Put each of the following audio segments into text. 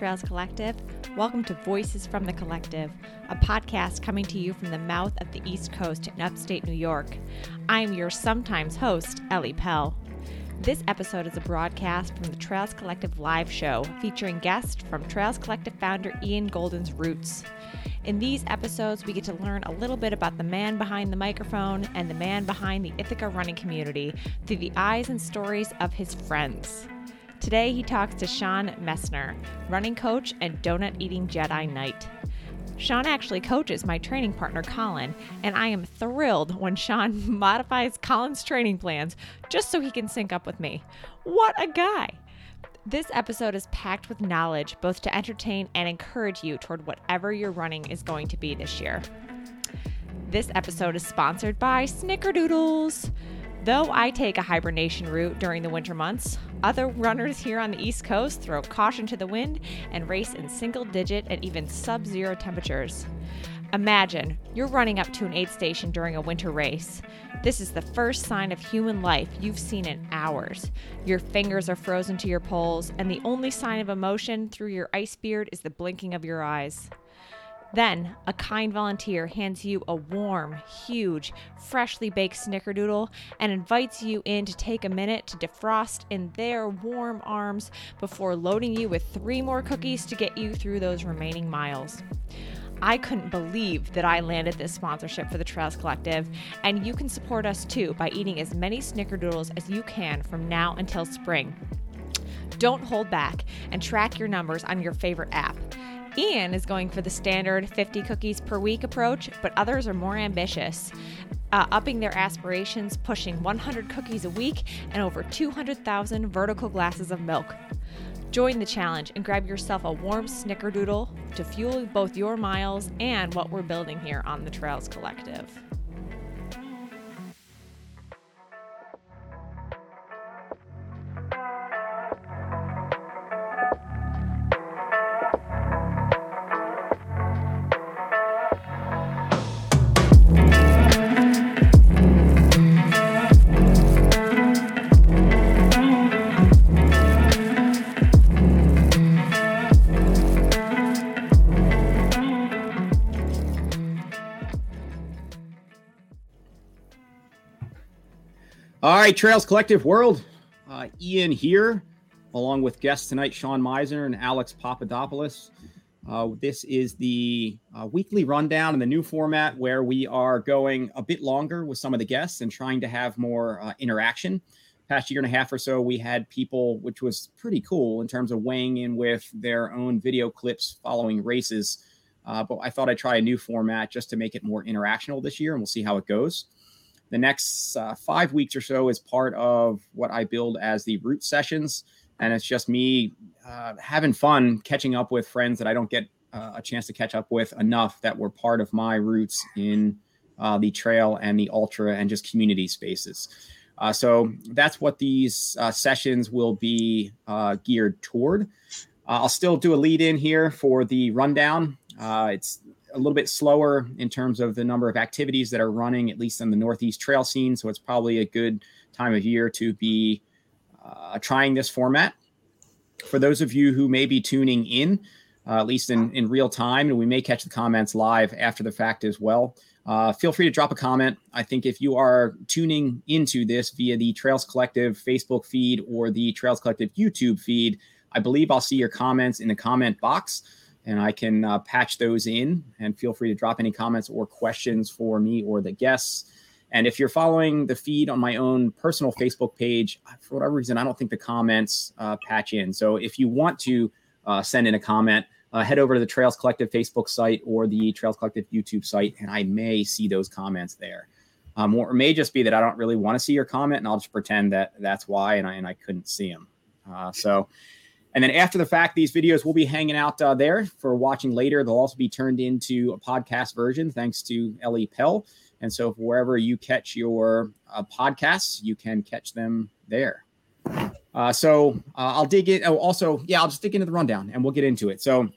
Trails Collective. Welcome to Voices from the Collective, a podcast coming to you from the mouth of the East Coast in upstate New York. I'm your sometimes host, Ellie Pell. This episode is a broadcast from the Trails Collective live show featuring guests from Trails Collective founder Ian Golden's roots. In these episodes, we get to learn a little bit about the man behind the microphone and the man behind the Ithaca running community through the eyes and stories of his friends. Today, he talks to Sean Meisner, running coach and donut eating Jedi Knight. Sean actually coaches my training partner, Colin, and I am thrilled when Sean modifies Colin's training plans just so he can sync up with me. What a guy! This episode is packed with knowledge, both to entertain and encourage you toward whatever your running is going to be this year. This episode is sponsored by Snickerdoodles. Though I take a hibernation route during the winter months, other runners here on the East Coast throw caution to the wind and race in single digit and even sub zero temperatures. Imagine you're running up to an aid station during a winter race. This is the first sign of human life you've seen in hours. Your fingers are frozen to your poles, and the only sign of emotion through your ice beard is the blinking of your eyes. Then, a kind volunteer hands you a warm, huge, freshly baked snickerdoodle and invites you in to take a minute to defrost in their warm arms before loading you with three more cookies to get you through those remaining miles. I couldn't believe that I landed this sponsorship for the Trails Collective, and you can support us too by eating as many snickerdoodles as you can from now until spring. Don't hold back and track your numbers on your favorite app. Ian is going for the standard 50 cookies per week approach, but others are more ambitious, uh, upping their aspirations, pushing 100 cookies a week and over 200,000 vertical glasses of milk. Join the challenge and grab yourself a warm snickerdoodle to fuel both your miles and what we're building here on the Trails Collective. All right, Trails Collective World. Uh, Ian here, along with guests tonight, Sean Meisner and Alex Papadopoulos. Uh, this is the uh, weekly rundown in the new format where we are going a bit longer with some of the guests and trying to have more uh, interaction. Past year and a half or so, we had people, which was pretty cool in terms of weighing in with their own video clips following races. Uh, but I thought I'd try a new format just to make it more interactional this year, and we'll see how it goes. The next uh, five weeks or so is part of what I build as the root sessions. And it's just me uh, having fun catching up with friends that I don't get uh, a chance to catch up with enough that were part of my roots in uh, the trail and the ultra and just community spaces. Uh, so that's what these uh, sessions will be geared toward. I'll still do a lead in here for the rundown. it's a little bit slower in terms of the number of activities that are running, at least in the Northeast trail scene. So it's probably a good time of year to be uh, trying this format. For those of you who may be tuning in, uh, at least in, in real time, and we may catch the comments live after the fact as well. Uh, feel free to drop a comment. I think if you are tuning into this via the Trails Collective Facebook feed or the Trails Collective YouTube feed, I believe I'll see your comments in the comment box and I can uh, patch those in. And feel free to drop any comments or questions for me or the guests. And if you're following the feed on my own personal Facebook page, for whatever reason, I don't think the comments uh, patch in. So if you want to uh, send in a comment, uh, head over to the Trails Collective Facebook site or the Trails Collective YouTube site, and I may see those comments there. Um, or it may just be that I don't really want to see your comment, and I'll just pretend that that's why, and I and I couldn't see them. Uh, so and then after the fact, these videos will be hanging out uh, there for watching later. They'll also be turned into a podcast version thanks to Ellie Pell. And so wherever you catch your uh, podcasts, you can catch them there. Uh, so uh, I'll dig in. Oh, also, yeah, I'll just dig into the rundown and we'll get into it. So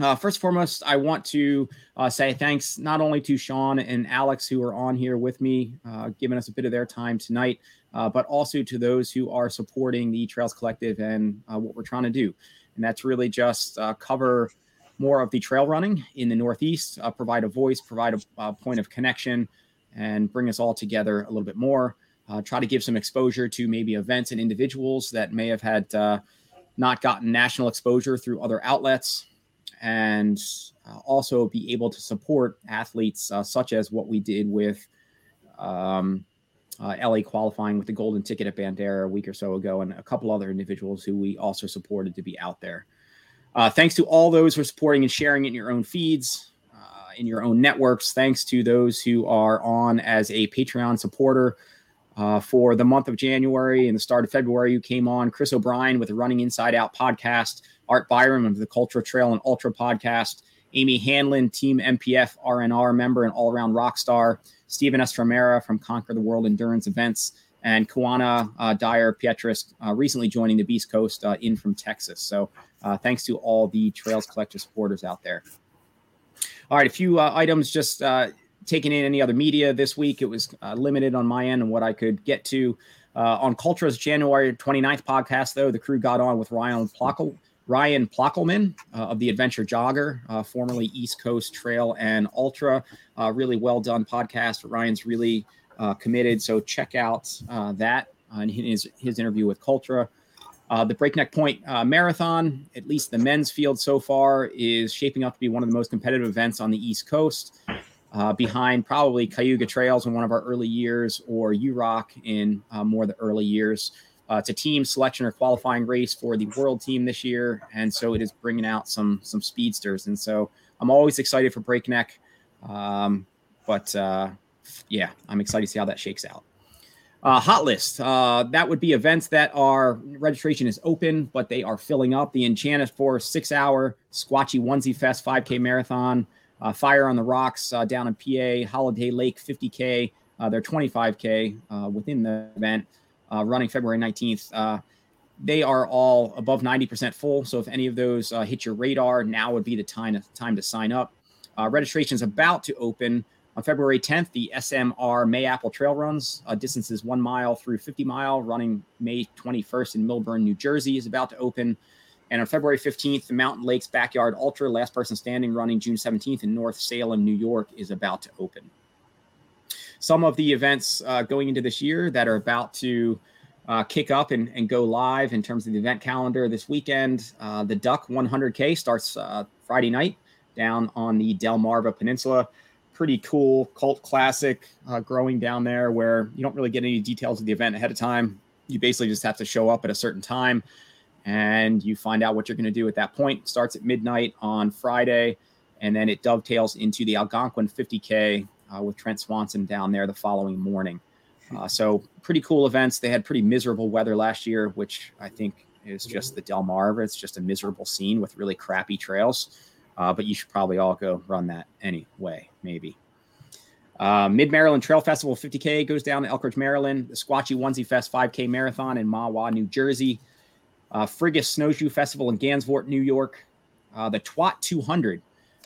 Uh, first and foremost, I want to uh, say thanks not only to Sean and Alex who are on here with me, giving us a bit of their time tonight, uh, but also to those who are supporting the Trails Collective and uh, what we're trying to do. And that's really just uh, cover more of the trail running in the Northeast, provide a voice, provide a, point of connection, and bring us all together a little bit more. try to give some exposure to maybe events and individuals that may have had not gotten national exposure through other outlets and uh, also be able to support athletes uh, such as what we did with um, uh, LA qualifying with the golden ticket at Bandera a week or so ago, and a couple other individuals who we also supported to be out there. Uh, thanks to all those who are supporting and sharing in your own feeds, uh, in your own networks. Thanks to those who are on as a Patreon supporter. Uh, for the month of January and the start of February, you came on Chris O'Brien with the Running Inside Out podcast, Art Byram of the Culture Trail and Ultra podcast, Amy Hanlon, Team MPF RNR member and all around rock star, Stephen Estramera from Conquer the World Endurance Events, and Kuana uh, Dyer Pietris uh, recently joining the Beast Coast uh, in from Texas. So uh, thanks to all the Trails Collective supporters out there. All right, a few uh, items just uh, taking in any other media this week. It was limited on my end and what I could get to. on Cultra's January 29th podcast, though, the crew got on with Ryan Plockel, Ryan Plockelman uh, of the Adventure Jogger, uh, formerly East Coast Trail and Ultra. Uh, really well done podcast. Ryan's really uh, committed, so check out uh, that and his, his interview with Cultra. Uh, the Breakneck Point Marathon, at least the men's field so far, is shaping up to be one of the most competitive events on the East Coast. behind probably Cayuga Trails in one of our early years, or U Rock in more of the early years. Uh, it's a team selection or qualifying race for the world team this year, and so it is bringing out some some speedsters. And so I'm always excited for Breakneck, um, but uh, yeah, I'm excited to see how that shakes out. Uh, hot list. Uh, that would be events that are registration is open, but they are filling up. The Enchanted Forest six hour Squatchy Onesie Fest 5K marathon, uh, Fire on the Rocks uh, down in PA, Holiday Lake 50K, uh, they're 25K uh, within the event uh, running February 19th. Uh, they are all above 90% full. So if any of those uh, hit your radar, now would be the time to, time to sign up. Uh, registration is about to open on February 10th. The SMR Mayapple Trail Runs, uh, distances one mile through 50 mile, running May 21st in Millburn, New Jersey, is about to open. And on February 15th, the Mountain Lakes Backyard Ultra, last person standing, running June 17th in North Salem, New York, is about to open some of the events uh, going into this year that are about to uh, kick up and, and, go live in terms of the event calendar this weekend. Uh, the Duck 100K starts uh, Friday night down on the Delmarva Peninsula. Pretty cool cult classic uh, growing down there where you don't really get any details of the event ahead of time. You basically just have to show up at a certain time and you find out what you're going to do at that point. Starts at midnight on Friday and then it dovetails into the Algonquin 50K uh, with Trent Swanson down there the following morning. Uh, so pretty cool events. They had pretty miserable weather last year, which I think is just the Delmarva. It's just a miserable scene with really crappy trails. Uh, but you should probably all go run that anyway, maybe. Uh, Mid Maryland Trail Festival 50K goes down to Elkridge, Maryland. The Squatchy Onesie Fest 5K Marathon in Mahwah, New Jersey. Uh, Frigus Snowshoe Festival in Gansevoort, New York. Uh, the TWOT 200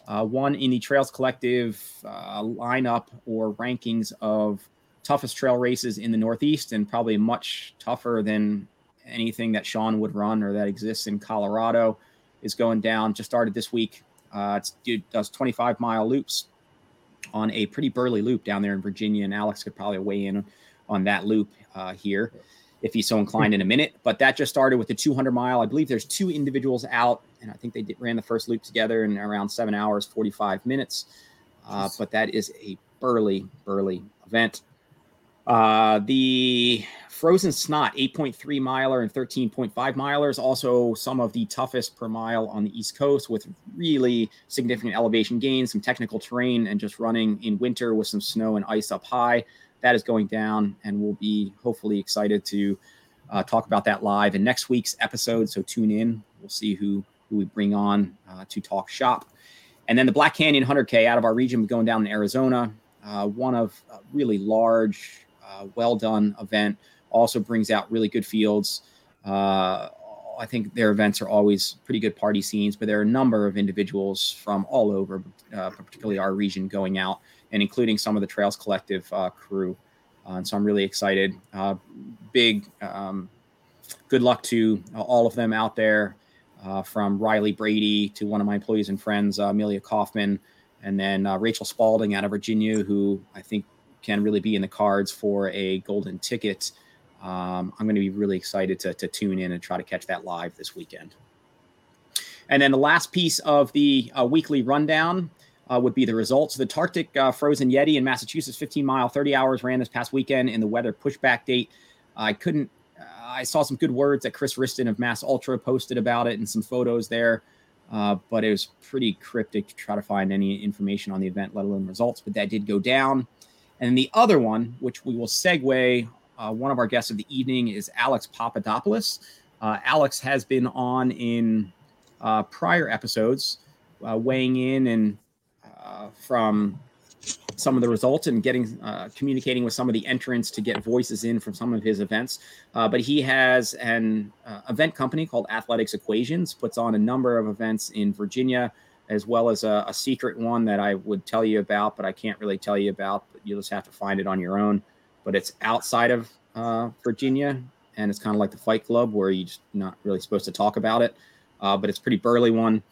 uh, one in the Trails Collective uh, lineup or rankings of toughest trail races in the Northeast, and probably much tougher than anything that Sean would run or that exists in Colorado, is going down. Just started this week. Uh, it does 25 mile loops on a pretty burly loop down there in Virginia, and Alex could probably weigh in on that loop uh, here if he's so inclined in a minute. But that just started with the 200 mile. I believe there's two individuals out, and I think they did, ran the first loop together in around seven hours, 45 minutes. Uh, but that is a burly, burly event. Uh, the Frozen Snot, 8.3 miler and 13.5 milers, also some of the toughest per mile on the East Coast with really significant elevation gains, some technical terrain, and just running in winter with some snow and ice up high that is going down, and we'll be hopefully excited to uh, talk about that live in next week's episode. So tune in. We'll see who who we bring on uh, to talk shop. And then the Black Canyon 100K out of our region, going down in Arizona. Uh, one of a really large, uh, well done event. Also brings out really good fields. Uh, I think their events are always pretty good party scenes, but there are a number of individuals from all over, uh, particularly our region, going out and including some of the Trails Collective uh, crew. Uh, and so I'm really excited. Uh, big um, good luck to all of them out there, uh, from Riley Brady to one of my employees and friends, Amelia Kaufman, and then Rachel Spalding out of Virginia, who I think can really be in the cards for a golden ticket um, I'm going to be really excited to, to tune in and try to catch that live this weekend. And then the last piece of the uh, weekly rundown uh, would be the results. The Tarctic uh, Frozen Yeti in Massachusetts, 15 mile, 30 hours, ran this past weekend in the weather pushback date. I couldn't, uh, I saw some good words that Chris Wriston of Mass Ultra posted about it and some photos there. Uh, but it was pretty cryptic to try to find any information on the event, let alone results. But that did go down. And the other one, which we will segue uh, one of our guests of the evening is Alex Papadopoulos. Uh, Alex has been on in prior episodes, weighing in and uh, from some of the results and getting uh, communicating with some of the entrants to get voices in from some of his events. but he has an event company called Athletics Equations, puts on a number of events in Virginia as well as a, a, secret one that I would tell you about, but I can't really tell you about. You'll just have to find it on your own but it's outside of uh, Virginia, and it's kind of like the Fight Club where you're not really supposed to talk about it. Uh, but it's pretty burly one.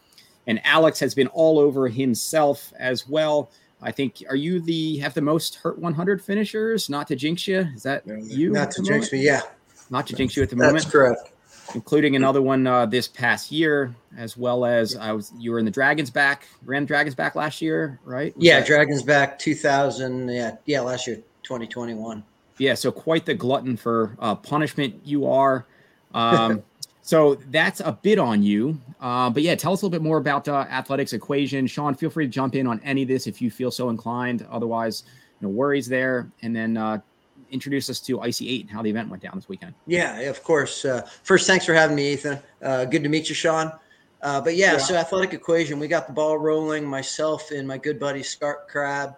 And Alex has been all over himself as well. I think are you the have the most HURT 100 finishers? Not to jinx you, is that you? Not to jinx me, yeah. Not to jinx you at the moment. That's correct. Including another one uh, this past year, as well as I was. You were in the Dragons back, ran Dragons back last year, right? Was yeah, that- Dragons back 2000. Yeah, yeah, last year, 2021 yeah, so quite the glutton for uh, punishment you are. Um, so that's a bit on you. Uh, but yeah, tell us a little bit more about uh, athletics equation. Sean, feel free to jump in on any of this if you feel so inclined. Otherwise, no worries there. And then uh, introduce us to IC8 and how the event went down this weekend. Yeah, of course. Uh, first, thanks for having me, Ethan. Uh, good to meet you, Sean. Uh, but yeah, yeah, so athletic equation, we got the ball rolling. Myself and my good buddy Scott Crab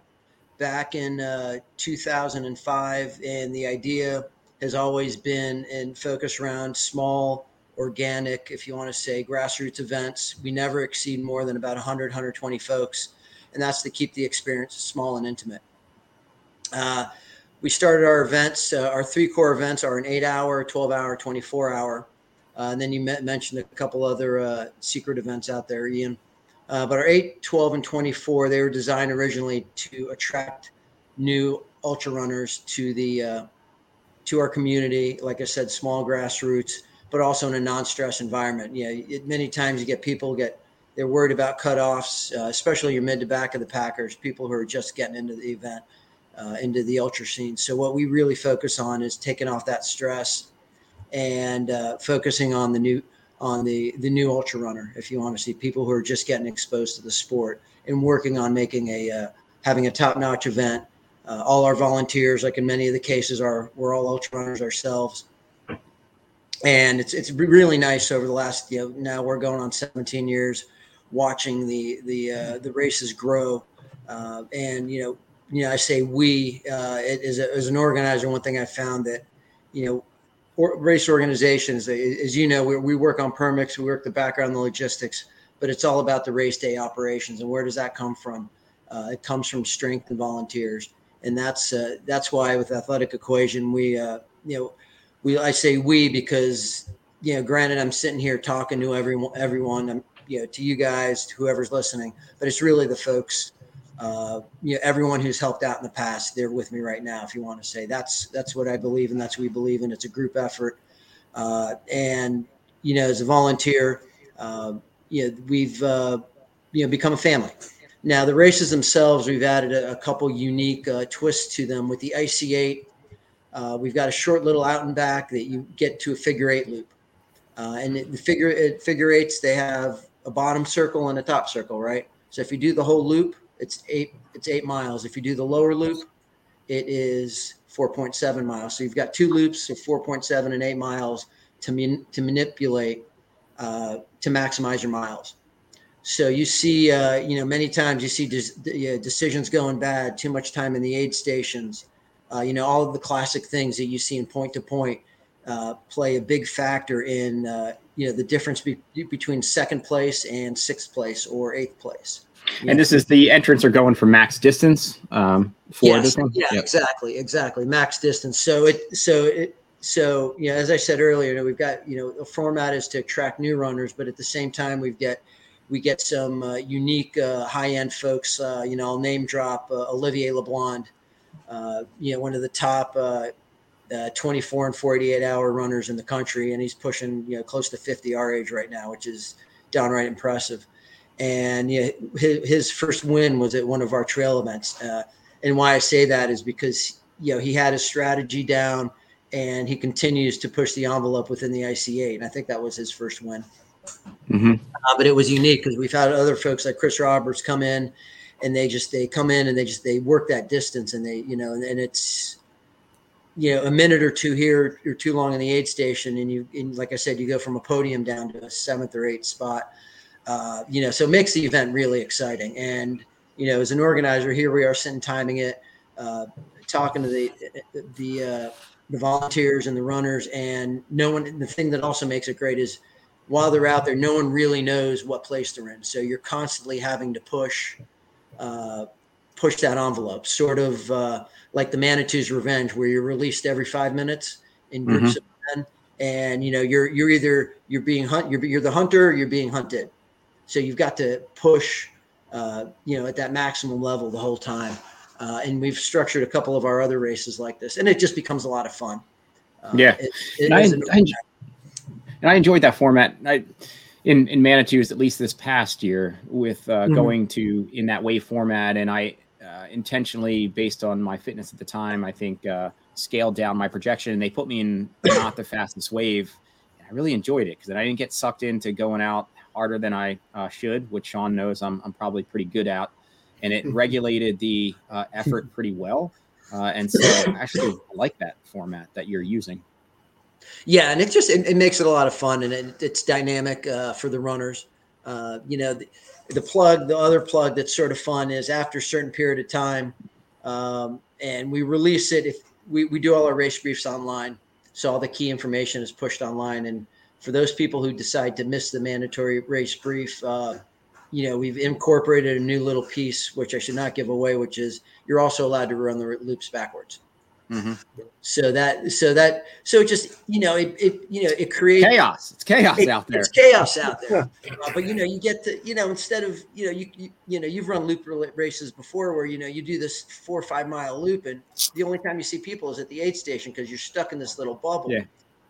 back in uh, 2005, and the idea has always been and focused around small, organic, if you want to say, grassroots events. We never exceed more than about 100, 120 folks, and that's to keep the experience small and intimate. Uh, we started our events. Uh, our three core events are an eight-hour, 12-hour, 24-hour. Uh, and then you mentioned a couple other uh, secret events out there, Ian. Uh, but our 8, 12, and 24, they were designed originally to attract new ultra runners to the uh, to our community. Like I said, small grassroots, but also in a non-stress environment. Yeah, it, many times you get people get they're worried about cutoffs, uh, especially your mid to back of the packers, people who are just getting into the event, uh, into the ultra scene. So what we really focus on is taking off that stress and uh, focusing on the new on the the new ultra runner if you want to see people who are just getting exposed to the sport and working on making a uh, having a top notch event. Uh, all our volunteers, like in many of the cases, are we're all ultra runners ourselves, and it's it's really nice over the last you know now we're going on 17 years watching the the uh, the races grow, uh, and you know you know I say we uh, as, a, as an organizer, one thing I found that you know or race organizations, as you know, we, we work on permits, we work the background, the logistics, but it's all about the race day operations. And where does that come from? Uh, it comes from strength and volunteers, and that's uh, that's why with Athletic Equation, we uh, you know we I say we because you know granted I'm sitting here talking to everyone everyone I'm you know to you guys whoever's listening, but it's really the folks uh, you know, everyone who's helped out in the past, they're with me right now. If you want to say that's that's what I believe and that's what we believe in. It's a group effort, uh, and you know, as a volunteer, uh, you know, we've uh, you know become a family. Now the races themselves, we've added a, a couple unique uh, twists to them with the IC8. Uh, we've got a short little out and back that you get to a figure eight loop, uh, and it, the figure it, figure eights they have a bottom circle and a top circle, right? So if you do the whole loop, it's eight it's eight miles. If you do the lower loop, it is 4.7 miles. So you've got two loops of 4.7 and eight miles to man, to manipulate uh, to maximize your miles. So you see, uh, you know, many times you see des- decisions going bad, too much time in the aid stations. Uh, you know, all of the classic things that you see in point to point uh, play a big factor in uh, you know the difference be, between second place and sixth place or eighth place. And this is the entrants are going for max distance um, for yes, this one. Yeah, yep. exactly, exactly, max distance. So it so it so you know as I said earlier, you know, we've got you know the format is to attract new runners, but at the same time we've got we get some uh, unique uh, high end folks. Uh, you know, I'll name drop uh, Olivier LeBlond, you know, one of the top uh, 24 and 48 hour runners in the country, and he's pushing you know close to 50 our age right now, which is downright impressive. And you know, his, his first win was at one of our trail events. and why I say that is because you know he had his strategy down, and he continues to push the envelope within the IC8. And I think that was his first win. Mm-hmm. Uh, but it was unique because we've had other folks like Chris Roberts come in, and they just they come in and they just they work that distance, and they you know, and, and it's you know a minute or two here or too long in the aid station, and you and like I said, you go from a podium down to a seventh or eighth spot. Uh, you know, so it makes the event really exciting. And you know, as an organizer, here we are sitting timing it, uh, talking to the the uh, the volunteers and the runners, and no one. The thing that also makes it great is while they're out there, no one really knows what place they're in. So you're constantly having to push, uh, push that envelope, sort of uh, like the Manitou's Revenge, where you're released every five minutes in groups mm-hmm. of men, and you know you're you're either you're being hunt you're you're the hunter, or you're being hunted. So you've got to push, uh, you know, at that maximum level the whole time. Uh, and we've structured a couple of our other races like this, and it just becomes a lot of fun. Uh, yeah, it, it I, I, and I enjoyed that format. I in in Manitou's at least this past year with uh, mm-hmm. going to in that wave format, and I uh, intentionally based on my fitness at the time, I think uh, scaled down my projection, and they put me in not the fastest wave. And I really enjoyed it because then I didn't get sucked into going out harder than I uh, should, which Sean knows I'm I'm probably pretty good at, and it regulated the uh, effort pretty well. Uh, and so, I actually, I like that format that you're using. Yeah, and it just it, it makes it a lot of fun, and it, it's dynamic uh, for the runners. Uh, you know, the, the, plug, the other plug that's sort of fun is after a certain period of time, um, and we release it. If we, we do all our race briefs online, so all the key information is pushed online. And for those people who decide to miss the mandatory race brief, uh, you know, we've incorporated a new little piece, which I should not give away, which is you're also allowed to run the loops backwards. Mm-hmm. So that, so that, so just you know, it, it you know, it creates chaos. It's chaos it, out there. It's chaos out there. uh, but you know, you get to, you know, instead of you know, you, you you know, you've run loop races before where you know you do this four or five mile loop, and the only time you see people is at the aid station because you're stuck in this little bubble. Yeah.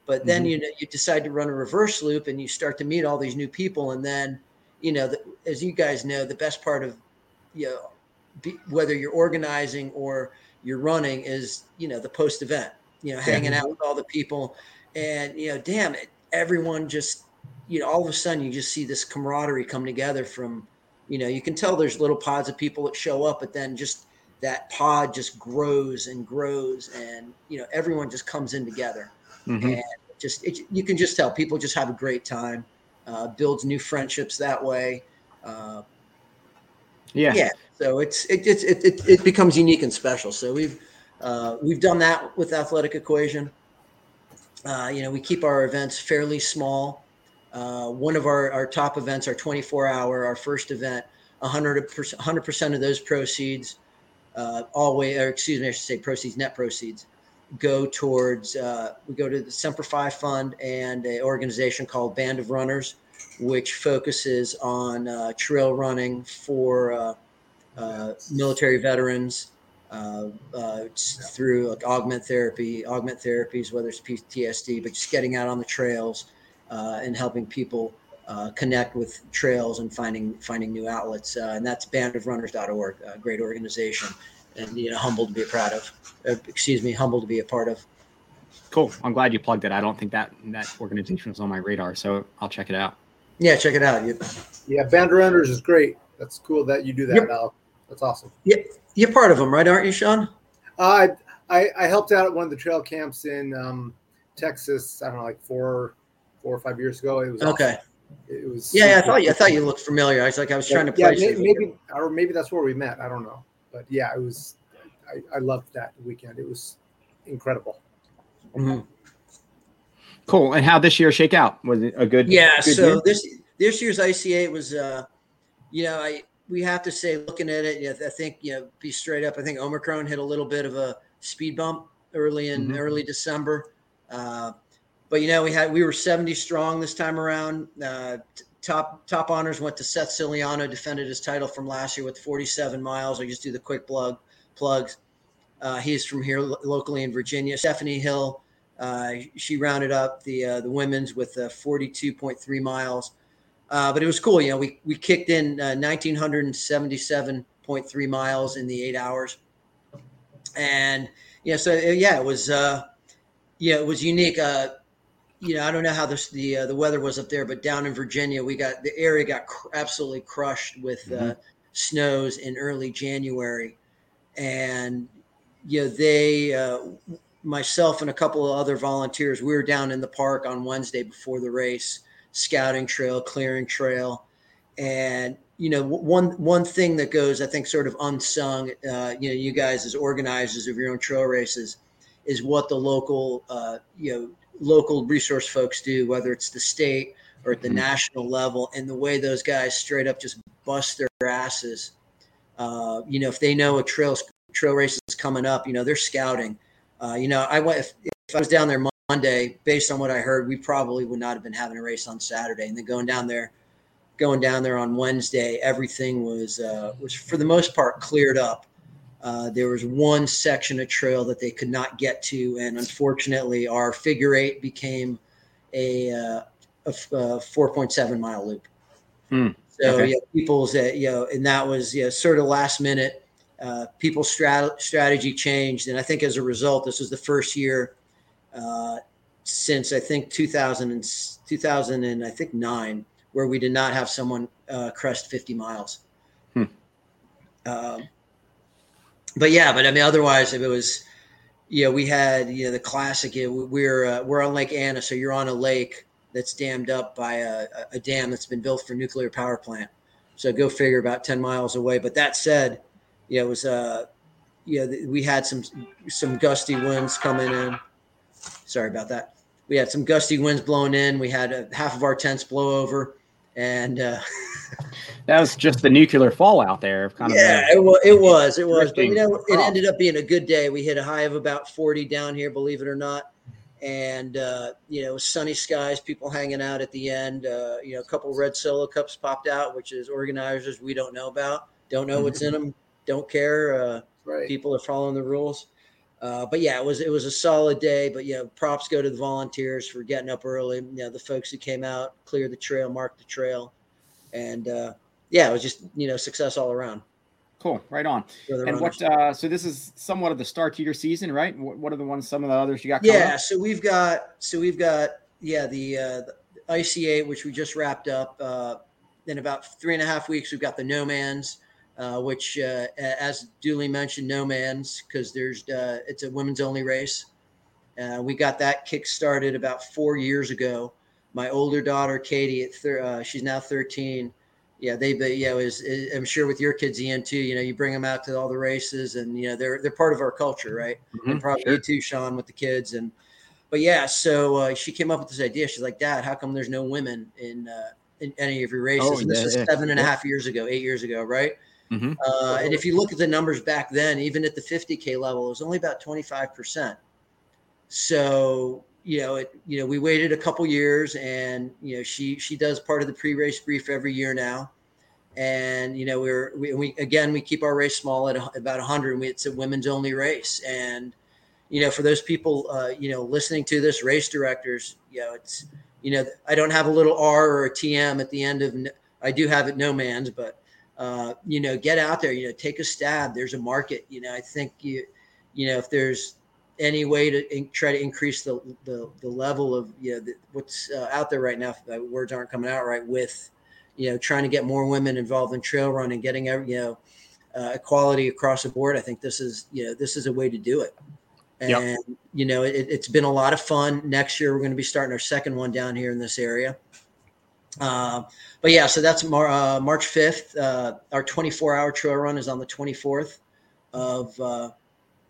But then mm-hmm. you know you decide to run a reverse loop, and you start to meet all these new people, and then you know, the, as you guys know, the best part of you know, be, whether you're organizing or you're running is you know the post event you know hanging out with all the people. And you know damn it everyone just you know all of a sudden you just see this camaraderie come together from you know you can tell there's little pods of people that show up but then just that pod just grows and grows and you know everyone just comes in together. Mm-hmm. and just it, you can just tell people just have a great time uh, builds new friendships that way uh, yeah. yeah so it's it it, it, it becomes unique and special. So we've uh, we've done that with Athletic Equation. Uh, you know, we keep our events fairly small. Uh, one of our, our top events, our 24 hour, our first event, 100 percent 100% of those proceeds, uh, all way, or excuse me, I should say proceeds, net proceeds, go towards. Uh, we go to the Semper Fi Fund and an organization called Band of Runners, which focuses on uh, trail running for uh, military veterans uh, uh, through like augment therapy, augment therapies, whether it's PTSD, but just getting out on the trails uh, and helping people uh, connect with trails and finding finding new outlets. and that's bandofrunners.org, a great organization, and you know, humble to be a proud of. excuse me, humble to be a part of. Cool. I'm glad you plugged it. I don't think that that organization was on my radar, so I'll check it out. Yeah, check it out. Yeah, Band of Runners is great. That's cool that you do that, yep. Al. That's awesome. Yeah, you're part of them, right? Aren't you, Sean? Uh, I I helped out at one of the trail camps in um, Texas. I don't know, like four four or five years ago. It was okay. Awesome. It was yeah, yeah, I thought you, I thought you looked familiar. I was like, I was yeah, trying to place yeah, maybe, maybe, or maybe that's where we met. I don't know, but yeah, it was. I, I loved that weekend. It was incredible. Mm-hmm. Cool. And how this year shake out? Was it a good? Yeah. good so year? this this year's IC8 was, uh, you know, I we have to say, looking at it, know, I think you know, be straight up. I think Omicron hit a little bit of a speed bump early in Mhm. early December. Uh, but you know, we had we were 70 strong this time around. Uh, top top honors went to Seth Ciliano, defended his title from last year with 47 miles. I just do the quick plug plugs. Uh, he's from here lo- locally in Virginia. Stephanie Hill, uh, she rounded up the uh, the women's with uh, 42.3 miles. Uh, but it was cool. You know, we we kicked in uh, 1977.3 miles in the eight hours, and yeah, so uh, yeah, it was uh, yeah, it was unique. Uh, you know, I don't know how this, the uh, the weather was up there, but down in Virginia, we got the area got cr- absolutely crushed with uh, snows in early January, and you know they, uh, myself and a couple of other volunteers, we were down in the park on Wednesday before the race, scouting trail, clearing trail, and you know one one thing that goes, I think, sort of unsung. Uh, you know, you guys as organizers of your own trail races, is what the local uh, you know local resource folks do, whether it's the state or at the Mhm. national level, and the way those guys straight up just bust their asses. Uh, you know, if they know a trail trail race is coming up, you know they're scouting. Uh, you know, I went if, if I was down there Monday, based on what I heard, we probably would not have been having a race on Saturday, and then going down there, going down there on Wednesday, everything was uh, was for the most part cleared up. Uh, there was one section of trail that they could not get to, and unfortunately, our figure eight became a, uh, a f- uh, 4.7 mile loop. Hmm, So okay. yeah, people's uh, you know, and that was yeah, sort of last minute. Uh, people's strat- strategy changed, and I think as a result, this was the first year uh, since I think 2000 and 2000 and I think nine where we did not have someone uh, crest 50 miles. Hmm. Um, but yeah, but I mean, otherwise, if it was, you know, we had you know the classic. You know, we're uh, we're on Lake Anna, so you're on a lake that's dammed up by a, a dam that's been built for nuclear power plant. So go figure, about 10 miles away. But that said, you know, it was uh, you know, we had some some gusty winds coming in. Sorry about that. We had some gusty winds blowing in. We had uh, half of our tents blow over, and uh, that was just the nuclear fallout there. Kind yeah, of it was. It was. It was. But you know, it ended up being a good day. We hit a high of about forty down here, believe it or not. And uh, you know, sunny skies, people hanging out at the end. Uh, you know, a couple red solo cups popped out, which is organizers we don't know about, don't know what's in them, don't care. Uh, Right. people are following the rules. Uh, but yeah, it was it was a solid day. But yeah, props go to the volunteers for getting up early. You know, the folks who came out, cleared the trail, marked the trail, and uh, yeah, it was just you know success all around. cool. Right on. And runners. what? Uh, so this is somewhat of the start to your season, right? What, what are the ones? Some of the others you got? coming yeah, so we've got so we've got yeah the, uh, the IC8 which we just wrapped up. Uh, in about three and a half weeks, we've got the No Man's. Uh, which, uh, as duly mentioned, no man's because there's uh, it's a women's only race. Uh, we got that kick started about four years ago. My older daughter Katie, at thir- uh, she's now 13. Yeah, they, but yeah, is I'm sure with your kids Ian too. You know, you bring them out to all the races, and you know they're they're part of our culture, right? Mhm, and probably sure. you too, Sean, with the kids. And but yeah, so uh, she came up with this idea. She's like, Dad, how come there's no women in uh, in any of your races? Oh, and this was yeah, seven and a half years ago, eight years ago, right? Mhm. Uh, and if you look at the numbers back then, even at the 50k level, it was only about 25 percent. So you know, it you know, we waited a couple years, and you know, she she does part of the pre-race brief every year now. And you know, we're we, we again we keep our race small at about 100. We, it's a women's only race, and you know, for those people, uh, you know, listening to this, race directors, you know, it's, you know, I don't have a little R or a TM at the end of, I do have it no man's, but, uh, you know, get out there, you know, take a stab. There's a market, you know, I think you, you know, if there's any way to in, try to increase the, the, the level of, you know, the, what's uh, out there right now, the words aren't coming out right with, you know, trying to get more women involved in trail running, getting, every, you know, uh, equality across the board. I think this is, you know, this is a way to do it and Yep. you know it, it's been a lot of fun next year we're going to be starting our second one down here in this area uh, but yeah so that's Mar- uh, march 5th uh, our 24 hour trail run is on the 24th of uh,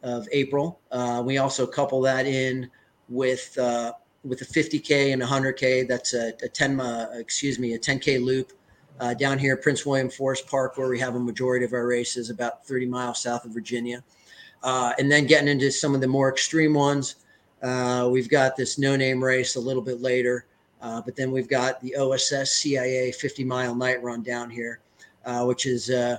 of april uh, we also couple that in with uh, with a 50k and 100k. That's a, a 10 uh, excuse me a 10k loop down here at Prince William Forest Park, where we have a majority of our races, about 30 miles south of Virginia. And then getting into some of the more extreme ones, we've got this no name race a little bit later. Uh, but then we've got the OSS CIA 50 mile night run down here, uh, which is uh,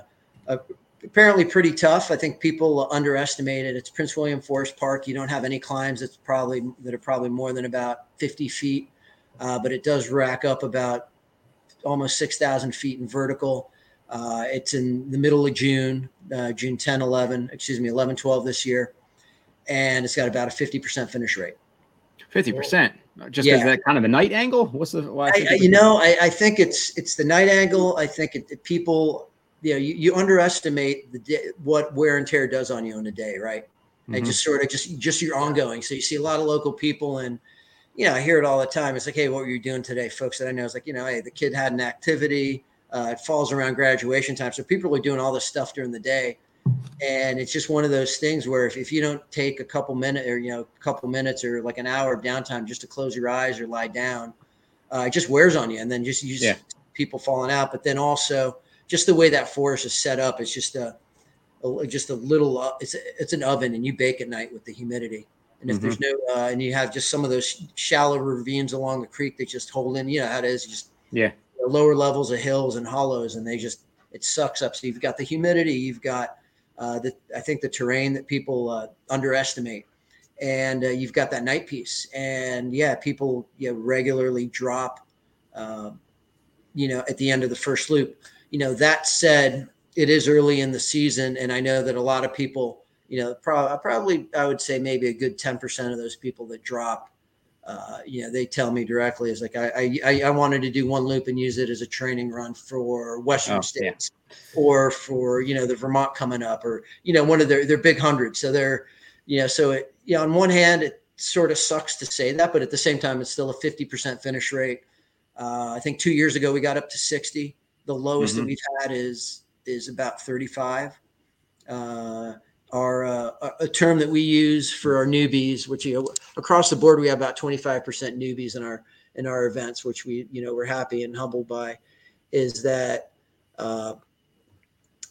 apparently pretty tough. I think people underestimate it. It's Prince William Forest Park. You don't have any climbs that's probably that are probably more than about 50 feet, uh, but it does rack up about almost 6,000 feet in vertical. Uh, it's in the middle of June, uh, June 10, 11, excuse me, 11, 12 this year. And it's got about a 50% finish rate. 50% just yeah. that kind of a night angle. What's the? Why I, you know, I, I, think it's it's the night angle. I think it, it people, you know, you, you underestimate the day, what wear and tear does on you in a day, right? Mm-hmm. And just sort of just just your ongoing. So you see a lot of local people, and you know, I hear it all the time. It's like, hey, what were you doing today, folks? That I know is like, you know, hey, the kid had an activity. Uh, it falls around graduation time, so people are doing all this stuff during the day and it's just one of those things where if, if you don't take a couple minutes or you know a couple minutes or like an hour of downtime just to close your eyes or lie down uh, it just wears on you. And then just you just yeah. people falling out. But then also just the way that forest is set up it's just a, a just a little uh, it's a, it's an oven and you bake at night with the humidity. And if mm-hmm. there's no uh, and you have just some of those shallow ravines along the creek that just hold in you know how it is just yeah. lower levels of hills and hollows and they just it sucks up. So you've got the humidity you've got uh, the, I think the terrain that people uh, underestimate. And uh, you've got that night piece. And yeah, people you know, regularly drop, uh, you know, at the end of the first loop. You know, that said, it is early in the season. And I know that a lot of people, you know, pro- probably, I would say maybe a good 10% of those people that drop uh, you know, they tell me directly is like I, I I wanted to do one loop and use it as a training run for Western oh, states yeah. Or for you know the Vermont coming up or you know one of their their big hundreds. So they're you know so it yeah on one hand it sort of sucks to say that, but at the same time it's still a fifty percent finish rate. Uh, I think two years ago we got up to sixty. The lowest mm-hmm. that we've had is is about thirty five. Uh, are uh, a term that we use for our newbies, which you know, across the board we have about 25% newbies in our in our events, which we you know we're happy and humbled by, is that uh,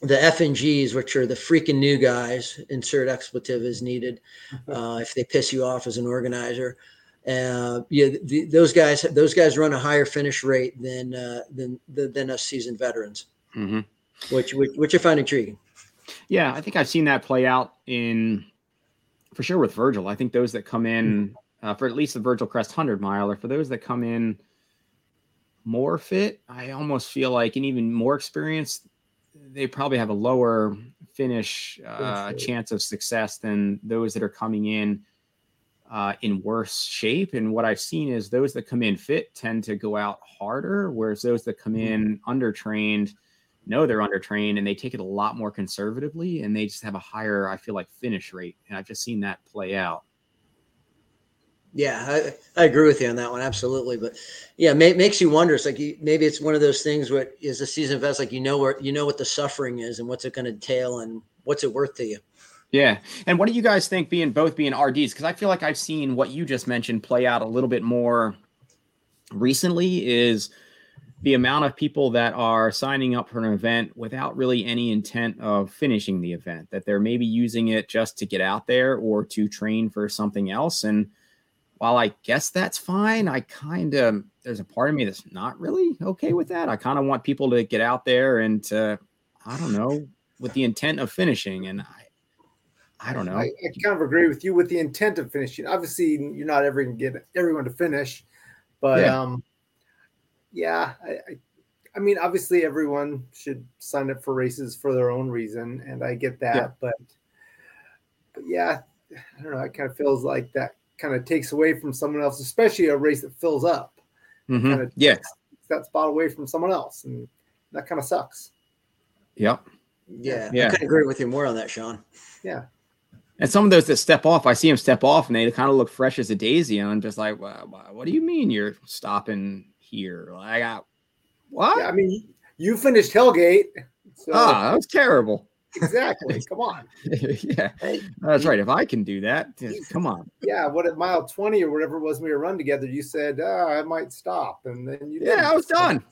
the FNGs, which are the freaking new guys, insert expletive as needed, uh, if they piss you off as an organizer. Uh, yeah, the, those guys those guys run a higher finish rate than uh, than than us seasoned veterans, mm-hmm. which, which which I find intriguing. Yeah, I think I've seen that play out in for sure with Virgil. I think those that come in uh, for at least the Virgil Crest 100 mile, or for those that come in more fit, I almost feel like, and even more experienced, they probably have a lower finish uh, chance of success than those that are coming in uh, in worse shape. And what I've seen is those that come in fit tend to go out harder, whereas those that come hmm. in undertrained know they're undertrained and they take it a lot more conservatively and they just have a higher, I feel like, finish rate. And I've just seen that play out. Yeah, I, I agree with you on that one. Absolutely. But yeah, may, makes you wonder. It's like you, maybe it's one of those things where is a season vest, like, you know, where you know what the suffering is and what's it going to entail and what's it worth to you. Yeah. And what do you guys think being both being RDs? Because I feel like I've seen what you just mentioned play out a little bit more recently is – the amount of people that are signing up for an event without really any intent of finishing the event, that they're maybe using it just to get out there or to train for something else. And while I guess that's fine, I kind of, there's a part of me that's not really okay with that. I kind of want people to get out there and to, I don't know, with the intent of finishing. And I, I don't know. I, I kind of agree with you with the intent of finishing. Obviously, you're not ever going to get everyone to finish, but, yeah. um, yeah, I, I, I, mean, obviously everyone should sign up for races for their own reason, and I get that, yeah. but, but yeah, I don't know. It kind of feels like that kind of takes away from someone else, especially a race that fills up. Mm-hmm. Kind of yeah, that spot away from someone else, and that kind of sucks. Yep. Yeah, yeah. I could agree with you more on that, Sean. Yeah. And some of those that step off, I see them step off, and they kind of look fresh as a daisy. And I'm just like, well, what do you mean you're stopping here. I got what? Yeah, I mean, you finished Hellgate. So. Ah, that was terrible. Exactly. Come on. yeah, hey, that's right. If I can do that, come on. Yeah, what at mile twenty or whatever it was when we were run together, you said ah, oh, I might stop, and then you. Yeah, I was done.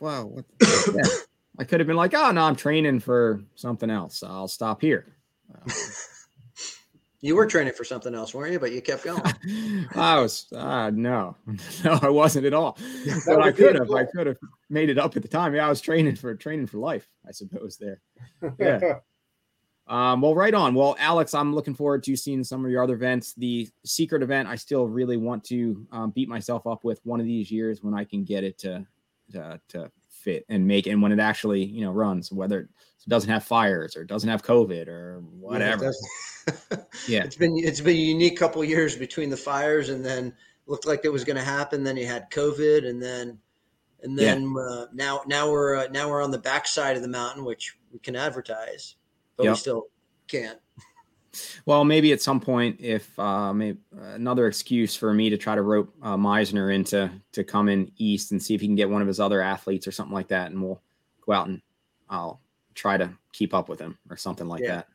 Wow. Yeah. I could have been like, oh no, I'm training for something else. I'll stop here. You were training for something else, weren't you? But you kept going. I was uh, no, no, I wasn't at all. but I could have, I could have made it up at the time. Yeah, I was training for training for life, I suppose. There, yeah. um, well, right on. Well, Alex, I'm looking forward to seeing some of your other events. The secret event, I still really want to um, beat myself up with one of these years when I can get it to to, to fit and make, and when it actually you know runs, whether it doesn't have fires or doesn't have COVID or whatever. Yeah, yeah. it's been it's been a unique couple years between the fires and then looked like it was going to happen. Then you had COVID, and then and then yeah. uh, now now we're uh, now we're on the backside of the mountain, which we can advertise, but yep. we still can't. Well, maybe at some point, if uh, maybe another excuse for me to try to rope uh, Meisner into to come in east and see if he can get one of his other athletes or something like that, and we'll go out and I'll try to keep up with him or something like yeah. that.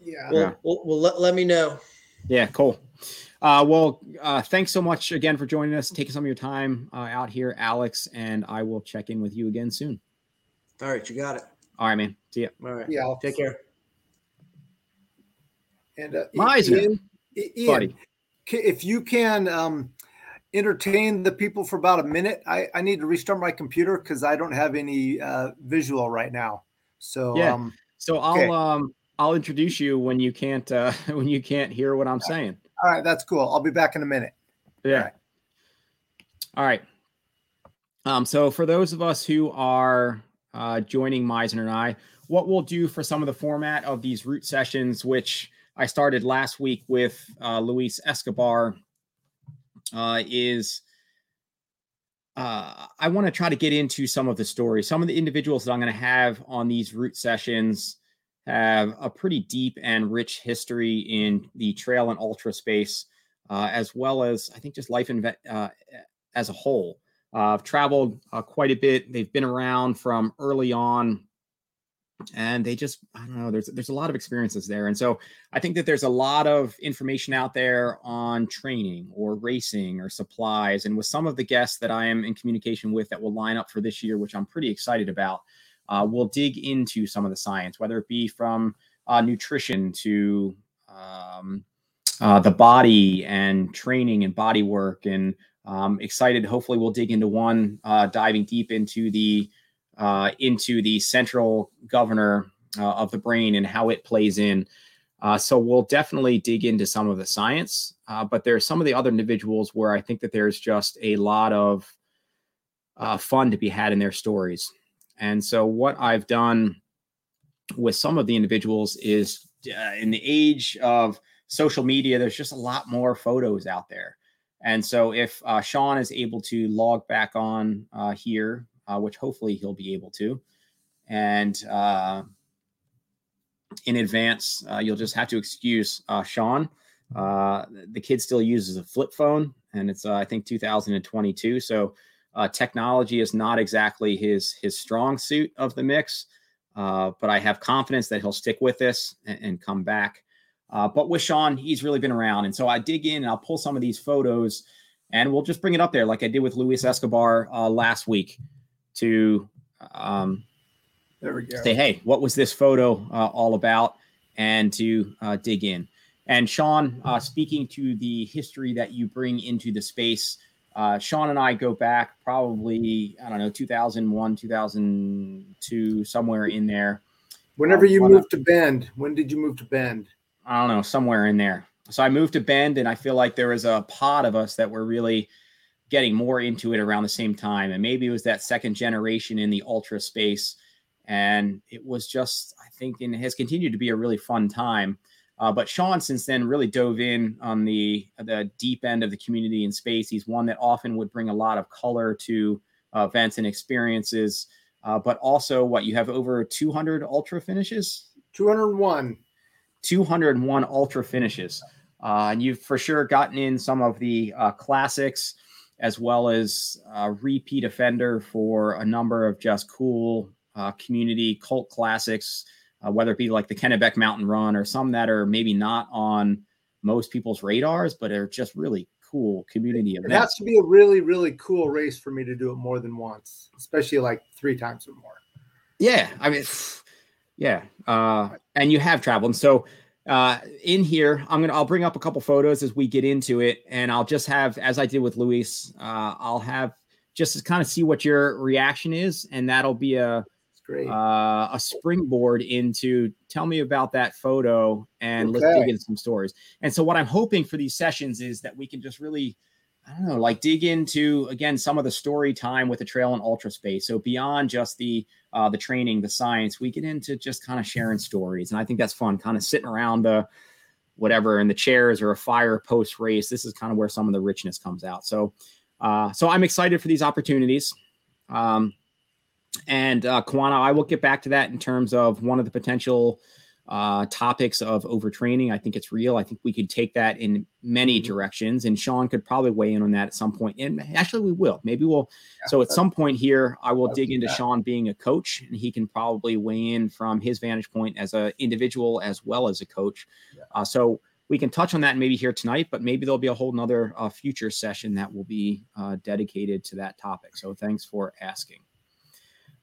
Yeah. Well, yeah. well, well let, let me know. Yeah, cool. Uh, well, uh, thanks so much again for joining us, taking some of your time uh, out here, Alex, and I will check in with you again soon. All right, you got it. All right, man. See ya. All right. Yeah. Take care. And uh, Ian, Ian, buddy. if you can um, entertain the people for about a minute, I, I need to restart my computer because I don't have any uh, visual right now. So yeah. Um, so I'll okay. um I'll introduce you when you can't uh when you can't hear what I'm saying. All right, that's cool. I'll be back in a minute. Yeah. All right. All right. Um, so for those of us who are uh, joining Meisner and I, what we'll do for some of the format of these root sessions, which I started last week with uh, Luis Escobar, uh, is uh, I want to try to get into some of the stories. Some of the individuals that I'm going to have on these root sessions have a pretty deep and rich history in the trail and ultra space, uh, as well as I think just life in, uh, as a whole. Uh, I've traveled uh, quite a bit. They've been around from early on and they just i don't know there's there's a lot of experiences there. And so i think that there's a lot of information out there on training or racing or supplies and with some of the guests that i am in communication with that will line up for this year which i'm pretty excited about uh, we'll dig into some of the science whether it be from uh, nutrition to um, uh, the body and training and body work and um, excited hopefully we'll dig into one uh, diving deep into the uh, into the central governor uh, of the brain and how it plays in. Uh, so we'll definitely dig into some of the science, uh, but there's some of the other individuals where I think that there's just a lot of uh, fun to be had in their stories. And so what I've done with some of the individuals is uh, in the age of social media, there's just a lot more photos out there. And so if Sean is able to log back on here uh, which hopefully he'll be able to. And uh, in advance, uh, you'll just have to excuse uh, Sean. Uh, the kid still uses a flip phone, and it's uh, I think 2022. So technology is not exactly his his strong suit of the mix. but I have confidence that he'll stick with this and, and come back. but with Sean, he's really been around, and so I dig in and I'll pull some of these photos and we'll just bring it up there like I did with Luis Escobar last week to um, there we go. say, hey, what was this photo uh, all about? And to uh, dig in. And Sean, uh, speaking to the history that you bring into the space, uh, Sean and I go back probably, I don't know, 2001, 2002, somewhere in there. Whenever you moved to Bend, when did you move to Bend? I don't know, somewhere in there. So I moved to Bend, and I feel like there was a pod of us that were really getting more into it around the same time. And maybe it was that second generation in the ultra space. And it was just, I think, and has continued to be a really fun time. Uh, but Sean, since then, really dove in on the the deep end of the community in space. He's one that often would bring a lot of color to uh, events and experiences. Uh, but also, what you have over 200 ultra finishes? 201. 201 ultra finishes. Uh, and you've for sure gotten in some of the uh, classics as well as a repeat offender for a number of just cool uh, community cult classics uh, whether it be like the Kennebec Mountain Run or some that are maybe not on most people's radars, but are just really cool community events. It has to be a really, really cool race for me to do it more than once, especially like three times or more. Yeah, I mean, yeah, uh, and you have traveled. And so uh, in here, I'm gonna I'll bring up a couple photos as we get into it, and I'll just have, as I did with Luis, uh, I'll have just to kind of see what your reaction is, and that'll be a great. Uh, a springboard into tell me about that photo and Okay. let's dig into some stories. And so, what I'm hoping for these sessions is that we can just really, I don't know, like dig into again some of the story time with the trail and ultra space. So beyond just the uh, the training, the science, we get into just kind of sharing stories, and I think that's fun. Kind of sitting around the whatever in the chairs or a fire post race. This is kind of where some of the richness comes out. So, uh, so I'm excited for these opportunities. Um, and uh, Kwana, I will get back to that in terms of one of the potential uh, topics of overtraining. I think it's real. I think we could take that in many Mhm. directions, and Sean could probably weigh in on that at some point. And actually, we will. Maybe we'll. so at some point here, I will dig into that. Sean being a coach, and he can probably weigh in from his vantage point as an individual as well as a coach. Yeah. Uh, so we can touch on that maybe here tonight, but maybe there'll be a whole nother uh, future session that will be uh, dedicated to that topic. So thanks for asking.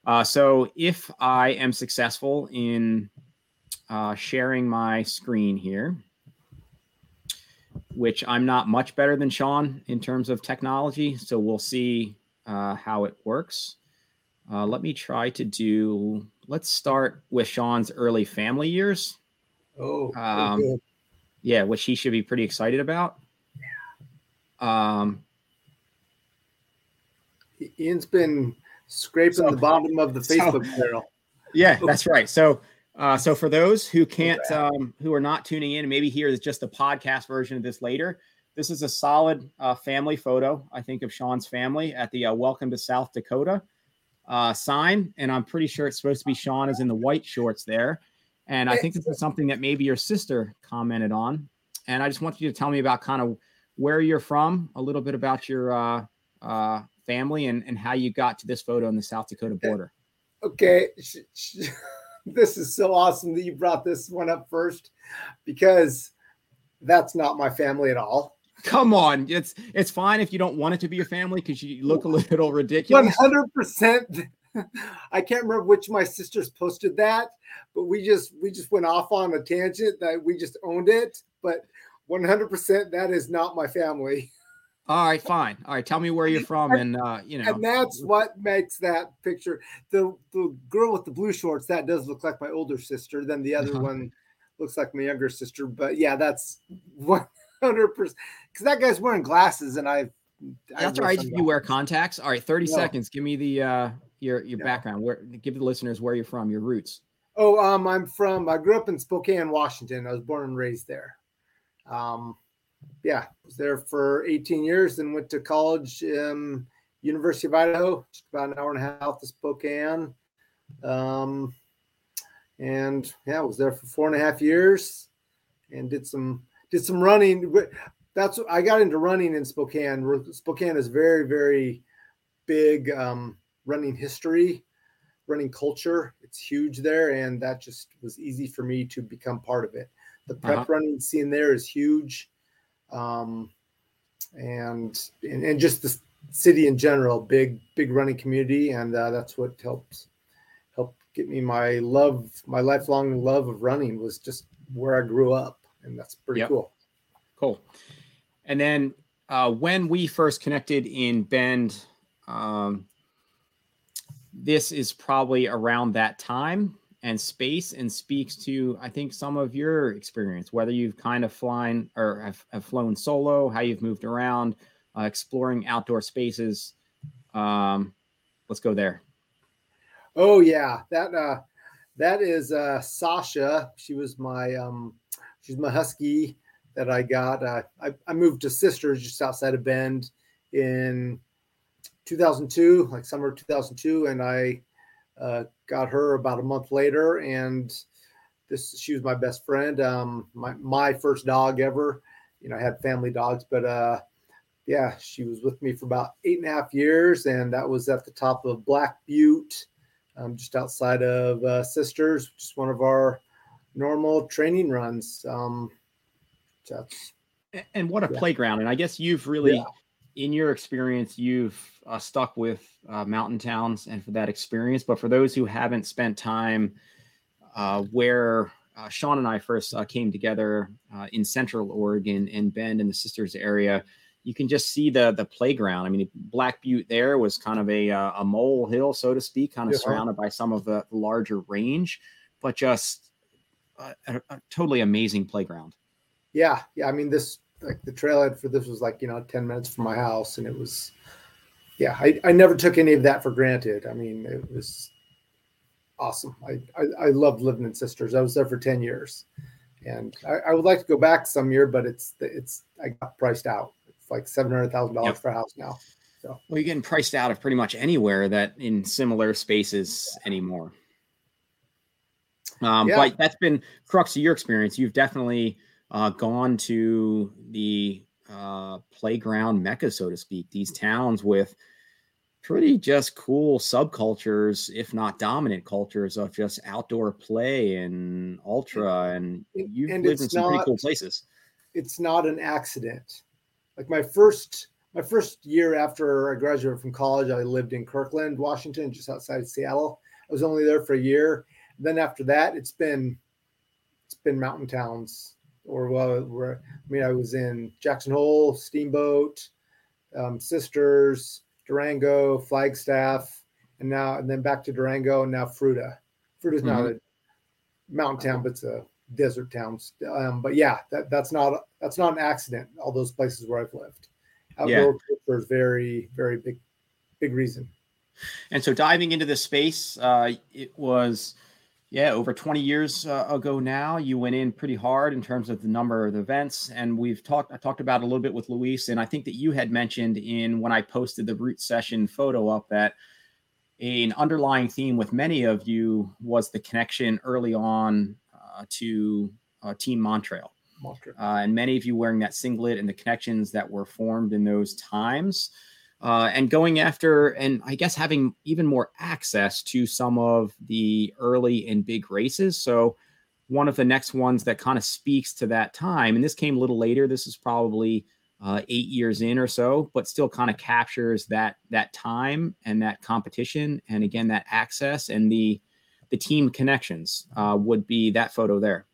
Uh, so if I am successful in uh, sharing my screen here, which I'm not much better than Sean in terms of technology, so we'll see uh, how it works. Uh, let me try to do. Let's start with Sean's early family years. Oh, Um. Yeah, which he should be pretty excited about. Um, Ian's been scraping So- the bottom of the so- Facebook barrel. Yeah, that's right. So, uh, so for those who can't, um, who are not tuning in, maybe here is just the podcast version of this later, this is a solid uh, family photo. I think of Sean's family at the uh, "Welcome to South Dakota" uh, sign, and I'm pretty sure it's supposed to be Sean is in the white shorts there. And I think this is something that maybe your sister commented on. And I just want you to tell me about kind of where you're from, a little bit about your uh, uh, family, and, and how you got to this photo on the South Dakota border. Okay, this is so awesome that you brought this one up first because that's not my family at all. Come on, it's it's fine if you don't want it to be your family because you look a little ridiculous. hundred percent. I can't remember which of my sisters posted that, but we just we just went off on a tangent that we just owned it. But one hundred percent, that is not my family, All right, fine. All right, tell me where you're from, and uh, you know, and that's what makes that picture. The the girl with the blue shorts that does look like my older sister. Then the other Uh-huh. one looks like my younger sister. But yeah, that's one hundred percent because that guy's wearing glasses, and I. I that's all right. You wear contacts. All right, thirty No. seconds. Give me the uh, your your No. background. Where give the listeners where you're from, your roots. Oh, um, I'm from. I grew up in Spokane, Washington. I was born and raised there. Um, yeah, was there for 18 years, then went to college, um, University of Idaho, just about an hour and a half to Spokane. Um, and yeah, was there for four and a half years, and did some did some running. That's what I got into running in Spokane. Spokane is very very big um, running history running culture. It's huge there, and that just was easy for me to become part of it. The prep Uh-huh. running scene there is huge, um, and, and and just the city in general, big big running community, and uh, that's what helps help get me my love, my lifelong love of running was just where I grew up, and that's pretty Yep. cool. Cool. And then uh, when we first connected in Bend, um, this is probably around that time and space and speaks to, I think, some of your experience, whether you've kind of flown or have, have flown solo, how you've moved around, uh, exploring outdoor spaces. Um, let's go there. Oh yeah, that uh that is uh Sasha. She was my um she's my husky that I got. Uh, I, I moved to Sisters just outside of Bend in 2002, like summer of 2002, and I uh, got her about a month later. And this she was my best friend, um, my my first dog ever. You know, I had family dogs, but uh, yeah, she was with me for about eight and a half years, and that was at the top of Black Butte um, just outside of uh, Sisters, just one of our normal training runs. Um, that's and what a yeah. playground! And I guess you've really, yeah. In your experience, you've uh, stuck with uh, mountain towns and for that experience. But for those who haven't spent time uh, where uh, Sean and I first uh, came together uh, in Central Oregon in Bend in the Sisters area, you can just see the the playground. I mean, Black Butte there was kind of a a mole hill, so to speak, kind of yeah. surrounded by some of the larger range, but just a, a totally amazing playground. Yeah, yeah. I mean, this like the trailhead for this was like you know ten minutes from my house, and it was, yeah. I I never took any of that for granted. I mean, it was awesome. I I, I loved living in Sisters. I was there for ten years, and I, I would like to go back some year, but it's it's I got priced out. It's like seven hundred thousand yep. dollars for a house now. So well, you're getting priced out of pretty much anywhere that in similar spaces anymore. Um, yeah. But that's been crux of your experience. You've definitely uh, gone to the uh, playground mecca, so to speak, these towns with pretty just cool subcultures, if not dominant cultures of just outdoor play and ultra. And you've and lived in some not, pretty cool places. It's not an accident. Like my first my first year after I graduated from college, I lived in Kirkland, Washington, just outside Seattle. I was only there for a year. then after that, it's been it's been mountain towns or well, where I mean, I was in Jackson Hole, Steamboat, um, Sisters, Durango, Flagstaff, and now and then back to Durango, and now Fruita. Fruita's mm-hmm. not a mountain town, but it's a desert town. Um, but yeah, that, that's not that's not an accident. All those places where I've lived, outdoor yeah. is very very big big reason. And so diving into this space, uh, it was yeah, over 20 years uh, ago now, you went in pretty hard in terms of the number of events, and we've talked. I talked about a little bit with Luis, and I think that you had mentioned in when I posted the root session photo up that an underlying theme with many of you was the connection early on uh, to uh, Team Montrail, Montrail. Uh, and many of you wearing that singlet and the connections that were formed in those times uh, and going after and I guess having even more access to some of the early and big races. So one of the next ones that kind of speaks to that time, and this came a little later. This is probably uh, eight years in or so, but still kind of captures that that time and that competition, and again that access and the the team connections uh, would be that photo there.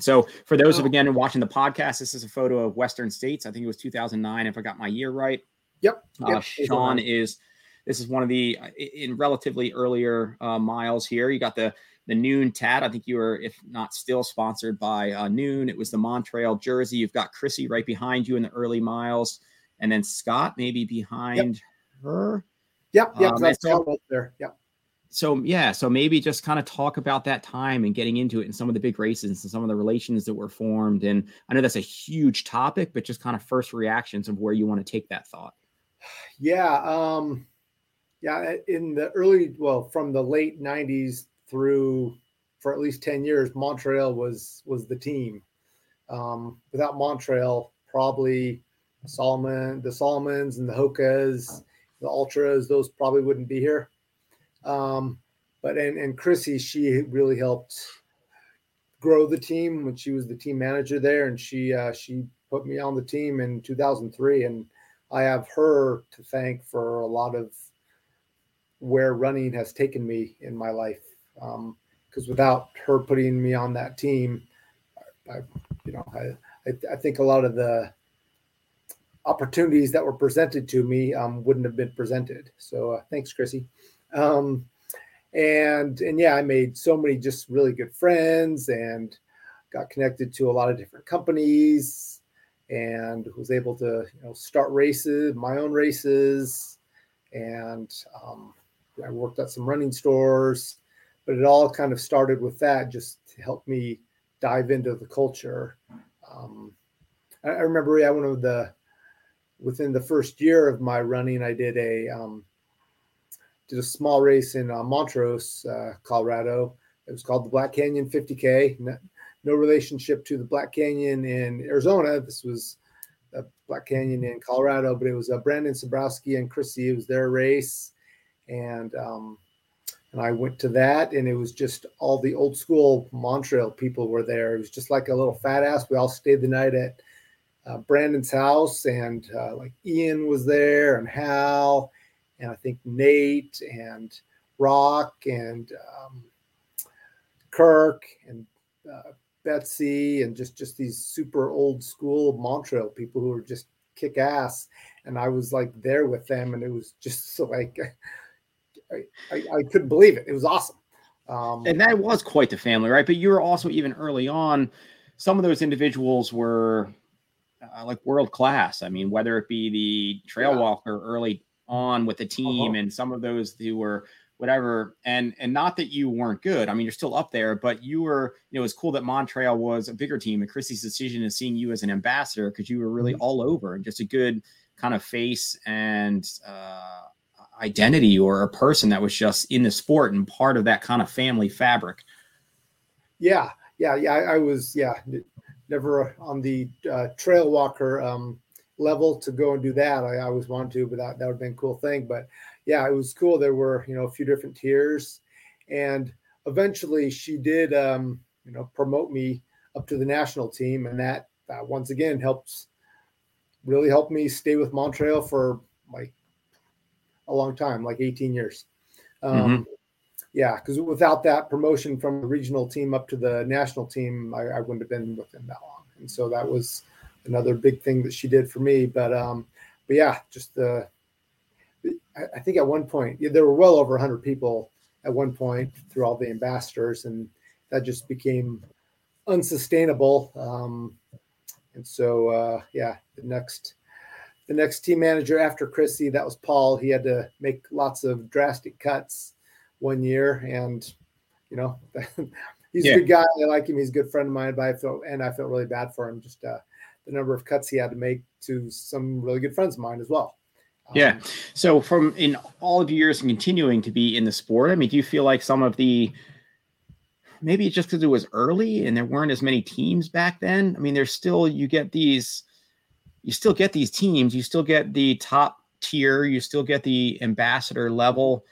So for those of again watching the podcast, this is a photo of Western States. I think it was 2009, if I got my year right. Yep. Uh, Sean is this is one of the in relatively earlier uh, miles here. You got the the Nuun Tat. I think you were, if not still, sponsored by uh, Nuun. It was the Montrail jersey. You've got Chrissy right behind you in the early miles, and then Scott maybe behind yep. her. Yep. Yep. Um, that's so, right there. Yep. So yeah, so maybe just kind of talk about that time and getting into it and some of the big races and some of the relations that were formed. And I know that's a huge topic, but just kind of first reactions of where you want to take that thought. Yeah, um, yeah. In the early, well, from the late '90s through for at least ten years, Montrail was was the team. Um, without Montrail, probably Salomon, the Salomons, and the Hokas, the Altras, those probably wouldn't be here. Um, but and and Chrissy, she really helped grow the team when she was the team manager there, and she uh, she put me on the team in 2003, and I have her to thank for a lot of where running has taken me in my life. Because um, without her putting me on that team, I, you know, I, I, I, think a lot of the opportunities that were presented to me um, wouldn't have been presented. So uh, thanks, Chrissy. Um, and and yeah, I made so many just really good friends and got connected to a lot of different companies and was able to you know start races, my own races, and um, I worked at some running stores. But it all kind of started with that, just to help me dive into the culture. Um, I, I, remember, yeah, one of the within the first year of my running, I did a um, did a small race in uh, Montrose, uh, Colorado. It was called the Black Canyon 50K no relationship to the Black Canyon in Arizona. This was a Black Canyon in Colorado, but it was uh, Brandon Sabrowski and Chrissy. It was their race, and um, and I went to that, and it was just all the old school Montrail people were there. It was just like a little fat ass. We all stayed the night at uh, Brandon's house, and uh, like Ian was there, and Hal, and I think Nate and Rock and um, Kirk and uh, Betsy, and just just these super old school Montrail people who were just kick ass. And I was like there with them, and it was just so like I, I, I couldn't believe it. It was awesome. Um, and that was quite the family, right? But you were also even early on. Some of those individuals were uh, like world class. I mean, whether it be the trail yeah. walker early on with the team, uh-huh. and some of those who were whatever. And and not that you weren't good. I mean, you're still up there, but you were. You know, it was cool that Montrail was a bigger team, and Chrissy's decision is seeing you as an ambassador because you were really mm-hmm. all over and just a good kind of face and. uh identity or a person that was just in the sport and part of that kind of family fabric. Yeah, yeah, yeah. I, I was, yeah, never on the uh, trail walker um, level to go and do that. I always wanted to, but that, that would have been a cool thing. But yeah, it was cool. There were, you know, a few different tiers. And eventually she did, um, you know, promote me up to the national team. And that, that once again helps really helped me stay with Montrail for like a long time, like 18 years. Um, mm-hmm. Yeah, because without that promotion from the regional team up to the national team, I, I, wouldn't have been with them that long. And so that was another big thing that she did for me. But um, but yeah, just the I, I think at one point yeah, there were well over 100 people at one point through all the ambassadors, and that just became unsustainable. Um, and so uh, yeah, the next the next team manager after Chrissy, that was Paul. He had to make lots of drastic cuts one year, and you know, he's yeah. a good guy. I like him. He's a good friend of mine, but I felt and I felt really bad for him. Just uh, the number of cuts he had to make to some really good friends of mine as well. Yeah. Um, so from in all of your years and continuing to be in the sport, I mean, do you feel like some of the maybe it's just because it was early and there weren't as many teams back then? I mean, there's still you get these you still get these teams, you still get the top tier, you still get the ambassador level.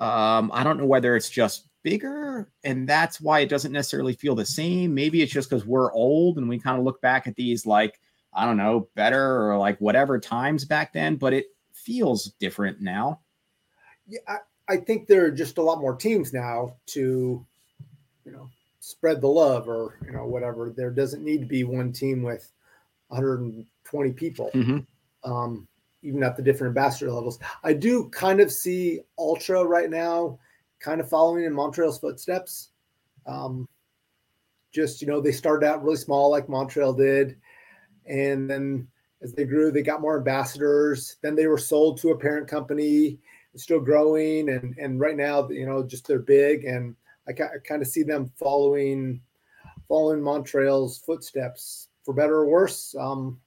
Um, I don't know whether it's just bigger and that's why it doesn't necessarily feel the same. Maybe it's just because we're old and we kind of look back at these like, I don't know, better or like whatever times back then, but it feels different now. Yeah, I, I think there are just a lot more teams now to, you know, spread the love or, you know, whatever. There doesn't need to be one team with 120 people, mm-hmm. um, even at the different ambassador levels. I do kind of see Altra right now kind of following in Montrail's footsteps. Um, just, you know, they started out really small like Montrail did. And then as they grew, they got more ambassadors. Then they were sold to a parent company, still growing. And, and right now, you know, just they're big. And I, I kind of see them following following Montrail's footsteps for better or worse. Um,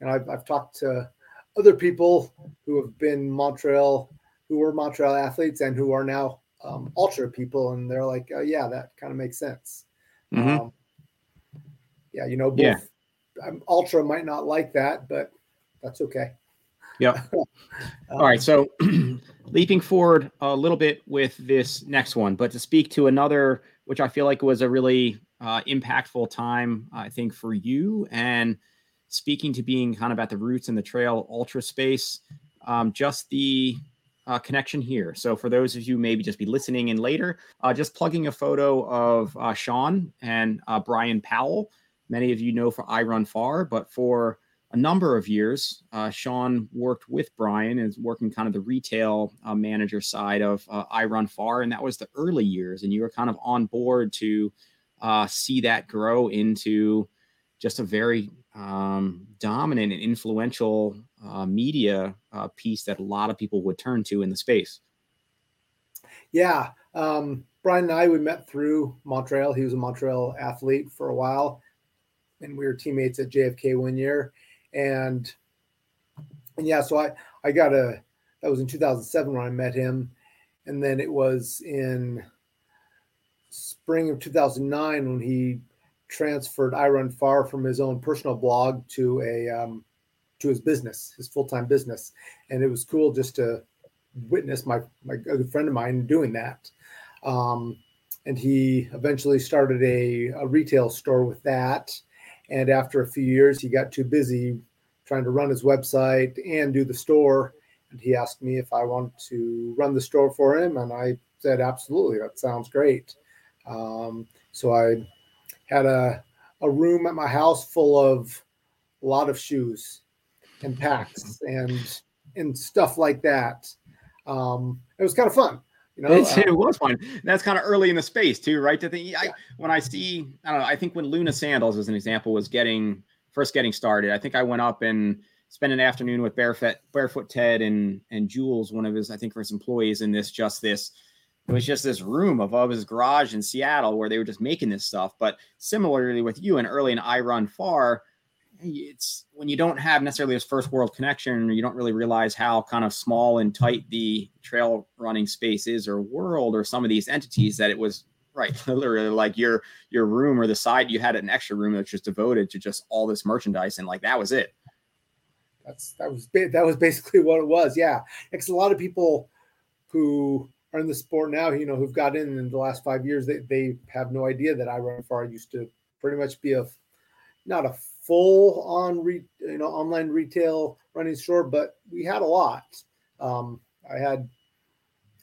and I've, I've talked to other people who have been Montrail, who were Montrail athletes and who are now um, Altra people, and they're like, oh, yeah, that kind of makes sense. Mm-hmm. Um, yeah, you know, both, yeah. Um, Altra might not like that, but that's okay. Yeah. um, All right. So, leaping forward a little bit with this next one, but to speak to another, which I feel like was a really uh, impactful time, I think, for you. And speaking to being kind of at the roots in the trail ultra space, um, just the uh, connection here. So, for those of you maybe just be listening in later, uh, just plugging a photo of uh, Sean and uh, Bryon Powell. Many of you know for I Run Far, but for a number of years, uh, Sean worked with Bryon and working kind of the retail uh, manager side of I Run Far, and that was the early years. And you were kind of on board to uh, see that grow into just a very um, dominant and influential uh, media uh, piece that a lot of people would turn to in the space. Yeah. Um, Bryon and I, we met through Montrail. He was a Montrail athlete for a while, and we were teammates at JFK one year. And, and yeah, so I, I got a, that was in 2007 when I met him. And then it was in spring of 2009 when he transferred I Run Far from his own personal blog to a um, to his business, his full time business, and it was cool just to witness my my good friend of mine doing that. Um, and he eventually started a, a retail store with that. And after a few years, he got too busy trying to run his website and do the store. And he asked me if I wanted to run the store for him. And I said, absolutely, that sounds great. Um, so I had a, a room at my house full of a lot of shoes and packs and and stuff like that. Um, it was kind of fun. You know, uh, it was fun. That's kind of early in the space too, right? To think, I, when I see, I don't know. I think when Luna Sandals, as an example, was getting first getting started, I think I went up and spent an afternoon with Barefoot Barefoot Ted and and Jules, one of his I think first employees in this just this. It was just this room above his garage in Seattle where they were just making this stuff. But similarly with you and early in I Run Far, it's when you don't have necessarily this first world connection, you don't really realize how kind of small and tight the trail running space is or world or some of these entities that it was right literally like your your room or the side you had an extra room that's just devoted to just all this merchandise and like that was it. That's that was that was basically what it was yeah. Because a lot of people who are in the sport now you know who've got in in the last five years they, they have no idea that i run far. Used to pretty much be a not a full on re, you know online retail running store, but we had a lot. Um, I had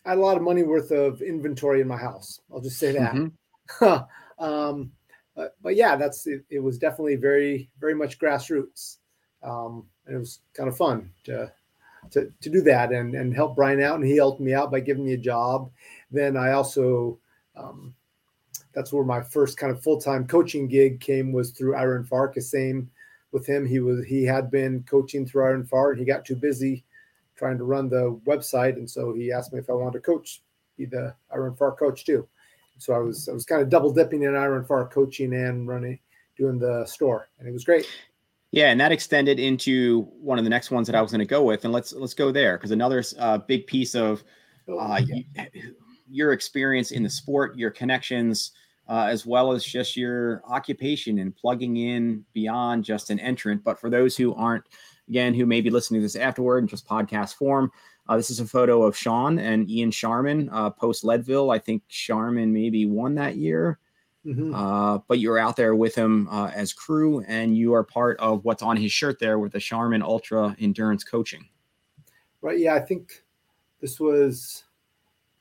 I had a lot of money worth of inventory in my house. I'll just say that. Mm-hmm. um, but, but yeah, that's it, it, was definitely very very much grassroots, um, and it was kind of fun to to to do that and and help Bryon out, and he helped me out by giving me a job. Then I also um, that's where my first kind of full-time coaching gig came was through iRunFar. Same with him. He was he had been coaching through iRunFar and he got too busy trying to run the website. And so he asked me if I wanted to coach, be the iRunFar coach too. So I was I was kind of double dipping in iRunFar coaching and running doing the store. And it was great. Yeah, and that extended into one of the next ones that I was going to go with, and let's let's go there because another uh, big piece of oh, uh, yeah. your experience in the sport, your connections, uh, as well as just your occupation and plugging in beyond just an entrant. But for those who aren't, again, who may be listening to this afterward in just podcast form, uh, this is a photo of Sean and Ian Sharman uh, post Leadville. I think Sharman maybe won that year. Mm-hmm. Uh, but you're out there with him uh, as crew, and you are part of what's on his shirt there with the Sharman Ultra Endurance Coaching. Right. Yeah, I think this was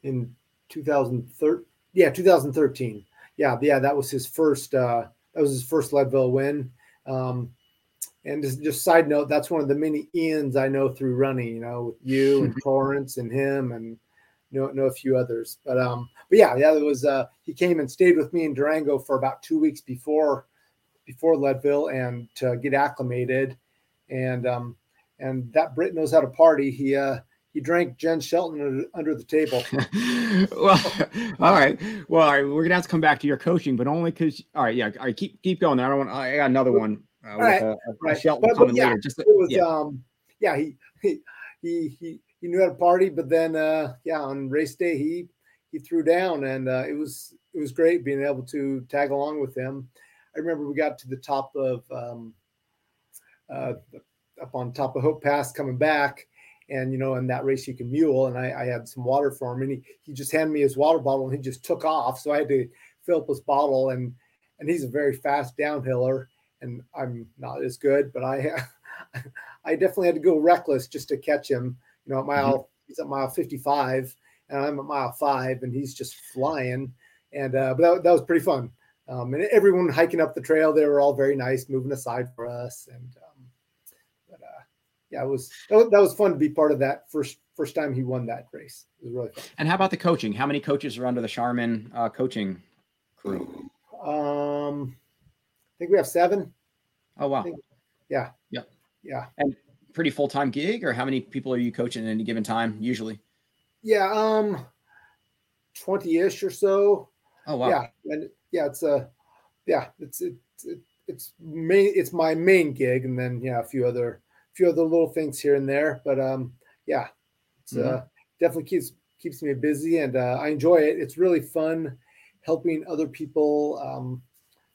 in 2013. Yeah, 2013 yeah, yeah, that was his first. Uh, that was his first Leadville win. Um, and just, just side note, that's one of the many Ians I know through running. You know, with you and Torrence and him, and know know a few others. But um, but yeah, yeah, it was. Uh, he came and stayed with me in Durango for about two weeks before before Leadville and to get acclimated, and um, and that Brit knows how to party. He uh he drank Jenn Shelton under, under the table. well, all right. Well, all right. We're gonna have to come back to your coaching, but only because. All right, yeah. All right, keep keep going. I don't want. I got another one. Uh, uh, right. Shelton but, yeah, later. Just was. Yeah. Um. Yeah. He he he he he knew how to party, but then uh yeah on race day he he threw down, and uh, it was it was great being able to tag along with him. I remember we got to the top of um uh up on top of Hope Pass coming back and you know in that race you can mule and I, I, had some water for him and he, he just handed me his water bottle and he just took off so i had to fill up his bottle and and he's a very fast downhiller and i'm not as good but i i definitely had to go reckless just to catch him you know at mile mm-hmm. he's at mile 55 and i'm at mile five and he's just flying and uh but that, that was pretty fun um, and everyone hiking up the trail they were all very nice moving aside for us and yeah, it was that was fun to be part of that first first time he won that race. It was really fun. And how about the coaching? How many coaches are under the Sharman uh, coaching crew? Um, I think we have seven. Oh wow! Think, yeah. Yeah. Yeah. And pretty full time gig, or how many people are you coaching at any given time usually? Yeah, um, twenty ish or so. Oh wow! Yeah, and yeah, it's a yeah, it's it's it's main it's my main gig, and then yeah, a few other few other little things here and there. But um, yeah, it's mm-hmm. uh, definitely keeps keeps me busy, and uh, I enjoy it. It's really fun helping other people um,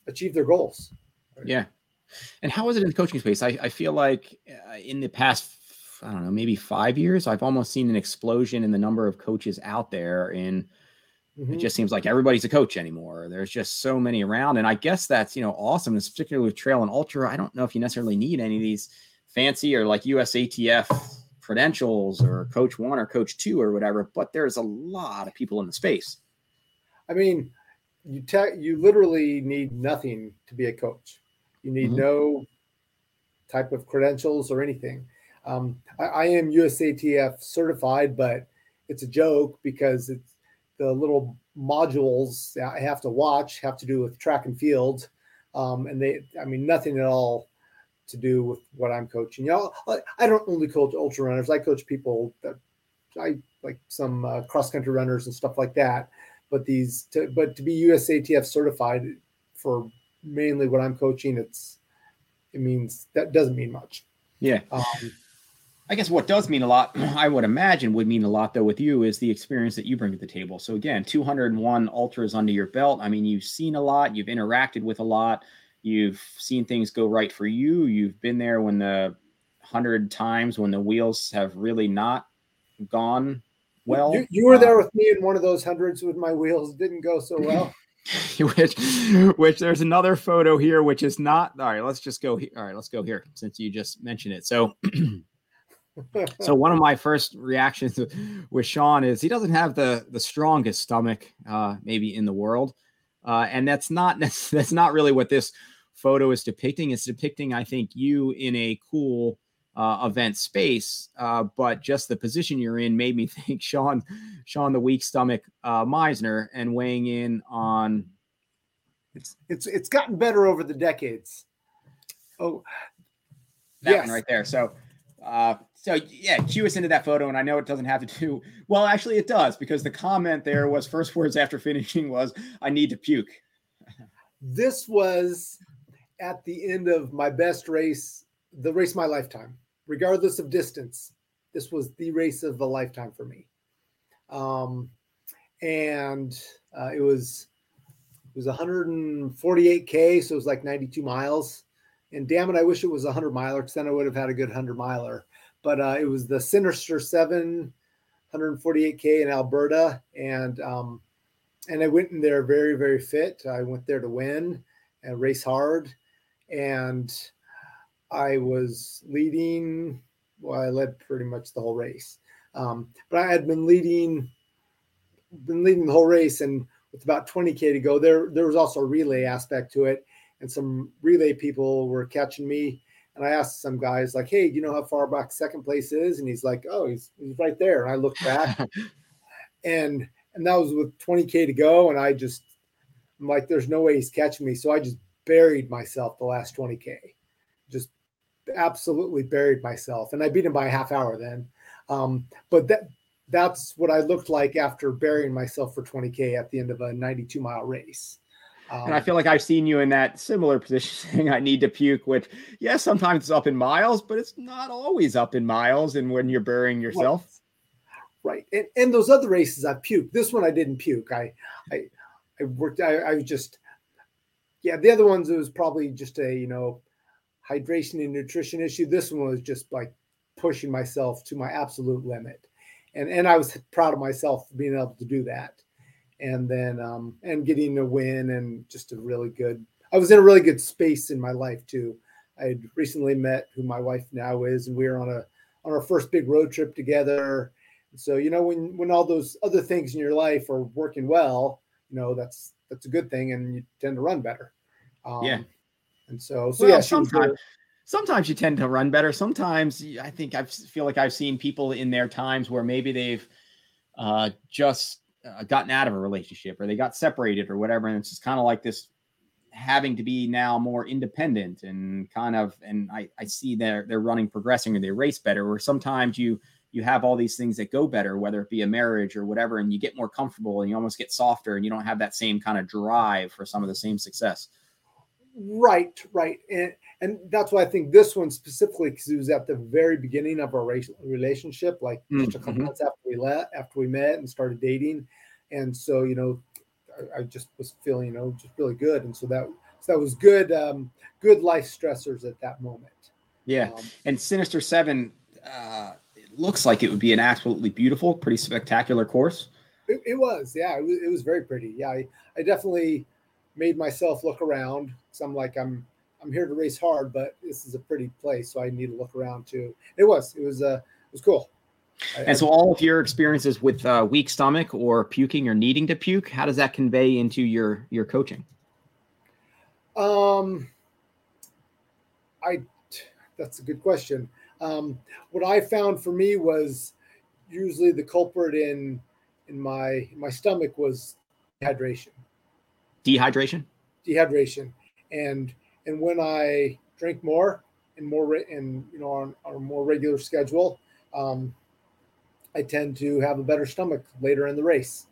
achieve their goals. Yeah. And how is it in the coaching space? I, I feel like uh, in the past, I don't know, maybe five years, I've almost seen an explosion in the number of coaches out there And Mm-hmm. It just seems like everybody's a coach anymore. There's just so many around. And I guess that's, you know, awesome. It's particularly with trail and ultra. I don't know if you necessarily need any of these fancy or like USATF credentials or coach one or coach two or whatever, but there's a lot of people in the space. I mean, you te- you literally need nothing to be a coach. You need mm-hmm. no type of credentials or anything. Um, I, I, am USATF certified, but it's a joke because it's the little modules I have to watch have to do with track and field, um, and they, I mean, nothing at all to do with what I'm coaching. You know, I don't only coach ultra runners. I coach people that I like some uh, cross country runners and stuff like that. But these, to, but to be USATF certified for mainly what I'm coaching, it's it means that doesn't mean much. Yeah. Um, I guess what does mean a lot, I would imagine would mean a lot though with you is the experience that you bring to the table. So again, 201 ultras under your belt. I mean, you've seen a lot, you've interacted with a lot. You've seen things go right for you. You've been there when the hundred times when the wheels have really not gone well. You, you were there uh, with me in one of those hundreds when my wheels didn't go so well. which, which there's another photo here, which is not all right. Let's just go here. All right, let's go here since you just mentioned it. So, so one of my first reactions with Sean is he doesn't have the the strongest stomach, uh, maybe in the world. Uh, and that's not that's, that's not really what this photo is depicting. It's depicting, I think, you in a cool uh, event space, uh, but just the position you're in made me think Sean, Sean the weak stomach uh, Meisner, and weighing in on. It's it's it's gotten better over the decades. Oh, that yes. one right there. So, uh, so yeah, cue us into that photo, and I know it doesn't have to do well. Actually, it does because the comment there was first words after finishing was, "I need to puke." This was at the end of my best race, the race of my lifetime, regardless of distance. This was the race of a lifetime for me, um, and uh, it was it was 148k, so it was like 92 miles. And damn it, I wish it was a 100 miler because then I would have had a good 100 miler but uh, it was the Sinister Seven, 148k in Alberta, and um, and I went in there very very fit. I went there to win and race hard, and I was leading. Well, I led pretty much the whole race, um, but I had been leading, been leading the whole race, and with about 20k to go, there there was also a relay aspect to it, and some relay people were catching me and I asked some guys like, "Hey, do you know how far back second place is?" And he's like, "Oh, he's, he's right there." And I looked back, and and that was with 20k to go, and I just I'm like, "There's no way he's catching me," so I just buried myself the last 20k, just absolutely buried myself, and I beat him by a half hour then. Um, but that that's what I looked like after burying myself for 20k at the end of a 92 mile race. Um, and I feel like I've seen you in that similar position saying I need to puke, which, yes, yeah, sometimes it's up in miles, but it's not always up in miles. And when you're burying yourself. Right. And, and those other races I puked. This one I didn't puke. I, I, I worked, I, I was just, yeah, the other ones, it was probably just a, you know, hydration and nutrition issue. This one was just like pushing myself to my absolute limit. And, and I was proud of myself for being able to do that and then um, and getting a win and just a really good. I was in a really good space in my life too. I had recently met who my wife now is, and we were on a on our first big road trip together. So you know when when all those other things in your life are working well, you know that's that's a good thing, and you tend to run better. Um, yeah. And so so well, yeah, sometimes sometimes you tend to run better. Sometimes I think I feel like I've seen people in their times where maybe they've uh, just uh, gotten out of a relationship or they got separated or whatever. And it's just kind of like this having to be now more independent and kind of, and I, I see they're, they're running progressing or they race better, or sometimes you, you have all these things that go better, whether it be a marriage or whatever, and you get more comfortable and you almost get softer and you don't have that same kind of drive for some of the same success. Right, right. And and that's why I think this one specifically because it was at the very beginning of our relationship, like mm-hmm. just a couple mm-hmm. months after we let after we met and started dating, and so you know, I, I, just was feeling you know just really good, and so that so that was good, um, good life stressors at that moment. Yeah, um, and Sinister Seven uh, looks like it would be an absolutely beautiful, pretty spectacular course. It, it was, yeah, it was, it was very pretty. Yeah, I, I definitely made myself look around. So I'm like, I'm I'm here to race hard, but this is a pretty place, so I need to look around too. It was, it was, uh, it was cool. And so, all of your experiences with uh, weak stomach or puking or needing to puke, how does that convey into your your coaching? Um, I that's a good question. Um, what I found for me was usually the culprit in in my my stomach was dehydration. Dehydration. Dehydration, and and when I drink more and more and you know on, on a more regular schedule, um, I tend to have a better stomach later in the race.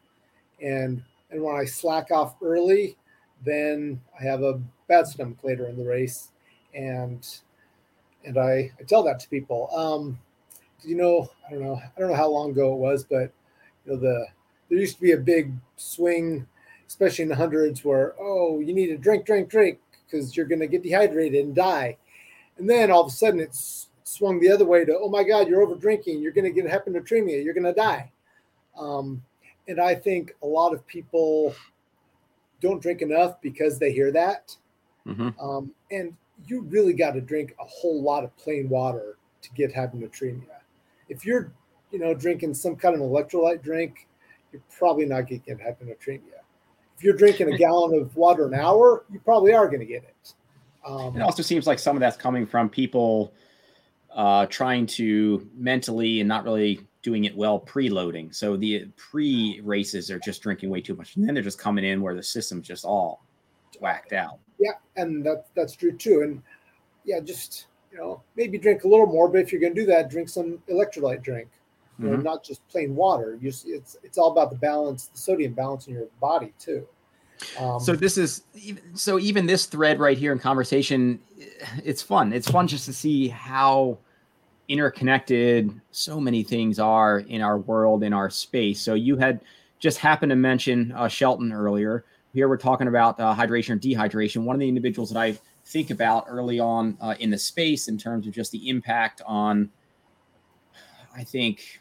And and when I slack off early, then I have a bad stomach later in the race. And and I, I tell that to people. Um, you know, I don't know, I don't know how long ago it was, but you know, the there used to be a big swing, especially in the hundreds, where oh, you need to drink, drink, drink, because you're going to get dehydrated and die. And then all of a sudden, it's swung the other way to, oh my God, you're over drinking. You're going to get hyponatremia. You're going to die. Um, and I think a lot of people don't drink enough because they hear that. Mm-hmm. Um, and you really got to drink a whole lot of plain water to get hyponatremia. If you're, you know, drinking some kind of electrolyte drink, you're probably not going to get hyponatremia. If you're drinking a gallon of water an hour, you probably are going to get it. Um, it also seems like some of that's coming from people uh, trying to mentally and not really doing it well preloading. So the pre races are just drinking way too much, and then they're just coming in where the system's just all whacked out. Yeah, and that that's true too. And yeah, just you know maybe drink a little more, but if you're going to do that, drink some electrolyte drink. Mm-hmm. know, not just plain water. You, it's it's all about the balance, the sodium balance in your body too. Um, so this is so even this thread right here in conversation, it's fun. It's fun just to see how interconnected so many things are in our world, in our space. So you had just happened to mention uh, Shelton earlier. Here we're talking about uh, hydration or dehydration. One of the individuals that I think about early on uh, in the space in terms of just the impact on, I think,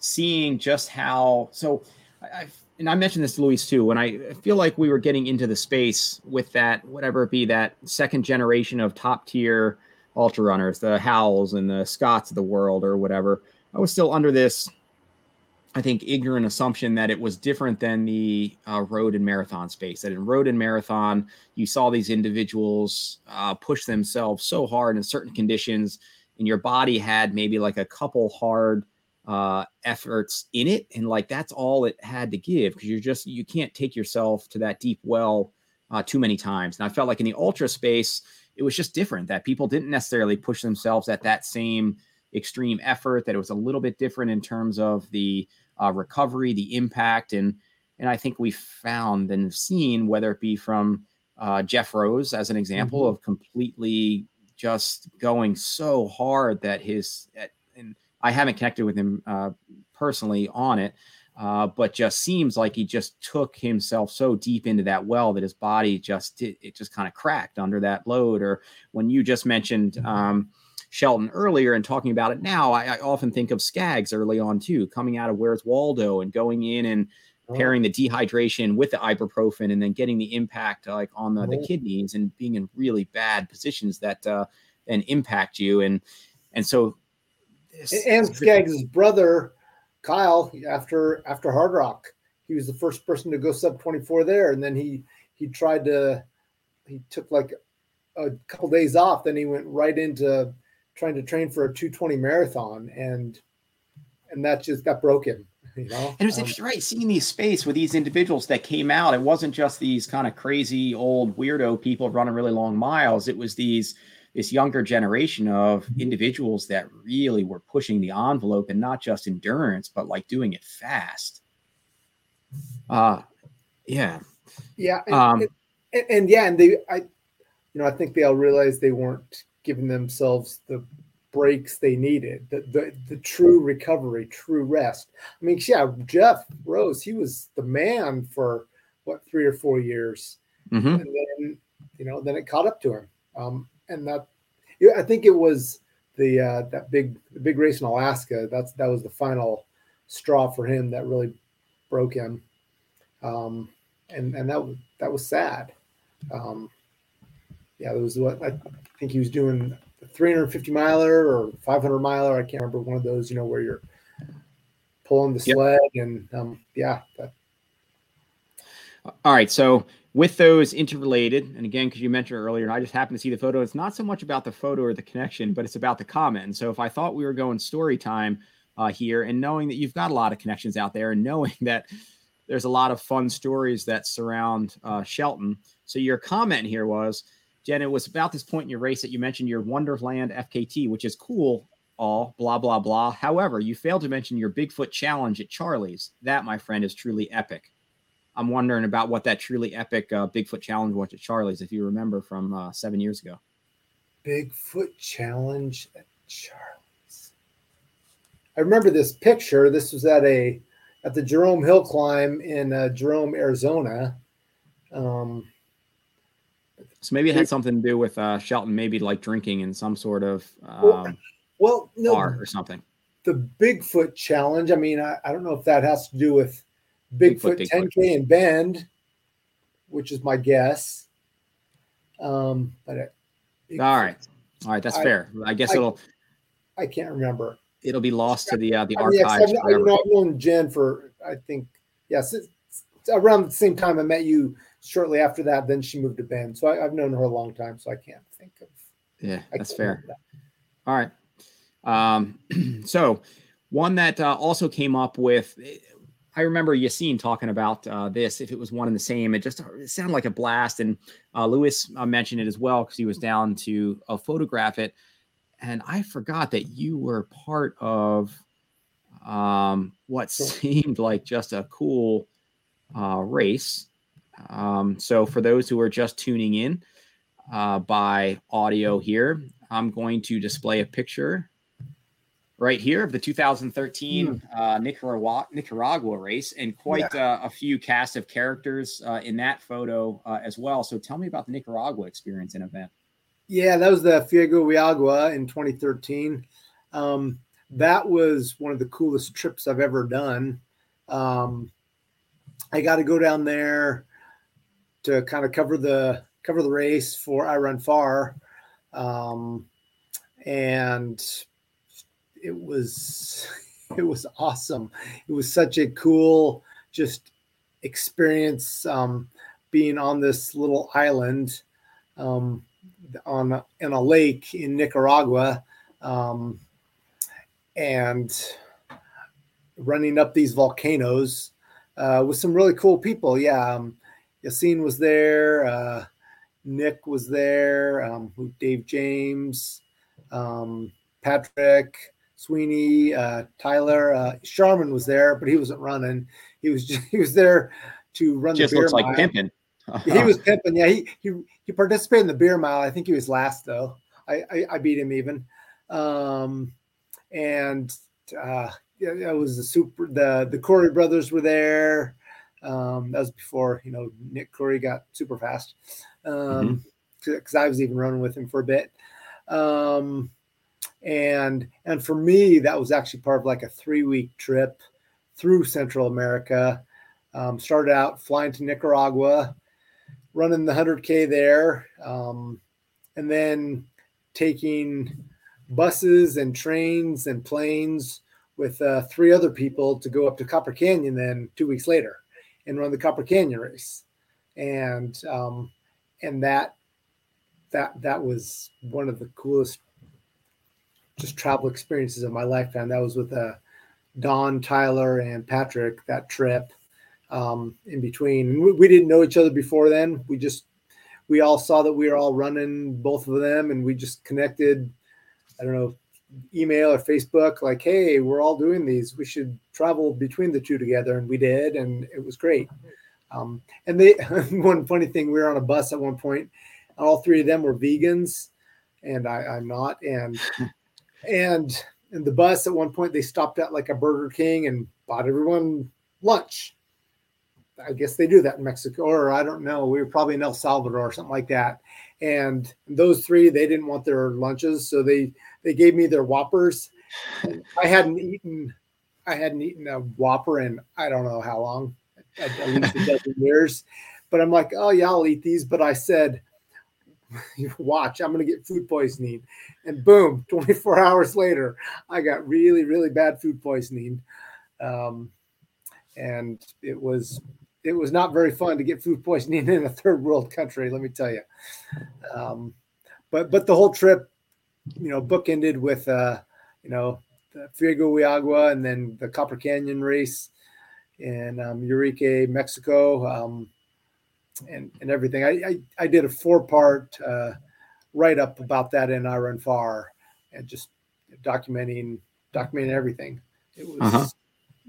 seeing just how so. I, and I mentioned this to Luis too. When I feel like we were getting into the space with that, whatever it be, that second generation of top tier ultra runners, the Howells and the Scots of the world or whatever. I was still under this, I think, ignorant assumption that it was different than the uh, road and marathon space. That in road and marathon, you saw these individuals uh, push themselves so hard in certain conditions, and your body had maybe like a couple hard uh, efforts in it, and like that's all it had to give because you're just you can't take yourself to that deep well uh, too many times. And I felt like in the ultra space it was just different that people didn't necessarily push themselves at that same extreme effort that it was a little bit different in terms of the uh, recovery the impact and and i think we found and seen whether it be from uh, Geoff Roes as an example mm-hmm. of completely just going so hard that his and i haven't connected with him uh, personally on it uh, but just seems like he just took himself so deep into that well that his body just did, it just kind of cracked under that load. Or when you just mentioned um, Shelton earlier and talking about it now, I, I, often think of Skaggs early on too, coming out of Where's Waldo and going in and oh. pairing the dehydration with the ibuprofen and then getting the impact like on the, the oh. kidneys and being in really bad positions that uh, then impact you. And and so and Skaggs' brother Kyle after after Hardrock. He was the first person to go sub 24 there, and then he he tried to he took like a couple days off. Then he went right into trying to train for a 220 marathon, and and that just got broken. You know? And it was um, interesting, right? Seeing these space with these individuals that came out. It wasn't just these kind of crazy old weirdo people running really long miles. It was these this younger generation of mm-hmm. individuals that really were pushing the envelope and not just endurance, but like doing it fast. Uh yeah. Yeah. And, um, and, and yeah, and they I you know, I think they all realized they weren't giving themselves the breaks they needed, the, the the true recovery, true rest. I mean, yeah, Geoff Roes, he was the man for what three or four years, mm-hmm. and then you know, then it caught up to him. Um, and that I think it was the uh, that big the big race in Alaska. That's that was the final straw for him that really broke him, um, and and that was that was sad. Um, yeah, it was what I think he was doing 350 miler or 500 miler. I can't remember one of those. You know where you're pulling the sled yep. and um, yeah. That. All right, so with those interrelated, and again, because you mentioned earlier, and I just happened to see the photo, it's not so much about the photo or the connection, but it's about the comment. And so if I thought we were going story time uh, here, and knowing that you've got a lot of connections out there, and knowing that there's a lot of fun stories that surround uh, Shelton. So your comment here was, Jenn, it was about this point in your race that you mentioned your Wonderland FKT, which is cool, all blah blah blah. However, you failed to mention your Bigfoot challenge at Charlie's. That, my friend, is truly epic. I'm wondering about what that truly epic uh, Bigfoot challenge was at Charlie's, if you remember from uh, seven years ago. Bigfoot challenge at Charlie's. I remember this picture. This was at a at the Jerome Hill climb in uh, Jerome, Arizona. Um, so maybe it had something to do with uh, Shelton, maybe like drinking in some sort of um, well, well, no, bar or something. The Bigfoot challenge. I mean, I, I don't know if that has to do with Bigfoot, Bigfoot 10K Bigfoot. and Bend, which is my guess. Um, but it, all right, all right, that's I, fair. I guess I, it'll. I can't remember. It'll be lost to the uh, the I mean, archives. I've, I've, known Jenn for I think yes, around the same time I met you. Shortly after that, then she moved to Bend. So I, have known her a long time. So I can't think of. Yeah, that's fair. That. All right. Um, so one that uh, also came up with I remember Yassine talking about uh, this. If it was one and the same, it just it sounded like a blast. And uh, Lewis uh, mentioned it as well because he was down to uh, photograph it. And I forgot that you were part of um, what seemed like just a cool uh, race. Um, so for those who are just tuning in uh, by audio here, I'm going to display a picture right here of the 2013 mm. uh, Nicaragua, Nicaragua race, and quite yeah. uh, a few cast of characters uh, in that photo uh, as well. So tell me about the Nicaragua experience and event. Yeah, that was the Fuego in 2013. Um, that was one of the coolest trips I've ever done. Um, I got to go down there to kind of cover the cover the race for iRunFar, um, and it was it was awesome. It was such a cool just experience um, being on this little island um, on in a lake in Nicaragua um, and running up these volcanoes uh, with some really cool people. Yeah, um, Yassine was there. Uh, Nick was there. Um, Dave James, um, Patrick, Sweeney, uh, Tyler, uh, Sharman was there, but he wasn't running. He was just, he was there to run just the beer looks mile. like pimping. he was pimping. Yeah, he, he he participated in the beer mile. I think he was last though. I I, I beat him even. Um, and uh, yeah, it was the super. The the Coury brothers were there. Um, that was before you know Nick Coury got super fast. Um, because mm-hmm. I was even running with him for a bit. Um, and and for me that was actually part of like a three week trip through central america. Um, started out flying to nicaragua running the 100k there um, and then taking buses and trains and planes with uh, three other people to go up to copper canyon then two weeks later and run the copper canyon race. And um, and that that that was one of the coolest just travel experiences of my life, and that was with uh, Don, Tyler, and Patrick. That trip um, in between, we, we, didn't know each other before then. We just we all saw that we were all running both of them, and we just connected. I don't know, email or Facebook, like, hey, we're all doing these. We should travel between the two together, and we did, and it was great. Um, and they one funny thing, we were on a bus at one point, and all three of them were vegans, and I, I'm not, and and in the bus at one point they stopped at like a Burger King and bought everyone lunch. I guess they do that in Mexico, or I don't know. We were probably in El Salvador or something like that. And those three, they didn't want their lunches, so they they gave me their Whoppers. I hadn't eaten I hadn't eaten a Whopper in I don't know how long, at, at least a dozen years. But I'm like, oh yeah, I'll eat these. But I said, watch, I'm gonna get food poisoning, and boom, 24 hours later, I got really, really bad food poisoning, um, and it was it was not very fun to get food poisoning in a third world country. Let me tell you. Um, but but the whole trip, you know, bookended with uh, you know the Fuego Agua and then the Copper Canyon race in um, Urique, Mexico, um, and and everything. I, I, I did a four part uh, write up about that in iRunFar, and just documenting documenting everything. It was uh-huh.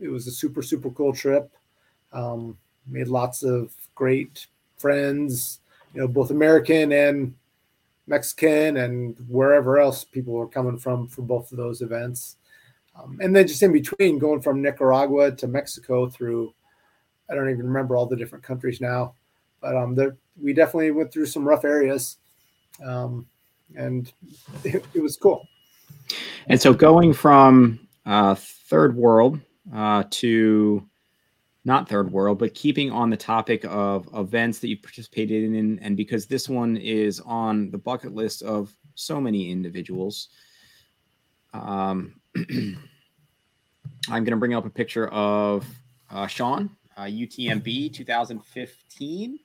it was a super super cool trip. Um, made lots of great friends, you know, both American and Mexican and wherever else people were coming from for both of those events. Um, and then just in between, going from Nicaragua to Mexico through, I don't even remember all the different countries now, but um, there, we definitely went through some rough areas, um, and it, it, was cool. And so, going from uh, third world uh, to not third world, but keeping on the topic of events that you participated in, and because this one is on the bucket list of so many individuals. Um, I'm going to bring up a picture of uh, Sean, uh, UTMB 2015.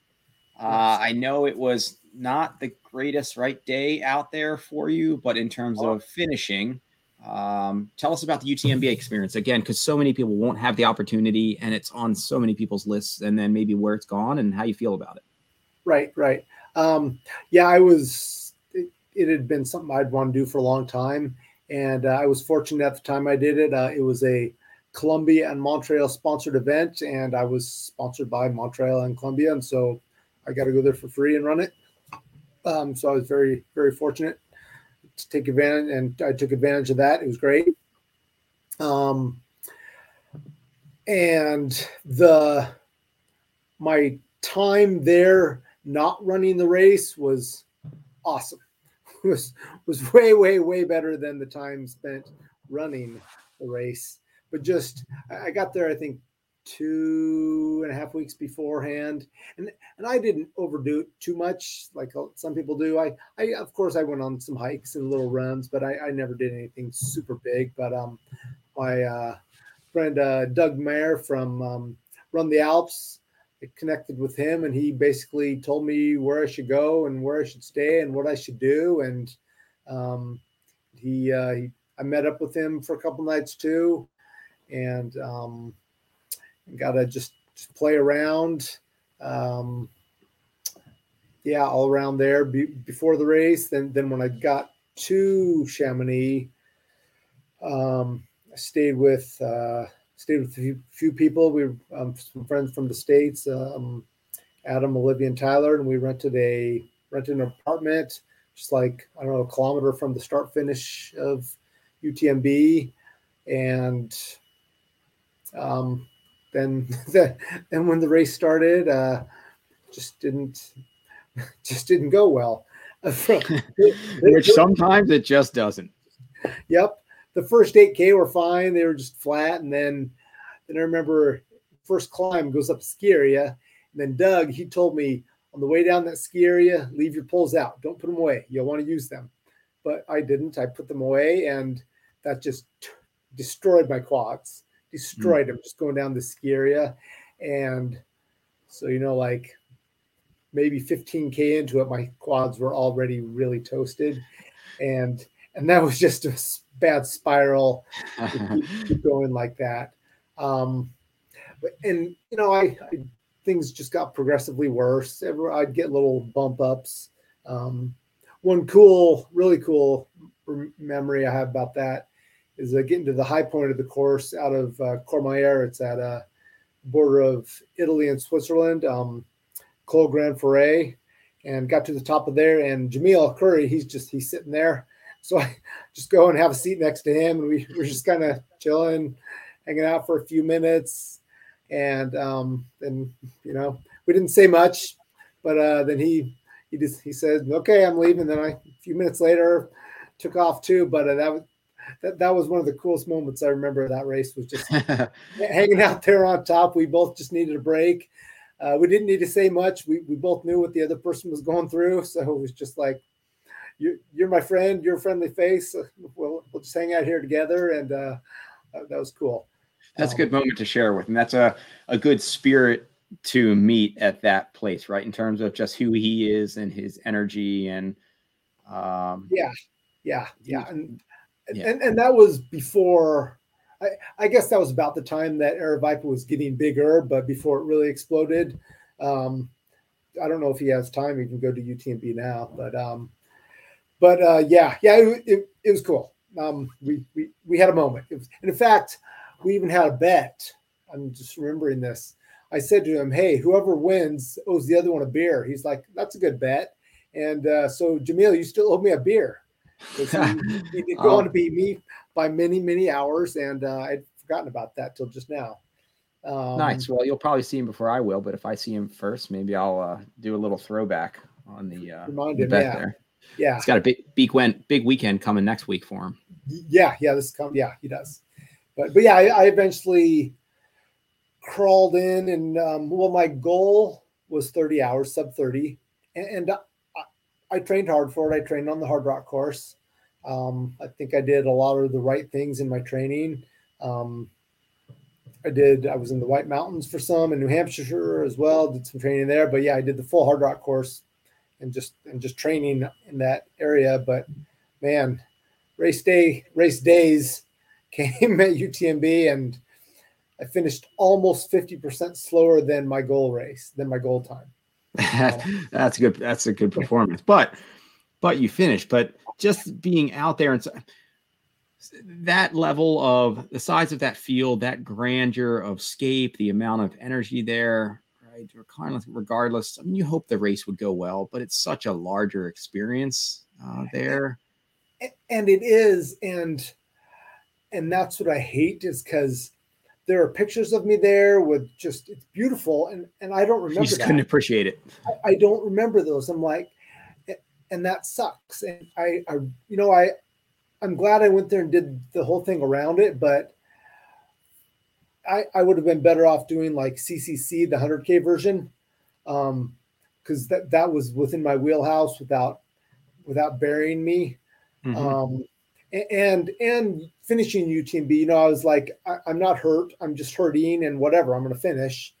Uh, I know it was not the greatest right day out there for you, but in terms of finishing, um, tell us about the UTMB experience again, because so many people won't have the opportunity, and it's on so many people's lists, and then maybe where it's gone and how you feel about it. Right, right. Um, yeah, I was. It, it, had been something I'd want to do for a long time, and uh, I was fortunate at the time I did it. Uh, it was a Columbia and Montrail sponsored event, and I was sponsored by Montrail and Columbia, and so I got to go there for free and run it. Um, so I was very, very fortunate to take advantage, and I took advantage of that. It was great. Um, and the my time there not running the race was awesome. was was way way way better than the time spent running the race. But just I got there, I think two and a half weeks beforehand. And and i didn't overdo it too much like some people do. I i of course i went on some hikes and little runs but i i never did anything super big. But um my uh friend uh doug mayer from um, run the alps I connected with him and he basically told me where i should go and where i should stay and what i should do. And um he uh he, i met up with him for a couple nights too. And um got to just, play around. Um, yeah, all around there be, before the race. Then, then when I got to Chamonix, um, I stayed with uh, stayed with a few, few people. We um, some friends from the states, um, Adam, Olivia, and Tyler, and we rented a rented an apartment just like I don't know a kilometer from the start finish of UTMB, and um, then then when the race started, uh, just didn't just didn't go well. Which sometimes it just doesn't. Yep. The first 8K were fine. They were just flat. And then then I remember first climb goes up ski area. And then Doug, he told me on the way down that ski area, leave your poles out. Don't put them away. You'll want to use them. But I didn't. I put them away and that just t- destroyed my quads destroyed him just going down the ski area. And so, you know, like maybe 15K into it, my quads were already really toasted. And and that was just a bad spiral keep, keep, going like that. Um, and you know, I, I, things just got progressively worse. Every, I'd get little bump ups. Um, one cool, really cool memory I have about that is uh, getting to the high point of the course out of uh, Courmayeur. It's at a uh, border of Italy and Switzerland, um, Col Grand Ferret, and got to the top of there. And Jamil Coury, he's just he's sitting there. So I just go and have a seat next to him, and we were just kind of chilling, hanging out for a few minutes, and um, then you know we didn't say much, but uh, then he he just he said, "Okay, I'm leaving." Then I a few minutes later took off too, but uh, that was that, that was one of the coolest moments I remember of that race was just hanging out there on top. We both just needed a break. Uh, we didn't need to say much. We, we both knew what the other person was going through. So it was just like, you're, you're my friend, you're a friendly face. We'll, we'll just hang out here together. And uh, that was cool. That's um, a good moment to share with. And that's a, a good spirit to meet at that place, right? In terms of just who he is and his energy and um yeah, yeah, yeah. And yeah. and, and that was before I, I guess that was about the time that Aravaipa was getting bigger, but before it really exploded. Um I don't know if he has time, he can go to UTMB now, but um but uh yeah, yeah, it, it, it was cool. Um we we we had a moment. Was, and in fact, we even had a bet. I'm just remembering this I said to him, "Hey, whoever wins owes the other one a beer." He's like, "That's a good bet." And uh, so, Jamil, you still owe me a beer. He, he did go oh. on to beat me by many, many hours, and uh, I'd forgotten about that till just now. Um, nice. Well, you'll probably see him before I will, but if I see him first, maybe I'll uh, do a little throwback on the, uh, the bet yeah. there. Yeah, he's got a big big went big weekend coming next week for him. Yeah, yeah, this come yeah he does, but but yeah, I, I eventually crawled in and um, well my goal was 30 hours sub 30 and, and I, trained hard for it. I trained on the Hardrock course. Um, i think i did a lot of the right things in my training. Um, i did i was in the white mountains for some in new hampshire as well did some training there. But yeah i did the full Hardrock course and just and just training in that area. But man race day race days came at utmb and I finished almost 50% slower than my goal race, than my goal time. that's good. That's a good performance. But but you finish. But just being out there and that level of the size of that field, that grandeur of scape, the amount of energy there, right? Regardless, I mean, you hope the race would go well, but it's such a larger experience uh, there. And it is, and and that's what I hate is because there are pictures of me there with just it's beautiful. And and i don't remember you just that. couldn't appreciate it. I, I, don't remember those. I'm like and that sucks. And i i you know i i'm glad i went there and did the whole thing around it but i i would have been better off doing like ccc the 100k version um because that that was within my wheelhouse without without burying me. Mm-hmm. um and and finishing UTMB, you know, I was like, I, am not hurt. I'm just hurting and whatever. I'm going to finish,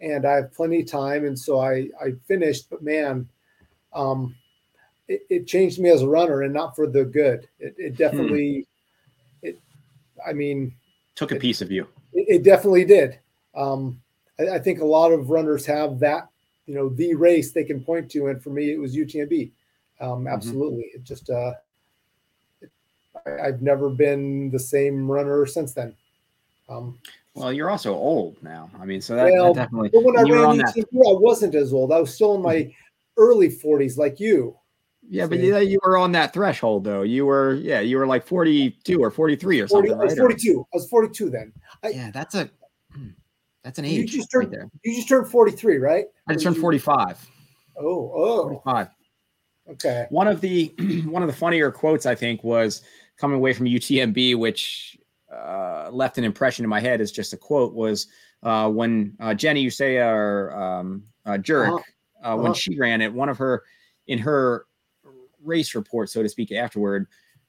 and I have plenty of time, and so I I finished. But man, um, it, it changed me as a runner, and not for the good. It, it hmm. definitely, hmm. it. I mean, took a it, piece of you. It, it definitely did. Um, I, I think a lot of runners have that, you know, the race they can point to, and for me, it was UTMB. Um, mm-hmm. absolutely, mm-hmm. it just uh, I, have never been the same runner since then. Um, well, you're also old now. I mean, so that, well, that definitely. But when I ran. I wasn't as old. I was still in my mm-hmm. early 40s, like you. Yeah, but yeah, you were on that threshold though. You were, yeah, you were like 42 or 43 or 40, something. I was 42. Or... I was 42 then. I, yeah, that's a hmm, that's an age. You just turned, right you just turned 43, right? I just turned 45. Oh, oh. 45. Okay. One of the one of the funnier quotes I think was coming away from UTMB, which uh, left an impression in my head as just a quote, was uh, when uh, Jenny Uehisa or um, uh, Jurek, uh, when uh-huh. she ran it, one of her in her race report, so to speak, afterward,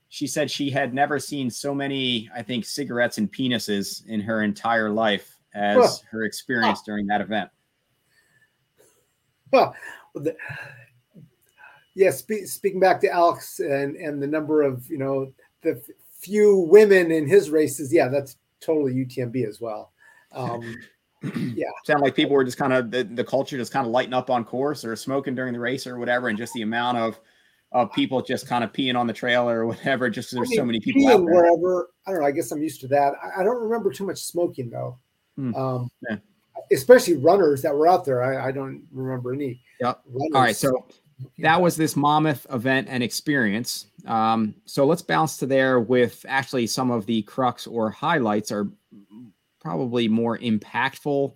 she said she had never seen so many, I think, cigarettes and penises in her entire life as her experience during that event. Huh. The, yeah, spe- speaking back to Alex and and the number of you know the few women in his races, yeah, that's totally UTMB as well. Um, yeah, sound like people were just kind of the, the culture just kind of lighting up on course or smoking during the race or whatever, and just the amount of of people just kind of peeing on the trail or whatever. Just there's I mean, so many people out there. wherever. I don't know. I guess I'm used to that. I, I don't remember too much smoking though. Hmm. Um, yeah. Especially runners that were out there. I, I don't remember any. Yep. All right. So that was this Monmouth event and experience. Um, so let's bounce to there with actually some of the crux or highlights are probably more impactful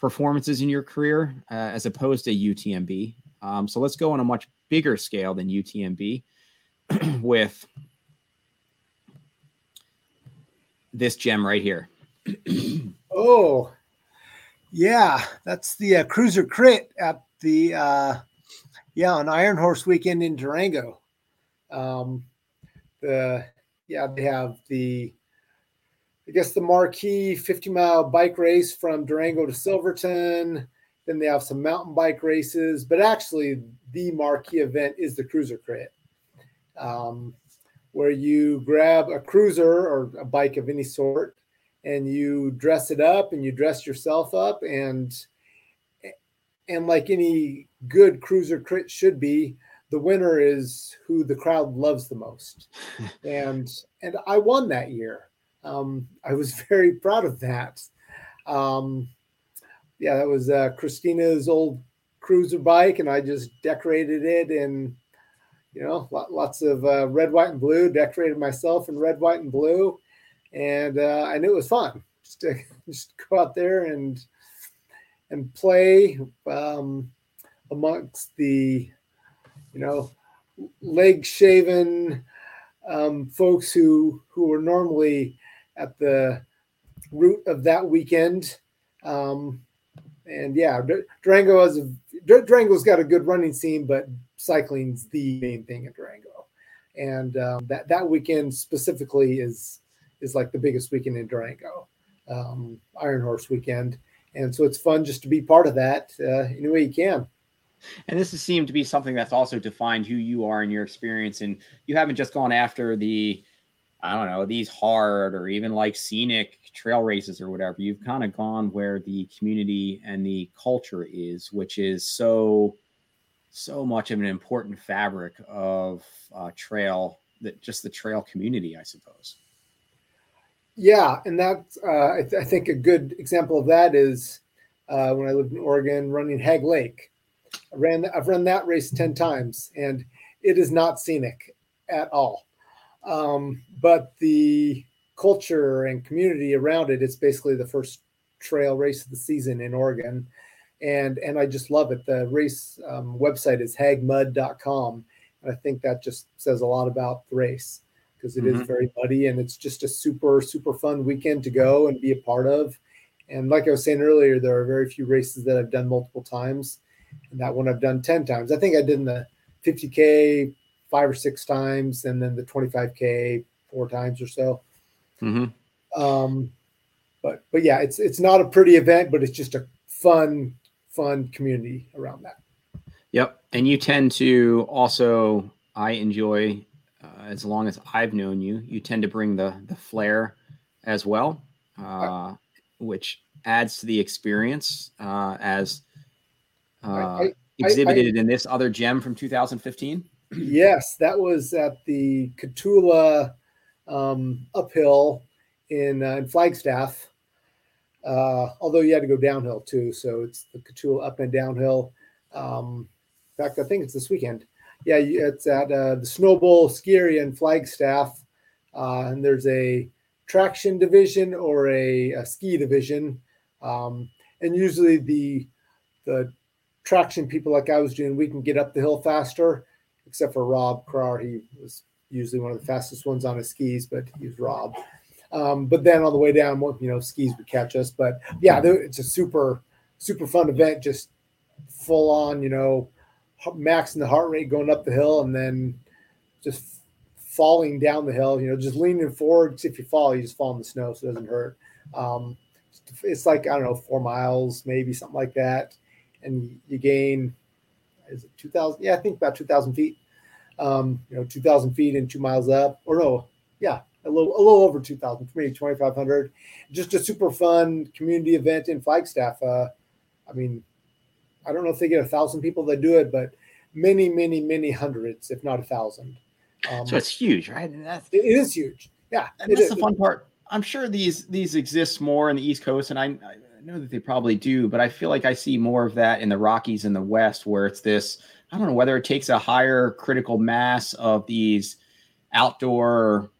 performances in your career uh, as opposed to UTMB. Um, so let's go on a much bigger scale than UTMB with this gem right here? oh, yeah, that's the uh, Cruiser Crit at the uh, yeah on Iron Horse weekend in Durango. Um, the yeah they have the I guess the marquee 50 mile bike race from Durango to Silverton. Then they have some mountain bike races, but actually the marquee event is the Cruiser Crit, um, where you grab a cruiser or a bike of any sort and you dress it up and you dress yourself up and and like any good cruiser crit should be, the winner is who the crowd loves the most. and and I won that year. Um, I was very proud of that. Um, yeah, that was uh, Christina's old cruiser bike, and I just decorated it in, you know, lots of uh, red, white, and blue. Decorated myself in red, white, and blue, and uh, i knew it was fun just to just go out there and and play um, amongst the, you know, leg shaven um, folks who who were normally at the root of that weekend. Um, and yeah, Durango has a Durango's got a good running scene, but cycling's the main thing in Durango. And um, that that weekend specifically is is like the biggest weekend in Durango, um, Iron Horse weekend, and so it's fun just to be part of that uh, any way you can. And this has seemed to be something that's also defined who you are in your experience, and you haven't just gone after the I don't know, these hard or even like scenic trail races or whatever, you've kind of gone where the community and the culture is, which is so, so much of an important fabric of uh, trail that just the trail community, I suppose. Yeah, and that's uh, I, th- I, think a good example of that is uh, when I lived in Oregon, running Hagg Lake. I ran I've run that race ten times, and it is not scenic at all. Um, but the culture and community around it, it's basically the first trail race of the season in Oregon. And, and I just love it. The race um, website is hagmud.com. And I think that just says a lot about the race because it mm-hmm. is very muddy and it's just a super, super fun weekend to go and be a part of. And like I was saying earlier, there are very few races that I've done multiple times. And that one I've done 10 times. I think I did in the 50K five or six times, and then the 25k four times or so. Mm-hmm. Um, but but yeah, it's it's not a pretty event, but it's just a fun fun community around that. Yep, and you tend to also I enjoy uh, as long as I've known you, you tend to bring the the flair as well, uh, which adds to the experience uh, as uh, I, I, exhibited I, in this other gem from 2015 yes, that was at the Cotulla um, uphill in, uh, in Flagstaff. Uh, although you had to go downhill too, so it's the Cotulla up and downhill. Um, in fact, I think it's this weekend. Yeah, it's at uh, the Snowbowl Ski Area in Flagstaff, uh, and there's a traction division or a, a ski division, um, and usually the the traction people like I was doing, we can get up the hill faster except for Rob Krar. He was usually one of the fastest ones on his skis, but he was Rob. Um, but then on the way down, you know, skis would catch us. But yeah, it's a super, super fun event. Just full on, you know, maxing the heart rate going up the hill and then just falling down the hill. You know, just leaning forward. If you fall, you just fall in the snow, so it doesn't hurt. Um, it's like I don't know, four miles, maybe something like that, and you gain is it 2000 yeah i think about 2000 feet um, you know, 2,000 feet and two miles up, or no, yeah, a little, a little over 2,000, maybe 2,500. Just a super fun community event in Flagstaff. Uh, I mean, I don't know if they get a thousand people that do it, but many, many, many hundreds, if not a thousand. Um, so it's huge, right? That's, it is huge. Yeah, and that's is. the fun part. I'm sure these these exist more in the East Coast, and I, I know that they probably do, but I feel like I see more of that in the Rockies in the West, where it's this I don't know whether it takes a higher critical mass of these outdoor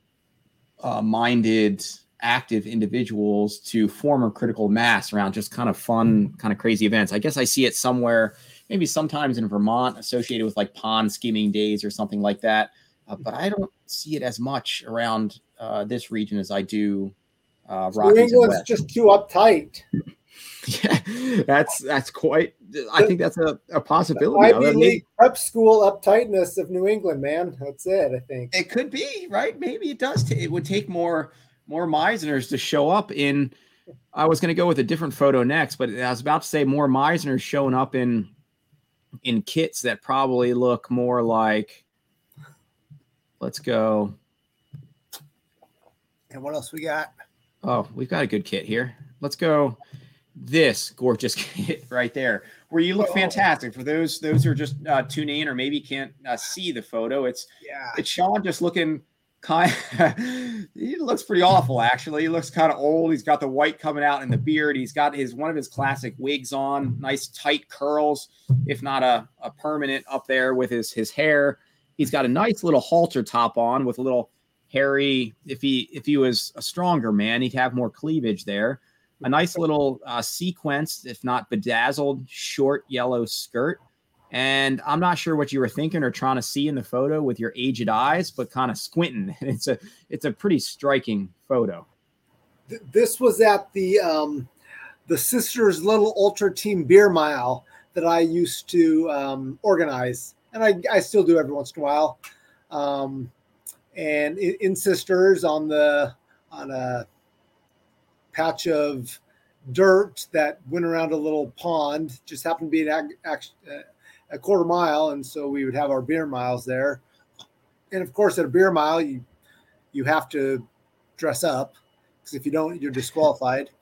uh, minded active individuals to form a critical mass around just kind of fun kind of crazy events. I guess i see it somewhere maybe sometimes in vermont associated with like pond skimming days or something like that uh, but i don't see it as much around uh, this region as i do uh, New England's just too uptight. yeah, that's that's quite. I think that's a, a possibility. Ivy League prep school uptightness of New England, man. That's it. I think it could be right. Maybe it does. T- it would take more more Meisners to show up in. I was going to go with a different photo next, but I was about to say more Meisners showing up in in kits that probably look more like. Let's go. And what else we got? Oh, we've got a good kit here. Let's go this gorgeous kit right there, where you look oh. fantastic. For those those who are just uh, tuning in or maybe can't uh, see the photo, it's yeah, it's Sean just looking kind. he looks pretty awful actually. He looks kind of old. He's got the white coming out in the beard. He's got his one of his classic wigs on, nice tight curls, if not a, a permanent up there with his his hair. He's got a nice little halter top on with a little hairy. If he if he was a stronger man, he'd have more cleavage there a nice little uh, sequenced, if not bedazzled, short yellow skirt. And I'm not sure what you were thinking or trying to see in the photo with your aged eyes, but kind of squinting. It's a it's a pretty striking photo. This was at the um, the Sisters Little Ultra Team Beer Mile that I used to um, organize, and I, I still do every once in a while. Um, and in, Sisters on the on a patch of dirt that went around a little pond. Just happened to be an ag- a quarter mile, and so we would have our beer miles there. And of course, at a beer mile, you you have to dress up because if you don't, you're disqualified.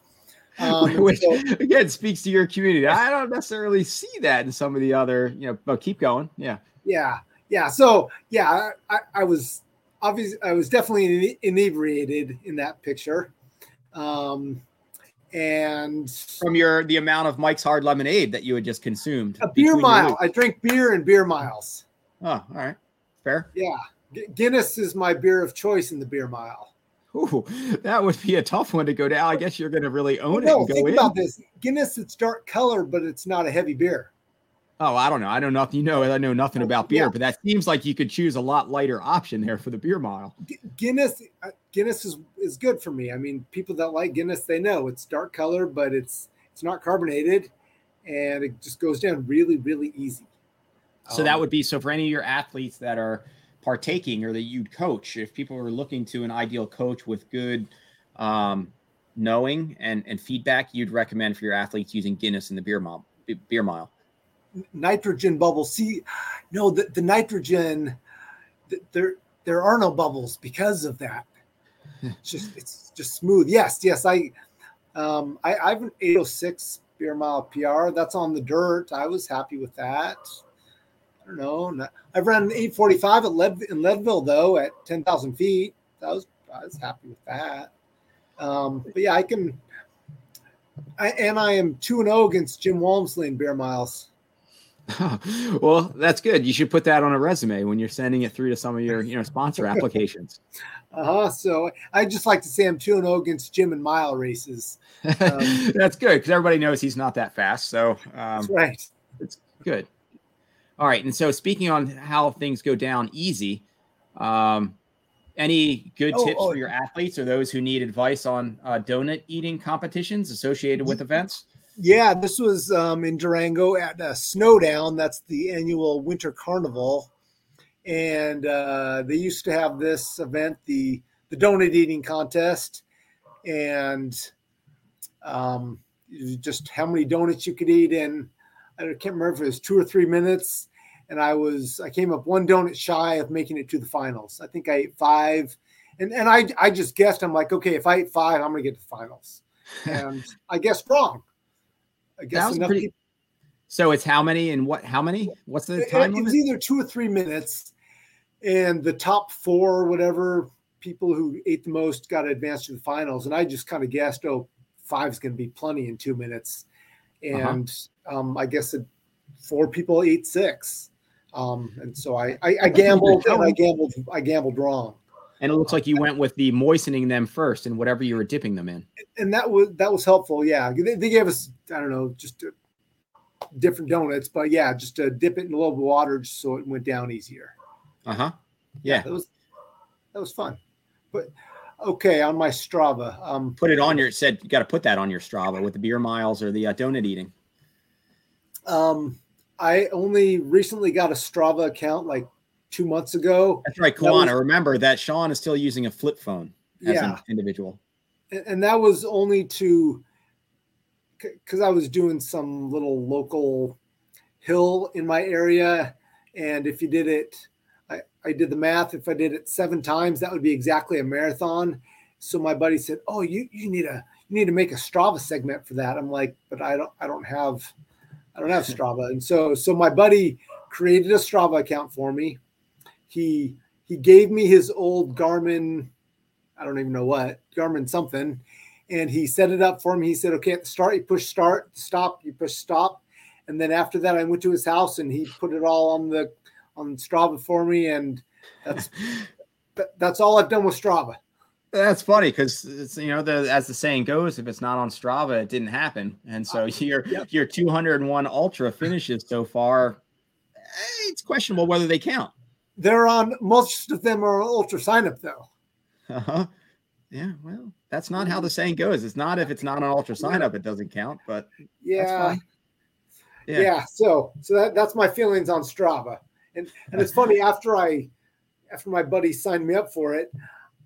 Um, Which so, again speaks to your community. I don't necessarily see that in some of the other, you know. But keep going. Yeah. Yeah. Yeah. So yeah, I, I was obviously I was definitely inebriated in that picture. Um, and from your the amount of Mike's Hard Lemonade that you had just consumed. A beer mile. I drink beer and beer miles. Oh, all right, fair. Yeah, Guinness is my beer of choice in the beer mile. Ooh, that would be a tough one to go down. I guess you're going to really own well, it. No, think in. about this. Guinness, it's dark color, but it's not a heavy beer. Oh, I don't know. I don't know nothing. You know, I know nothing about beer, yeah. but that seems like you could choose a lot lighter option there for the beer mile. Guinness, uh, Guinness is is good for me. I mean, people that like Guinness, they know it's dark color, but it's it's not carbonated, and it just goes down really, really easy. So um, that would be so for any of your athletes that are partaking or that you'd coach, if people are looking to an ideal coach with good um, knowing and and feedback, you'd recommend for your athletes using Guinness in the beer mile. Beer mile nitrogen bubbles. See, no, the, the nitrogen, the, there there are no bubbles because of that. It's just it's just smooth. Yes, yes. I um I, I have an 806 beer mile PR. That's on the dirt. I was happy with that. I don't know. I've run 845 at Lead, in Leadville though at 10,000 feet. That was I was happy with that. Um, but yeah, I can. I, and I am two and zero oh against Jim Walmsley in beer miles. well, that's good. You should put that on a resume when you're sending it through to some of your, you know, sponsor applications. Uh-huh. So I just like to say I'm 2 0 against Jim and mile races. Um, that's good because everybody knows he's not that fast. So um, right. It's good. All right. And so speaking on how things go down easy, um, any good oh, tips oh, for your athletes or those who need advice on uh, donut eating competitions associated with events? Yeah, this was um, in Durango at uh, Snowdown. That's the annual winter carnival, and uh, they used to have this event, the the donut eating contest, and um, just how many donuts you could eat in. I can't remember if it was two or three minutes, and I was I came up one donut shy of making it to the finals. I think I ate five, and and I I just guessed. I'm like, okay, if I eat five, I'm gonna get to the finals, and I guessed wrong. I guess enough pretty, people, So it's how many and what? How many? What's the time? It, was either two or three minutes, and the top four or whatever people who ate the most got advanced to the finals. And I just kind of guessed, oh, five is going to be plenty in two minutes, uh-huh. and uh-huh. um, I guess it, four people ate six. Um, and so I, I, I gambled and I gambled, I gambled wrong. And it looks like you went with the moistening them first and whatever you were dipping them in. And that was that was helpful. Yeah, they, they gave us I don't know just different donuts, but yeah, just to dip it in a little bit of water just so it went down easier. Uh huh. Yeah. yeah, that was that was fun. But okay, on my Strava. Um, put it on your. It said you got to put that on your Strava with the beer miles or the uh, donut eating. Um, I only recently got a Strava account like two months ago. That's right, Kwana. That remember that Sean is still using a flip phone as yeah. an individual. And, and that was only to because I was doing some little local hill in my area. And if you did it, I, I did the math. If I did it seven times, that would be exactly a marathon. So my buddy said, "Oh, you you need a you need to make a Strava segment for that." I'm like, "But I don't I don't have I don't have Strava." And so so my buddy created a Strava account for me. He he gave me his old Garmin, I don't even know what Garmin something, and he set it up for me. He said, "Okay, at the start, you push start, stop, you push stop." And then after that, I went to his house and he put it all on the on Strava for me, and that's that's all I've done with Strava. That's funny because it's you know the as the saying goes, if it's not on Strava, it didn't happen. And so your yep. your 201 ultra finishes so far, eh, it's questionable whether they count. They're on most of them are ultra sign up though. Uh-huh. Yeah, well, that's not how the saying goes. It's not if it's not an ultra sign up, it doesn't count. But yeah, yeah. yeah. So so that, that's my feelings on Strava. And and it's funny after I after my buddy signed me up for it,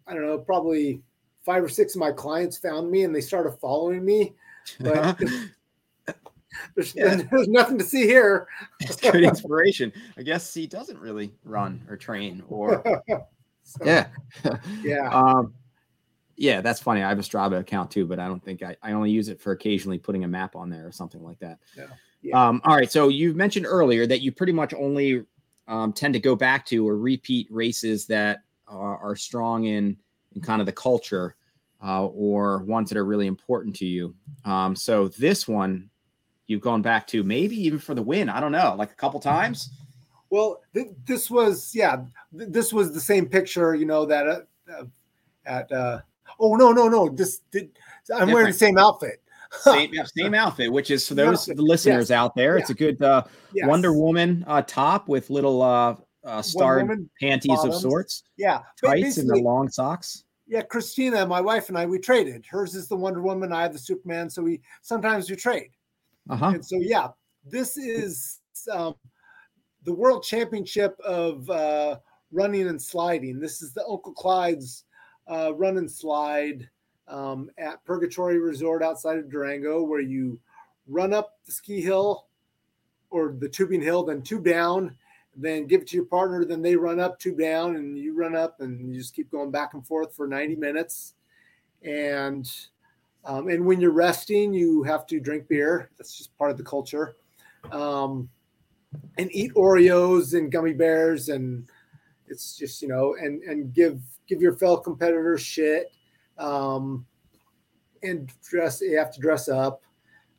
I don't know, probably five or six of my clients found me and they started following me. But there's, yeah. there's nothing to see here. It's good inspiration. I guess he doesn't really run or train or so, yeah. Yeah. Um, yeah, that's funny. I have a Strava account too, but I don't think I, I only use it for occasionally putting a map on there or something like that. Yeah. yeah. Um, all right. So you mentioned earlier that you pretty much only um, tend to go back to or repeat races that are, are strong in, in kind of the culture uh, or ones that are really important to you. Um, so this one you've gone back to maybe even for the win. I don't know, like a couple times. Well, th- this was yeah, th- this was the same picture, you know that uh, at uh, oh no no no this did I'm Different. wearing the same outfit. same, same outfit, which is for those the listeners yes. out there. Yeah. It's a good uh, yes. Wonder Woman uh, top with little uh, uh, starred panties bottoms. of sorts. Yeah, tights and the long socks. Yeah, Christina, my wife and I, we traded. Hers is the Wonder Woman. I have the Superman. So we sometimes we trade. Uh-huh. And so yeah, this is um, the World Championship of uh, running and sliding. This is the Uncle Clyde's uh, run and slide um, at Purgatory Resort outside of Durango, where you run up the ski hill or the tubing hill, then tube down, then give it to your partner, then they run up, tube down, and you run up, and you just keep going back and forth for 90 minutes. And um, and when you're resting, you have to drink beer. That's just part of the culture. Um, and eat Oreos and gummy bears, and it's just you know, and and give give your fellow competitors shit um, and dress. You have to dress up.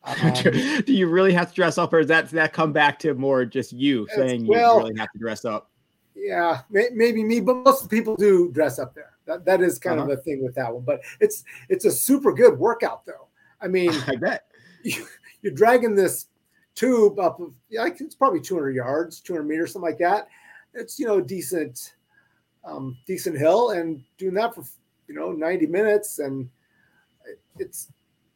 Um, Do you really have to dress up, or does that that come back to more just you saying well, you really have to dress up? Yeah, may, maybe me, but most of the people do dress up there. That that is kind uh-huh. of the thing with that one. But it's it's a super good workout, though. I mean, I bet you, you're dragging this tube up. Of yeah, it's probably 200 yards, 200 meters, something like that. It's you know decent, um, decent hill, and doing that for you know 90 minutes and it's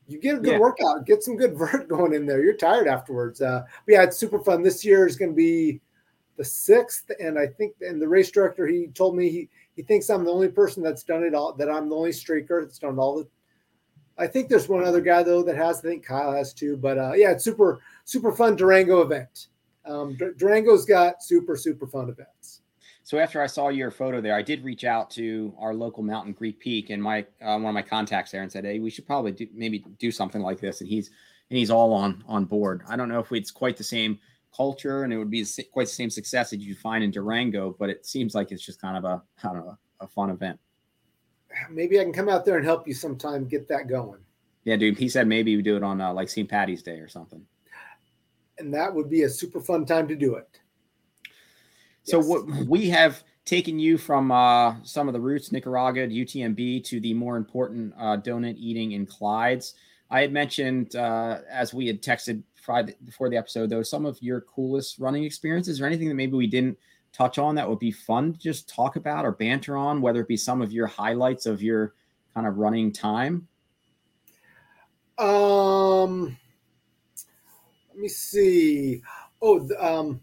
you get a good yeah. workout get some good vert going in there you're tired afterwards uh but yeah it's super fun this year is going to be the sixth and i think and the race director he told me he he thinks i'm the only person that's done it all that i'm the only streaker that's done all the i think there's one other guy though that has i think kyle has too but uh yeah it's super super fun durango event um durango's got super super fun events so after I saw your photo there, I did reach out to our local mountain, Greek Peak, and my uh, one of my contacts there, and said, "Hey, we should probably do, maybe do something like this." And he's and he's all on on board. I don't know if it's quite the same culture, and it would be quite the same success that you find in Durango, but it seems like it's just kind of a I don't know a fun event. Maybe I can come out there and help you sometime get that going. Yeah, dude. He said maybe we do it on uh, like St. Patty's Day or something. And that would be a super fun time to do it. So yes. what we have taken you from uh, some of the roots, Nicaragua, UTMB, to the more important uh, donut eating in Clydes. I had mentioned uh, as we had texted Friday before the episode, though, some of your coolest running experiences or anything that maybe we didn't touch on that would be fun to just talk about or banter on, whether it be some of your highlights of your kind of running time? Um, let me see. Oh, the, um,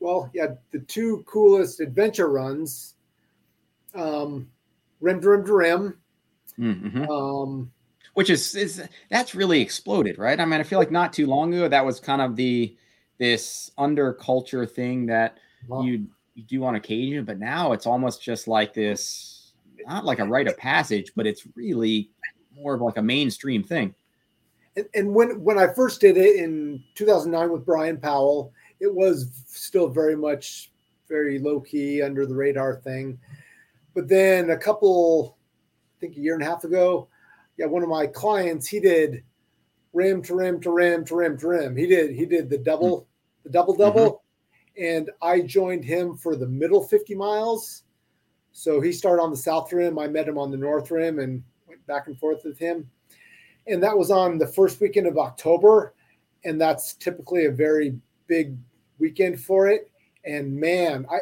well, yeah, the two coolest adventure runs, um, rim rim rim. Mm-hmm. Um, which is is that's really exploded, right? I mean, I feel like not too long ago that was kind of the this under culture thing that Wow. you you do on occasion, but now it's almost just like this, not like a rite of passage, but it's really more of like a mainstream thing. and, and when when I first did it in 2009 with Bryon Powell, it was still very much very low key under the radar thing. But then a couple, I think a year and a half ago, yeah, one of my clients he did rim to rim to rim to rim to rim. He did he did the double the double mm-hmm. double, and I joined him for the middle 50 miles. So he started on the south rim. I met him on the north rim and went back and forth with him and that was on the first weekend of October, and that's typically a very big weekend for it. And man, I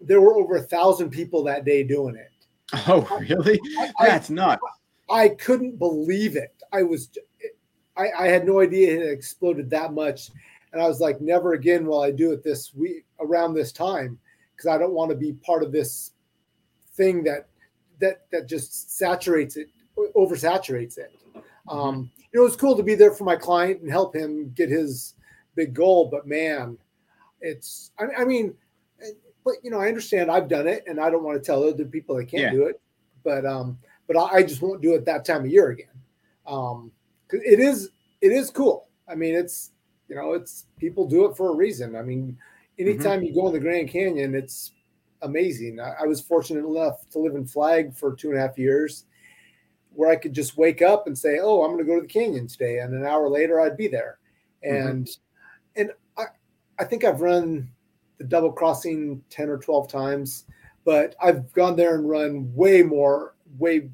there were over a thousand people that day doing it. Oh, really? I- That's nuts. I couldn't believe it. I was, I, I had no idea it had exploded that much, and I was like, never again will I do it this week around this time because I don't want to be part of this thing that that that just saturates it, oversaturates it. Um, you know, it's cool to be there for my client and help him get his big goal, but man, it's I, I mean, but you know, I understand I've done it, and I don't want to tell other people they can't Yeah. do it, but um, but I, I just won't do it that time of year again. Um, it is it is cool. I mean, it's you know, it's people do it for a reason. I mean, anytime you go in the Grand Canyon, it's amazing. I, I was fortunate enough to live in Flag for two and a half years, where I could just wake up and say, "Oh, I'm going to go to the canyon today," and an hour later, I'd be there. Mhm. And and I I think I've run the double crossing ten or twelve times, but I've gone there and run way more, way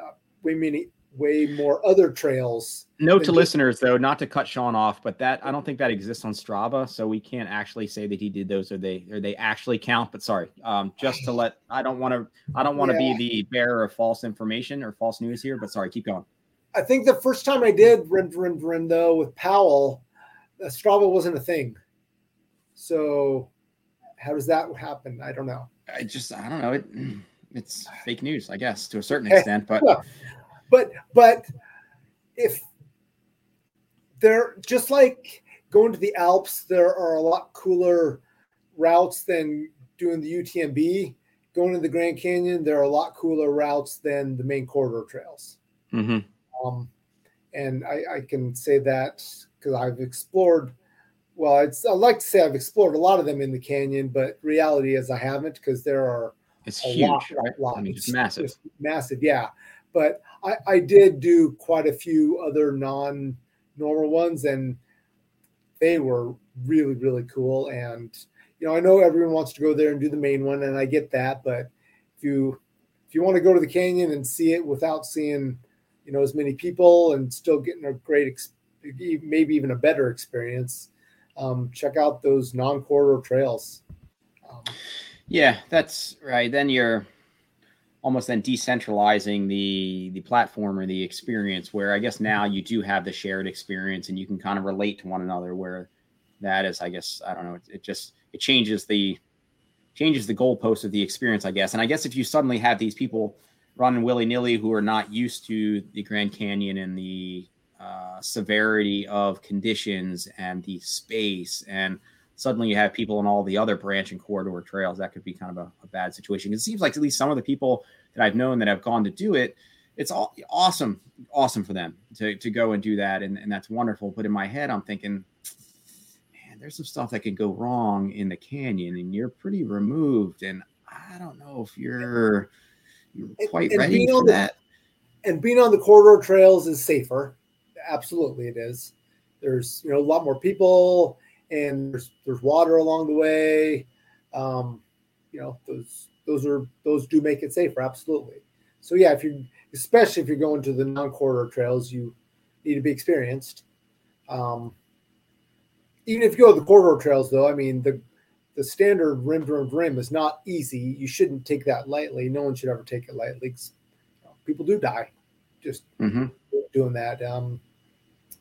uh, way many, way more other trails. Note to listeners, though, not to cut Sean off, but that I don't think that exists on Strava, so we can't actually say that he did those or they or they actually count. But sorry, um, just to let I don't want to I don't want to Yeah. be the bearer of false information or false news here. But sorry, keep going. I think the first time I did rim rim rim though with Powell, uh, Strava wasn't a thing. So how does that happen? I don't know. I just I don't know it. It's fake news, I guess, to a certain extent. But Well, but but if they're just like going to the Alps, there are a lot cooler routes than doing the UTMB. Going to the Grand Canyon, there are a lot cooler routes than the main corridor trails. Mhm. Um, and I, I can say that because I've explored. Well, it's I like to say I've explored a lot of them in the canyon, but reality is I haven't because there are it's a huge, lot, right? lot. I mean, it's massive. just massive, yeah. But I, I did do quite a few other non-normal ones, and they were really, really cool. And you know, I know everyone wants to go there and do the main one, and I get that. But if you if you want to go to the canyon and see it without seeing, you know, as many people and still getting a great, ex- maybe even a better experience, um, check out those non-corridor trails. Um, Yeah, that's right. Then you're almost then decentralizing the the platform or the experience where I guess now you do have the shared experience and you can kind of relate to one another where that is I guess I don't know it, it just it changes the changes the goalpost of the experience I guess and I guess if you suddenly have these people running willy-nilly who are not used to the Grand Canyon and the uh, severity of conditions and the space and suddenly you have people on all the other branch and corridor trails. That could be kind of a, a bad situation. It seems like at least some of the people that I've known that have gone to do it, it's all awesome, awesome for them to, to go and do that. And, and that's wonderful. But in my head, I'm thinking, man, there's some stuff that could go wrong in the canyon and you're pretty removed. And I don't know if you're, you're quite and ready being for the- that. and being on the corridor trails is safer. Absolutely, it is. There's you know a lot more people, and there's there's water along the way. Um, you know those those are those do make it safer. Absolutely. So yeah, if you especially if you're going to the non-corridor trails, you need to be experienced. Um, even if you go to the corridor trails, though, I mean the the standard rim to rim rim is not easy. You shouldn't take that lightly. No one should ever take it lightly. you know, people do die just mm-hmm. doing that. Um,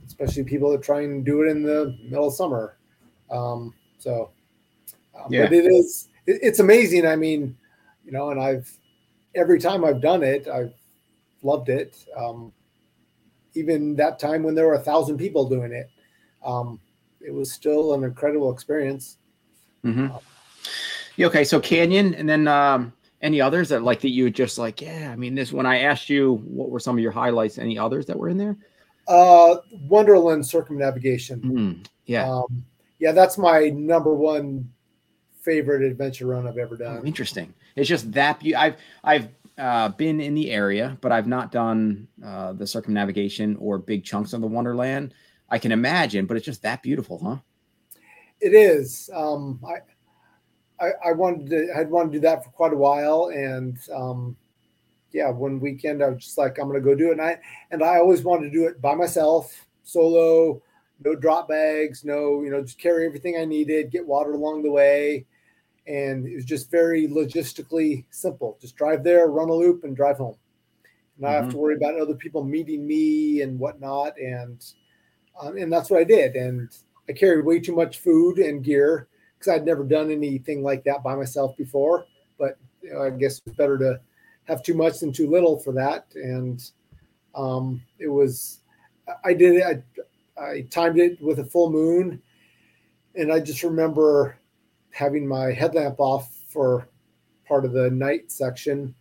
especially people that try and do it in the middle of summer. Um, so, um, yeah. but it is, it, it's amazing. I mean, you know, and I've, every time I've done it, I've loved it. Um, even that time when there were a thousand people doing it, um, it was still an incredible experience. Mm-hmm. Um, okay. So Canyon and then, um, any others that like that you just like, yeah, I mean, this, when I asked you, what were some of your highlights, any others that were in there? Uh, Wonderland circumnavigation. Mm, yeah. Um, yeah, that's my number one favorite adventure run I've ever done. Oh, interesting. It's just that be- I've I've uh, been in the area, but I've not done uh, the circumnavigation or big chunks of the Wonderland. I can imagine, but it's just that beautiful, huh? It is. Um, I, I, I wanted to, I'd wanted to do that for quite a while, and um, yeah, one weekend I was just like, I'm gonna go do it. And I and I always wanted to do it by myself, solo, no drop bags, no, you know, just carry everything I needed, get water along the way. And it was just very logistically simple. Just drive there, run a loop, and drive home. And mm-hmm. I have to mm-hmm. worry about other people meeting me and whatnot. And um, and that's what I did. And I carried way too much food and gear because I'd never done anything like that by myself before. But you know, I guess it's better to have too much than too little for that. And um, it was, I did it, I, I timed it with a full moon. And I just remember having my headlamp off for part of the night section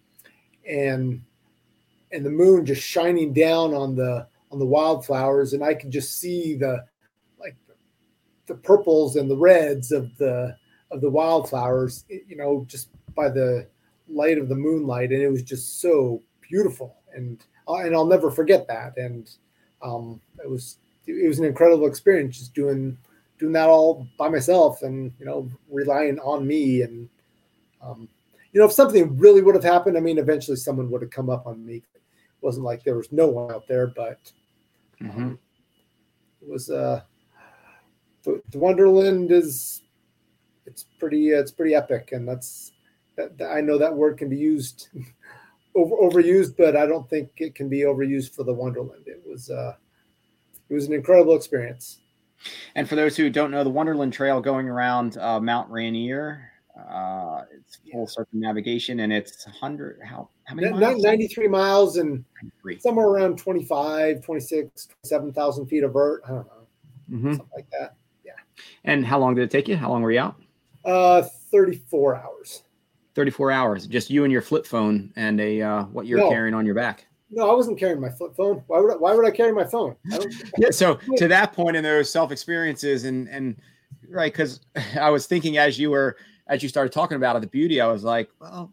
and and the moon just shining down on the on the wildflowers and i could just see the like the purples and the reds of the of the wildflowers you know just by the light of the moonlight, and it was just so beautiful. And and I'll never forget that. And um, it was it was an incredible experience just doing doing that all by myself, and you know relying on me. And um, you know if something really would have happened, I mean, eventually someone would have come up on me. It wasn't like there was no one out there, but mm-hmm. um, it was uh the, the Wonderland is it's pretty it's pretty epic, and that's that, I know that word can be used over, overused, but I don't think it can be overused for the Wonderland. It was uh, it was an incredible experience. And for those who don't know, the Wonderland Trail going around uh, Mount Rainier, uh, it's full yeah. circumnavigation, and it's 100. How how many miles? 93 miles and 93. somewhere around 25, 26, 27,000 feet of vert. I don't know, mm-hmm. something like that. Yeah. And how long did it take you? How long were you out? Uh, 34 hours. 34 hours, just you and your flip phone and a uh, what you're no. carrying on your back. No, I wasn't carrying my flip phone. Why would I, why would I carry my phone? yeah. So to that point in those self experiences and and right because I was thinking as you were as you started talking about it, the beauty, I was like, well,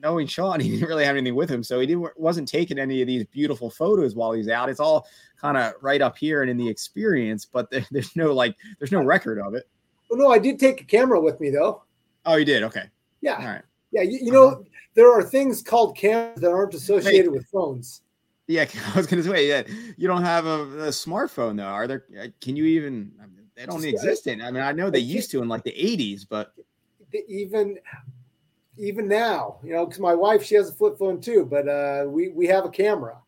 knowing Sean, he didn't really have anything with him, so he didn't wasn't taking any of these beautiful photos while he's out. It's all kind of right up here and in the experience, but there, there's no like there's no record of it. Well, no, I did take a camera with me though. Oh, you did? Okay. Yeah. All right. Yeah, you, you know, uh-huh. There are things called cameras that aren't associated with phones. Yeah, I was going to say, yeah, you don't have a, a, smartphone though. Are there? Uh, can you even? I mean, they don't exist in. I mean, I know they used to in like the '80s, but even even now, you know, because my wife she has a flip phone too, but uh, we we have a camera,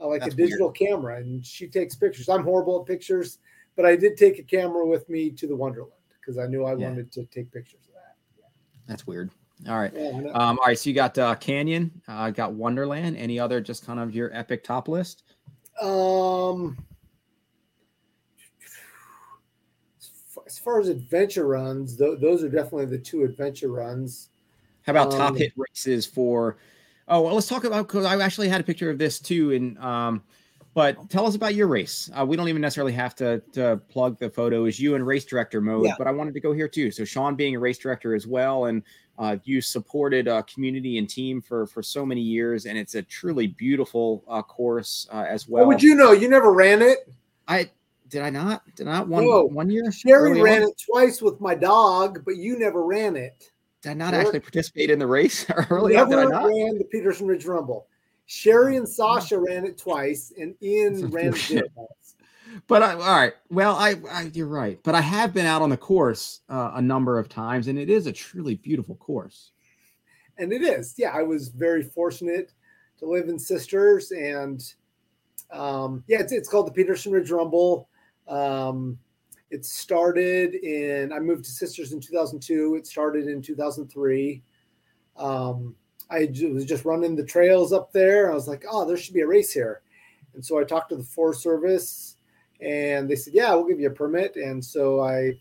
uh, like That's a digital weird. camera, and she takes pictures. I'm horrible at pictures, but I did take a camera with me to the Wonderland because I knew I yeah. wanted to take pictures of that. Yeah. That's weird. All right. Um, all right. So you got uh, Canyon, uh, got Wonderland. Any other just kind of your epic top list? Um, as far as adventure runs, th- those are definitely the two adventure runs. How about um, top hit races for? Oh, well, let's talk about because I actually had a picture of this too. And um, but tell us about your race. Uh, we don't even necessarily have to, to plug the photo as you in race director mode, yeah. but I wanted to go here too. So Sean being a race director as well, and uh, you supported a community and team for for so many years, and it's a truly beautiful uh, course uh, as well. How would you know? You never ran it. I did. I not. Did I not one one year? Sherry ran on? it twice with my dog, but you never ran it. Did I not actually participate in the race early? Never on, ran the Peterson Ridge Rumble. Sherry and Sasha ran it twice, and Ian ran it once. But I, all right, well, I, I, you're right. But I have been out on the course uh, a number of times, and it is a truly beautiful course. And it is, yeah. I was very fortunate to live in Sisters, and um, yeah, it's it's called the Peterson Ridge Rumble. Um, it started in I moved to Sisters in 2002. It started in 2003. Um, I was just running the trails up there. I was like, oh, there should be a race here. And so I talked to the Forest Service and they said, yeah, we'll give you a permit. And so I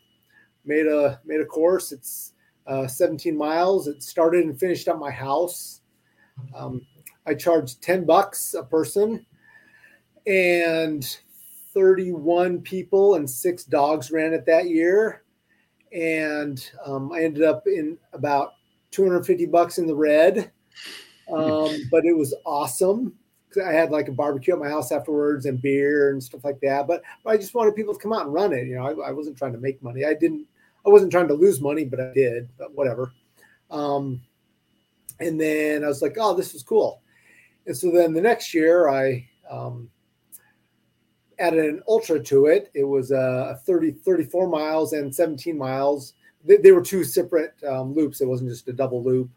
made a made a course. It's uh, 17 miles. It started and finished at my house. Um, I charged 10 bucks a person and 31 people and six dogs ran it that year. And um, I ended up in about 250 bucks in the red. Um, but it was awesome. I had like a barbecue at my house afterwards and beer and stuff like that. But, but I just wanted people to come out and run it. You know, I, I, wasn't trying to make money. I didn't. I wasn't trying to lose money, but I did. But whatever. Um, and then I was like, oh, this is cool. And so then the next year, I um, added an ultra to it. It was uh, 30, 34 miles and 17 miles. They, they were two separate um, loops. It wasn't just a double loop.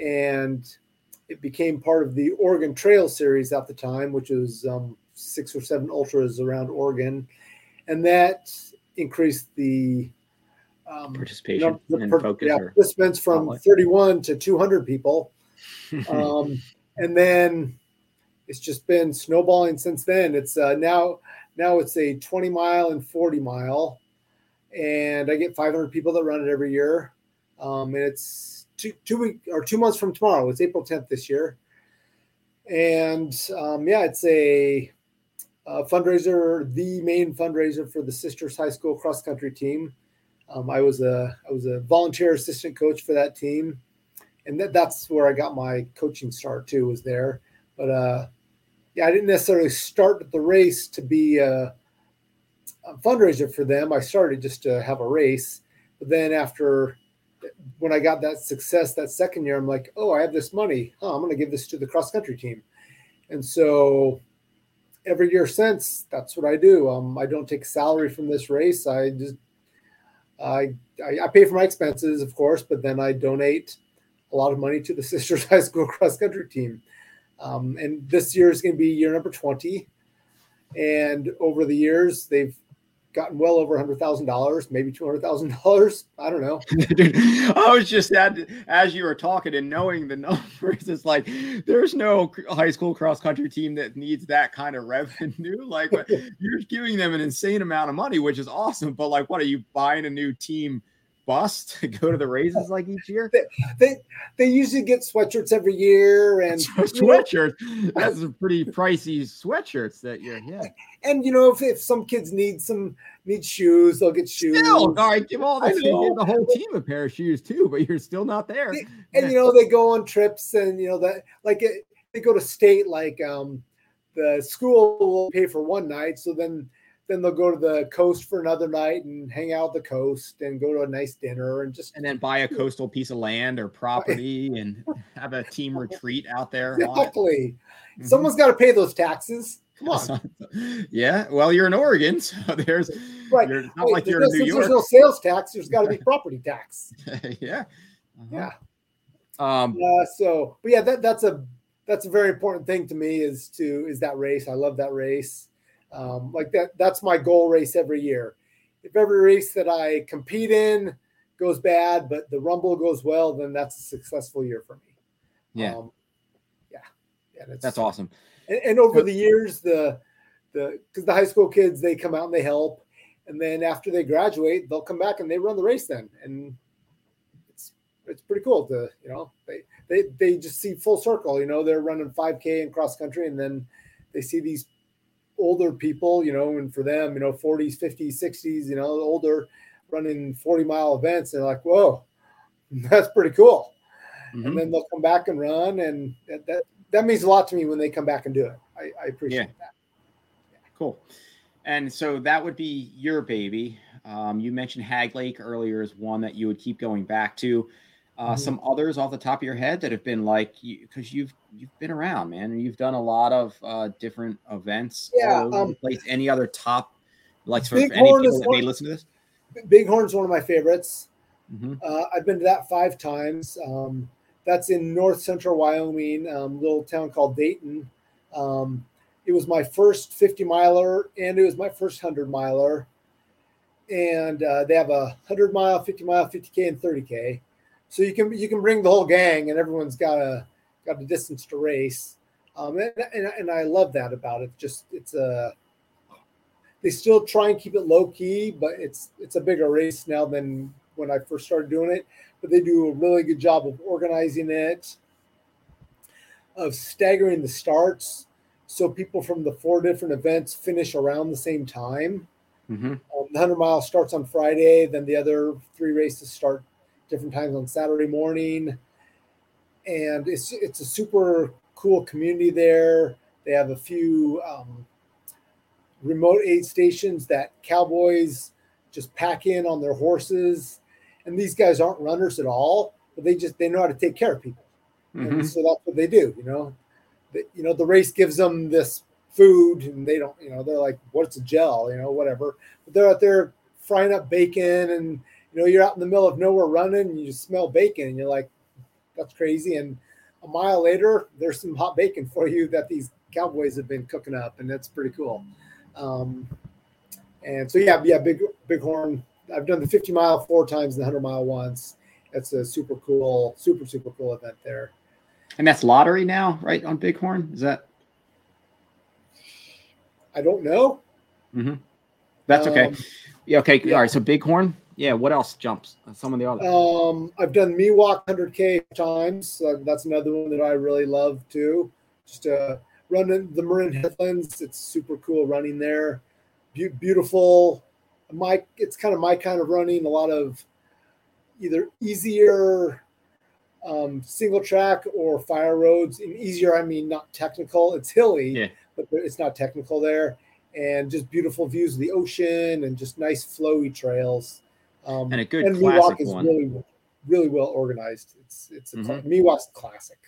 And it became part of the Oregon Trail Series at the time, which was um, six or seven ultras around Oregon, and that increased the um, participation you know, and per, focus. Yeah, participants from 31 to 200 people, um, and then it's just been snowballing since then. It's uh, now now it's a 20 mile and 40 mile, and I get 500 people that run it every year, um, and it's two week or two months from tomorrow. It's April 10th this year, and um, yeah, it's a, a, fundraiser, the main fundraiser for the Sisters High School cross country team. Um, I was a I was a volunteer assistant coach for that team, and that, that's where I got my coaching start too. Was there, but uh, yeah, I didn't necessarily start the race to be a, a fundraiser for them. I started just to have a race, but then after when I got that success that second year, I'm like, oh, I have this money. Oh, I'm going to give this to the cross country team. And so every year since, that's what I do. Um, I don't take salary from this race. I just I, I, I pay for my expenses, of course, but then I donate a lot of money to the Sisters High School cross country team. Um, and this year is going to be year number 20. And over the years, they've gotten well over a hundred thousand dollars, maybe two hundred thousand dollars. I don't know. Dude, I was just at, as you were talking and knowing the numbers, it's like there's no high school cross country team that needs that kind of revenue. Like you're giving them an insane amount of money, which is awesome. But like, what are you buying a new team? Bus to go to the races like each year? They they, they usually get sweatshirts every year and sweatshirts. That's a pretty pricey sweatshirts that year. Yeah. And you know, if, if some kids need some need shoes, they'll get shoes. Still, all right, give all the, the whole team a pair of shoes too, but you're still not there. And, and you know, they go on trips and you know that like it, they go to state like um the school will pay for one night, so then then they'll go to the coast for another night and hang out the coast and go to a nice dinner and just and then buy a coastal piece of land or property and have a team retreat out there. Exactly. Mm-hmm. Someone's got to pay those taxes. Come on. yeah. Well, you're in Oregon, so there's right. You're not Wait, like you're in New York. There's no sales tax. There's got to be property tax. yeah. Uh-huh. Yeah. Um. Uh, so, but yeah, that that's a that's a very important thing to me is to is that race. I love that race. Um, like that, that's my goal race every year. If every race that I compete in goes bad, but the Rumble goes well, then that's a successful year for me. Yeah, um, yeah, yeah. That's, that's awesome. And, and over the years, the the because the high school kids they come out and they help, and then after they graduate, they'll come back and they run the race then, and it's it's pretty cool to you know they they they just see full circle. You know, they're running 5K and cross country, and then they see these older people, you know, and for them, you know, 40s, 50s, 60s, you know, older running 40 mile events. They're like, whoa, that's pretty cool. Mm-hmm. And then they'll come back and run. And that, that, that, means a lot to me when they come back and do it. I, I appreciate yeah. that. Yeah. Cool. And so that would be your baby. Um, you mentioned Hagg Lake earlier as one that you would keep going back to. Uh, mm-hmm. Some others off the top of your head that have been like because you, have you've been around, man, and you've done a lot of uh, different events. Yeah. Um, place. Any other top like for any people that may listen to this? Bighorn's one of my favorites. Mm-hmm. Uh, I've been to that five times. Um, that's in north central Wyoming, um, little town called Dayton. Um, it was my first 50 miler and it was my first 100 miler. And uh, they have a 100 mile, 50 mile, 50k, and 30k. So you can you can bring the whole gang, and everyone's got a got a distance to race. Um, and, and, and I love that about it. Just it's a they still try and keep it low key, but it's it's a bigger race now than when I first started doing it. But they do a really good job of organizing it, of staggering the starts, so people from the four different events finish around the same time. Mm-hmm. Um, the hundred mile starts on Friday, then the other three races start different times on Saturday morning, and it's it's a super cool community there. They have a few um, remote aid stations that cowboys just pack in on their horses, and these guys aren't runners at all, but they just they know how to take care of people, mm-hmm. and so that's what they do. You know, the, you know the race gives them this food, and they don't. You know, they're like, "What's a gel?" You know, whatever. But they're out there frying up bacon and you know, you're out in the middle of nowhere running and you smell bacon and you're like, that's crazy. And a mile later, there's some hot bacon for you that these cowboys have been cooking up, and that's pretty cool. Um, and so yeah, yeah, big bighorn. I've done the 50 mile four times, the 100 mile once. That's a super cool, super super cool event there. And that's lottery now, right? On Bighorn, is that? I don't know. Mm-hmm. That's okay. Um, yeah. Okay. Yeah. All right. So Bighorn yeah, what else jumps? Some of the other. Um, I've done Miwok 100k times. Uh, that's another one that I really love too. Just uh, running the Marin Headlands. It's super cool running there. Be- beautiful. My, it's kind of my kind of running. A lot of either easier um, single track or fire roads. In easier, I mean not technical. It's hilly, yeah. but it's not technical there. And just beautiful views of the ocean and just nice flowy trails. Um, and a good and classic is one. really, really well organized. It's it's a mm-hmm. Miwok's classic.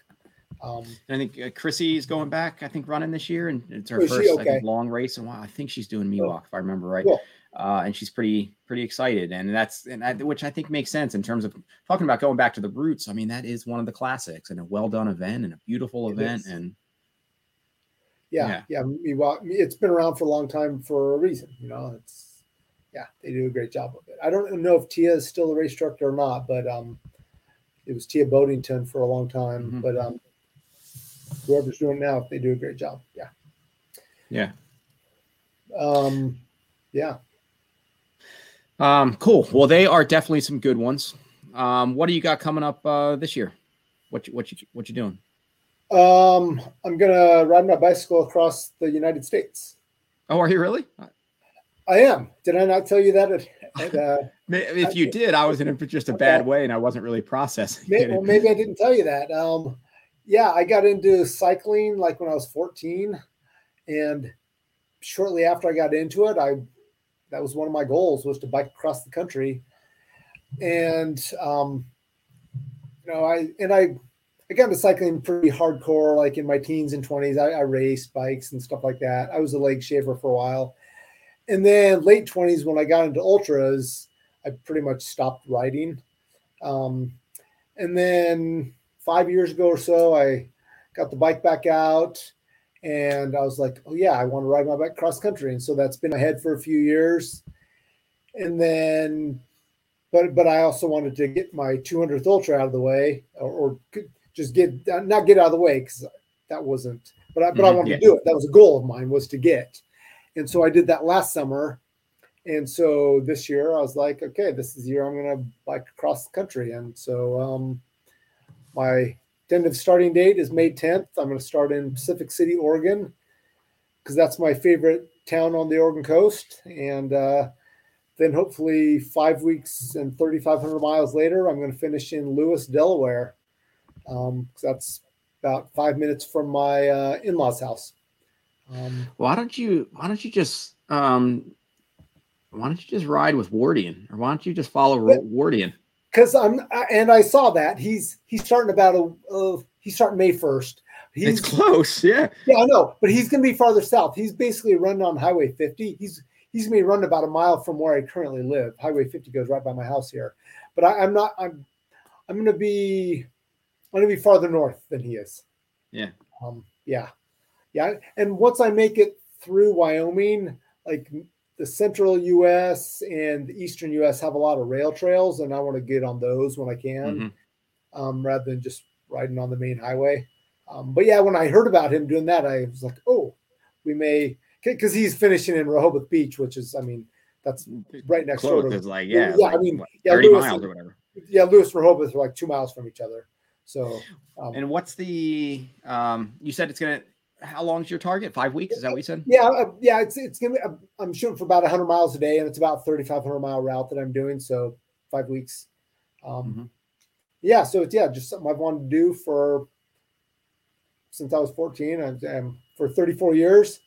Um, I think uh, Chrissy is going back. I think running this year, and it's her first okay? think, long race. And wow, I think she's doing Miwok oh. if I remember right. Cool. Uh, and she's pretty pretty excited, and that's and I, which I think makes sense in terms of talking about going back to the roots. I mean, that is one of the classics and a well done event and a beautiful it event, is. and yeah, yeah, yeah, Miwok. It's been around for a long time for a reason. You know, it's yeah, they do a great job of it. I don't know if Tia is still a race director or not, but um, it was Tia Bodington for a long time. Mm-hmm. But um, whoever's doing now, they do a great job. Yeah. Yeah. Um, yeah. Um, cool. Well, they are definitely some good ones. Um, what do you got coming up uh, this year? What you, what you what you doing? Um, I'm gonna ride my bicycle across the United States. Oh, are you really? I am. Did I not tell you that? At, at, uh, if you did, I was in just a bad way, and I wasn't really processing. Maybe, well, maybe I didn't tell you that. Um, yeah, I got into cycling like when I was 14, and shortly after I got into it, I that was one of my goals was to bike across the country, and um, you know, I and I I got into cycling pretty hardcore, like in my teens and 20s. I, I raced bikes and stuff like that. I was a leg shaver for a while and then late 20s when i got into ultras i pretty much stopped riding um, and then five years ago or so i got the bike back out and i was like oh yeah i want to ride my bike cross country. And so that's been ahead for a few years. And then but but i also wanted to get my 200th ultra out of the way or, or just get not get out of the way because that wasn't but i but mm-hmm, i wanted yeah. to do it. That was a goal of mine was to get and so I did that last summer. And so this year I was like, okay, this is the year I'm going to bike across the country. And so um, my tentative starting date is May 10th. I'm going to start in Pacific City, Oregon, because that's my favorite town on the Oregon coast. And uh, then hopefully five weeks and 3,500 miles later, I'm going to finish in Lewes, Delaware. Um, that's about five minutes from my uh, in-laws house. Um, why don't you why don't you just um why don't you just ride with Wardian or why don't you just follow Wardian? Because I'm and I saw that he's he's starting about a uh, he's starting May first. He's it's close, yeah. Yeah, I know, but he's going to be farther south. He's basically running on Highway 50. He's he's going to be running about a mile from where I currently live. Highway 50 goes right by my house here, but I, I'm not. I'm I'm going to be I'm gonna be farther north than he is. Yeah. Um, yeah, yeah. And once I make it through Wyoming, like the central U.S. and the eastern U.S. have a lot of rail trails, and I want to get on those when I can, Mhm. um, rather than just riding on the main highway. Um, but yeah, when I heard about him doing that, I was like, oh, we may, because he's finishing in Rehoboth Beach, which is, I mean, that's right next door. Close To, is like yeah, Yeah, like, I mean, what, yeah, Lewes miles and- or whatever. yeah, Lewes and Rehoboth are like two miles from each other. So, um, And what's the um? You said it's gonna. How long's your target? Five weeks? Is that what you said? yeah, uh, yeah, it's it's gonna. Be, I'm- I'm shooting for about 100 miles a day, and it's about 3,500 mile route that I'm doing. So five weeks. Um, Mhm. Yeah, so it's yeah, just something I've wanted to do for since I was 14. I'm, I'm for 34 years.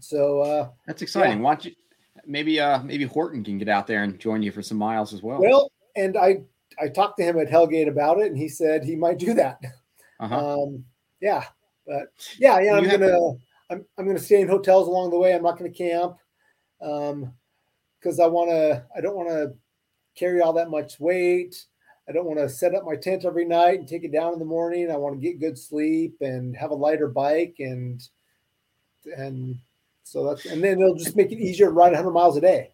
So uh, That's exciting. Why don't you? Maybe uh maybe Horton can get out there and join you for some miles as well. well, and I I talked to him at Hellgate about it, and he said he might do that. uh-huh. Um, yeah, but yeah, yeah, I'm You gonna I'm I'm gonna stay in hotels along the way. I'm not gonna camp, um, because I want to. I don't want to carry all that much weight. I don't want to set up my tent every night and take it down in the morning. I want to get good sleep and have a lighter bike and and so that's and then it'll just make it easier to ride 100 miles a day.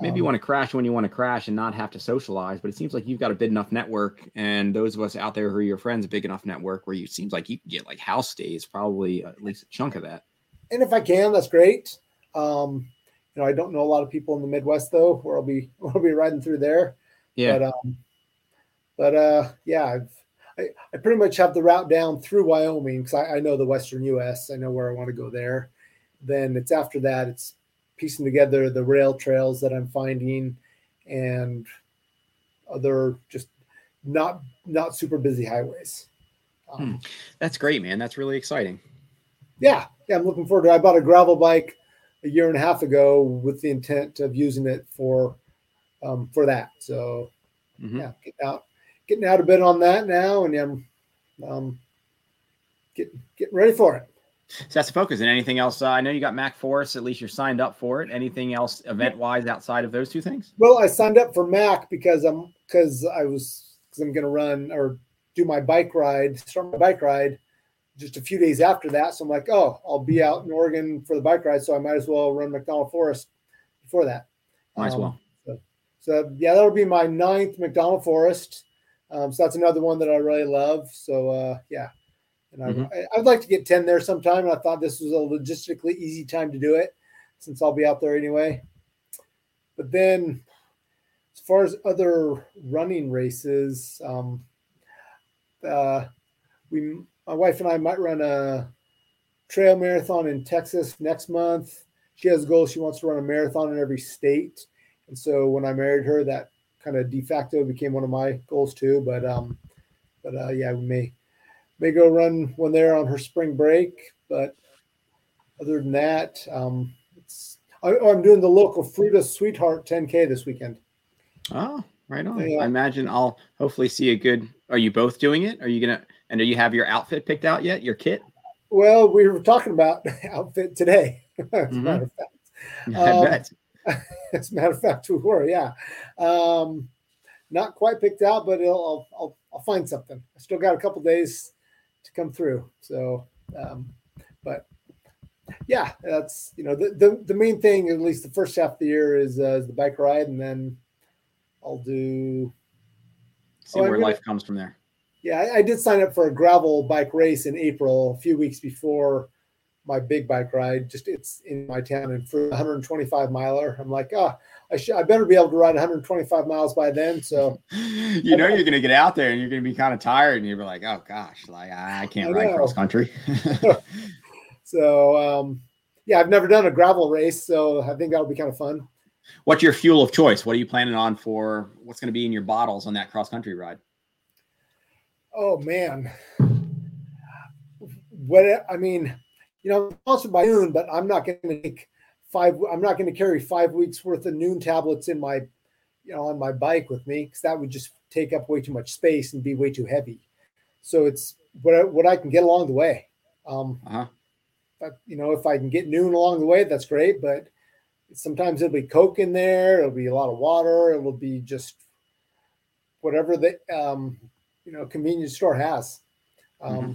Maybe you Um, want to crash when you want to crash and not have to socialize, but it seems like you've got a big enough network, and those of us out there who are your friends, a big enough network where you it seems like you can get like house stays, probably at least a chunk of that. and if I can, that's great. Um, you know, I don't know a lot of people in the Midwest though, where I'll be where I'll be riding through there. Yeah. But um, but uh, yeah, I've, I I pretty much have the route down through Wyoming because I, I know the Western U.S. I know where I want to go there. Then it's after that it's piecing together the rail trails that I'm finding and other just not not super busy highways. Um, That's great, man. That's really exciting. yeah, yeah, I'm looking forward to. it. I bought a gravel bike a year and a half ago with the intent of using it for um, for that. So Mhm. yeah, getting out, getting out a bit on that now, and I'm um, getting getting ready for it. So that's the focus. And anything else? Uh, I know you got Mac Forest. At least you're signed up for it. Anything else event wise outside of those two things? Well, I signed up for Mac because I'm because I was because I'm going to run or do my bike ride, start my bike ride just a few days after that. So I'm like, oh, I'll be out in Oregon for the bike ride, so I might as well run McDonald Forest before that. Might as Um, well. So yeah, that'll be my ninth McDonald Forest. Um, so that's another one that I really love. So uh, yeah, and I, Mhm. I, I'd like to get ten there sometime. And I thought this was a logistically easy time to do it, since I'll be out there anyway. But then, as far as other running races, um, uh, we my wife and I might run a trail marathon in Texas next month. She has a goal; she wants to run a marathon in every state. And so when I married her, that kind of de facto became one of my goals too. But um, but uh, yeah, we may may go run one there on her spring break. But other than that, um, it's I, I'm doing the local Fruita Sweetheart 10K this weekend. Oh, right on. Yeah. I imagine I'll hopefully see a good. Are you both doing it? Are you gonna? And do you have your outfit picked out yet? Your kit? Well, we were talking about outfit today. As a Mhm. matter of fact. I Um, bet. As a matter of fact, we were, yeah. Um, not quite picked out, but it'll, I'll, I'll, I'll find something. I still got a couple days to come through. So, um, but yeah, that's, you know, the, the, the main thing, at least the first half of the year is, uh, is the bike ride. And then I'll do, See oh, where gonna- life comes from there. yeah, I, I did sign up for a gravel bike race in April, a few weeks before my big bike ride. Just it's in my town, and for 125 miler, I'm like, ah, I should, I better be able to ride 125 miles by then. So you know you're gonna get out there and you're gonna be kind of tired, and you're like, oh gosh, like I can't I ride know. cross country. so um, yeah, I've never done a gravel race, so I think that'll be kind of fun. What's your fuel of choice? What are you planning on for? What's gonna be in your bottles on that cross country ride? Oh man, what I mean, you know, I'm sponsored by Nuun, but I'm not going to take five. I'm not going to carry five weeks worth of Nuun tablets in my, you know, on my bike with me because that would just take up way too much space and be way too heavy. So it's what I, what I can get along the way. Um, Uh huh. but you know, if I can get Nuun along the way, that's great. But sometimes it'll be Coke in there. It'll be a lot of water. It'll be just whatever the um, you know convenience store has. Um, mm-hmm.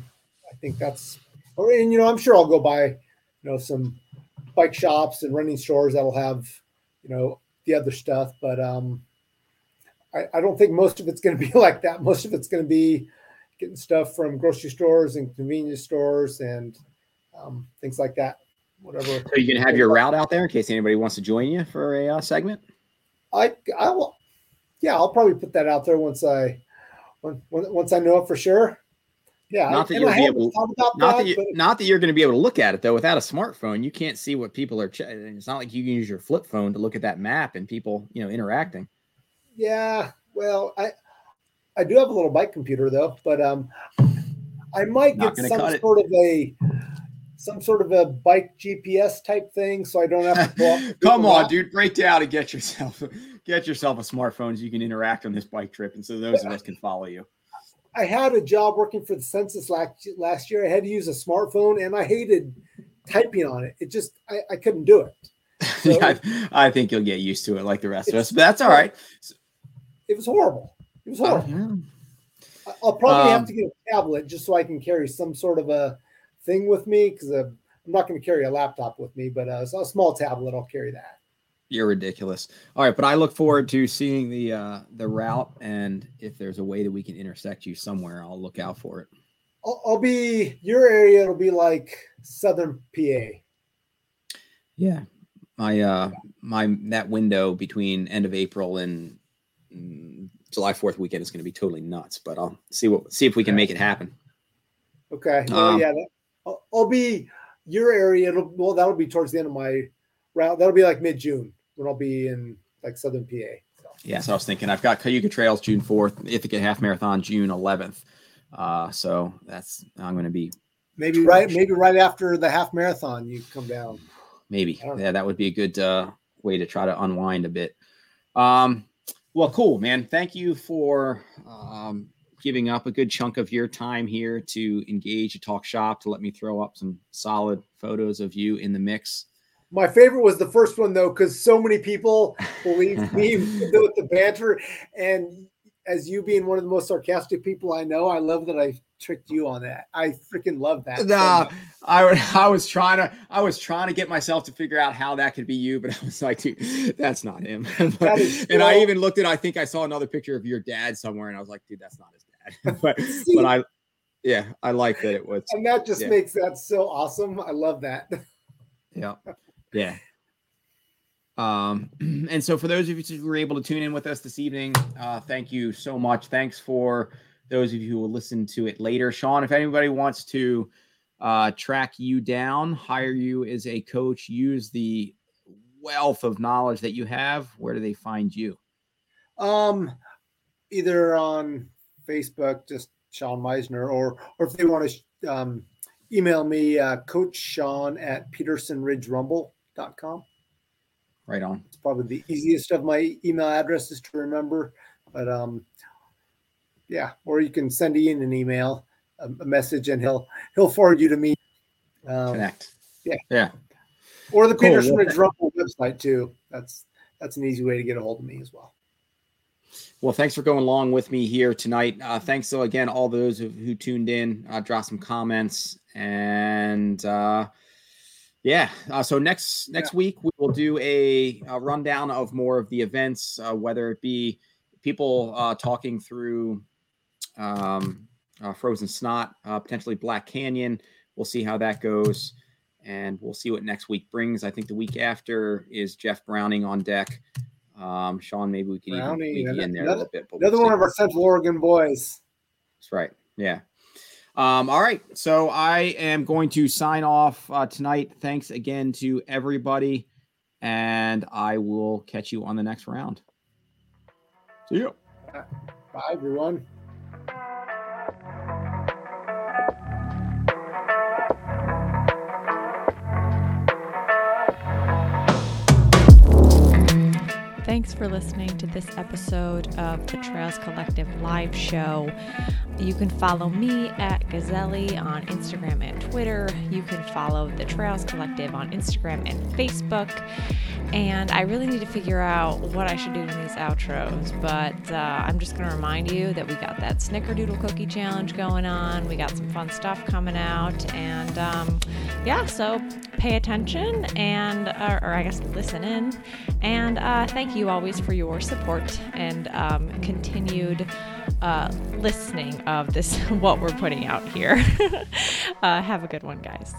I think that's, or and you know, I'm sure I'll go by, you know, some bike shops and running stores that'll have, you know, the other stuff. But um, I, I don't think most of it's going to be like that. Most of it's going to be getting stuff from grocery stores and convenience stores and um, things like that. Whatever. So you can have your route out there in case anybody wants to join you for a uh, segment. I I will. Yeah, I'll probably put that out there once I once I know it for sure. Yeah, not that you'll be able. Not that, that you, but, not that you're going to be able to look at it though. Without a smartphone, you can't see what people are. Ch- it's not like you can use your flip phone to look at that map and people, you know, interacting. Yeah, well, I I do have a little bike computer though, but um, I might get some sort it. of a some sort of a bike GPS type thing, so I don't have to. Come on, dude, break down and get yourself get yourself a smartphone so you can interact on this bike trip, and so those of us can follow you. I had a job working for the census last last year. I had to use a smartphone, and I hated typing on it. It just I, I couldn't do it. So, yeah, I, I, think you'll get used to it, like the rest of us. But that's all right. It was horrible. It was horrible. Uh, yeah. I'll probably um, have to get a tablet just so I can carry some sort of a thing with me because uh, I'm not going to carry a laptop with me, but uh, a small tablet, I'll carry that. You're ridiculous. All right, but I look forward to seeing the uh, the route, and if there's a way that we can intersect you somewhere, I'll look out for it. I'll, I'll be your area. It'll be like southern PA. Yeah, my uh my that window between end of April and mm, July Fourth weekend is going to be totally nuts. But I'll see what see if we can make it happen. Okay. Um, yeah, I'll, I'll be your area. It'll, well, that'll be towards the end of my route. That'll be like mid June when I'll be in like Southern PA. So. Yeah, so I was thinking I've got Cayuga Trails June 4th, Ithaca Half Marathon June 11th. Uh, so that's I'm going to be maybe right maybe right after the half marathon you come down. Maybe yeah, that would be a good uh, way to try to unwind a bit. Um, well, cool, man. Thank you for um, giving up a good chunk of your time here to engage a talk shop to let me throw up some solid photos of you in the mix. My favorite was the first one though, because so many people believe me with the banter, and as you being one of the most sarcastic people I know, I love that I tricked you on that. I freaking love that. Nah, so I I was trying to I was trying to get myself to figure out how that could be you, but I was like, dude, that's not him. but, and I even looked at I think I saw another picture of your dad somewhere, and I was like, dude, that's not his dad. but See, but I yeah, I like that it was and that just yeah. makes that so awesome. I love that. Yeah. Yeah. Um, and so for those of you who were able to tune in with us this evening, uh, thank you so much. Thanks for those of you who will listen to it later. Sean, if anybody wants to uh, track you down, hire you as a coach, use the wealth of knowledge that you have, where do they find you? Um, either on Facebook, just Sean Meisner, or or if they want to um, email me, uh, Coach Sean at Peterson Ridge Rumble com. Right on. It's probably the easiest of my email addresses to remember. But um, yeah, or you can send Ian an email, a, a message, and he'll he'll forward you to me. Um, Connect. Yeah. Yeah. Or the cool. Peterson Ridge Rumble website too. That's that's an easy way to get a hold of me as well. Well, thanks for going along with me here tonight. Uh, thanks so again, all those who, who tuned in. Uh, drop some comments and. Uh, yeah. Uh, so next next yeah. week we will do a, a, rundown of more of the events, uh, whether it be people uh, talking through um, uh, Frozen Snot, uh, potentially Black Canyon. We'll see how that goes, and we'll see what next week brings. I think the week after is Jeff Browning on deck. Um, Sean, maybe we can Browning, even in there another, a little bit. Another we'll one of our Central Oregon boys. That's right. Yeah. Um, all right. So I am going to sign off uh, tonight. Thanks again to everybody. And I will catch you on the next round. See you. Bye, everyone. Thanks for listening to this episode of the Trails Collective live show. You can follow me at Gazelli on Instagram and Twitter. You can follow the Trails Collective on Instagram and Facebook. And I really need to figure out what I should do in these outros, but uh, I'm just going to remind you that we got that Snickerdoodle Cookie Challenge going on. We got some fun stuff coming out. And um, yeah, so pay attention and, or, or, I guess listen in. And uh, thank you always for your support and um, continued uh, listening of this, what we're putting out here. uh, have a good one, guys.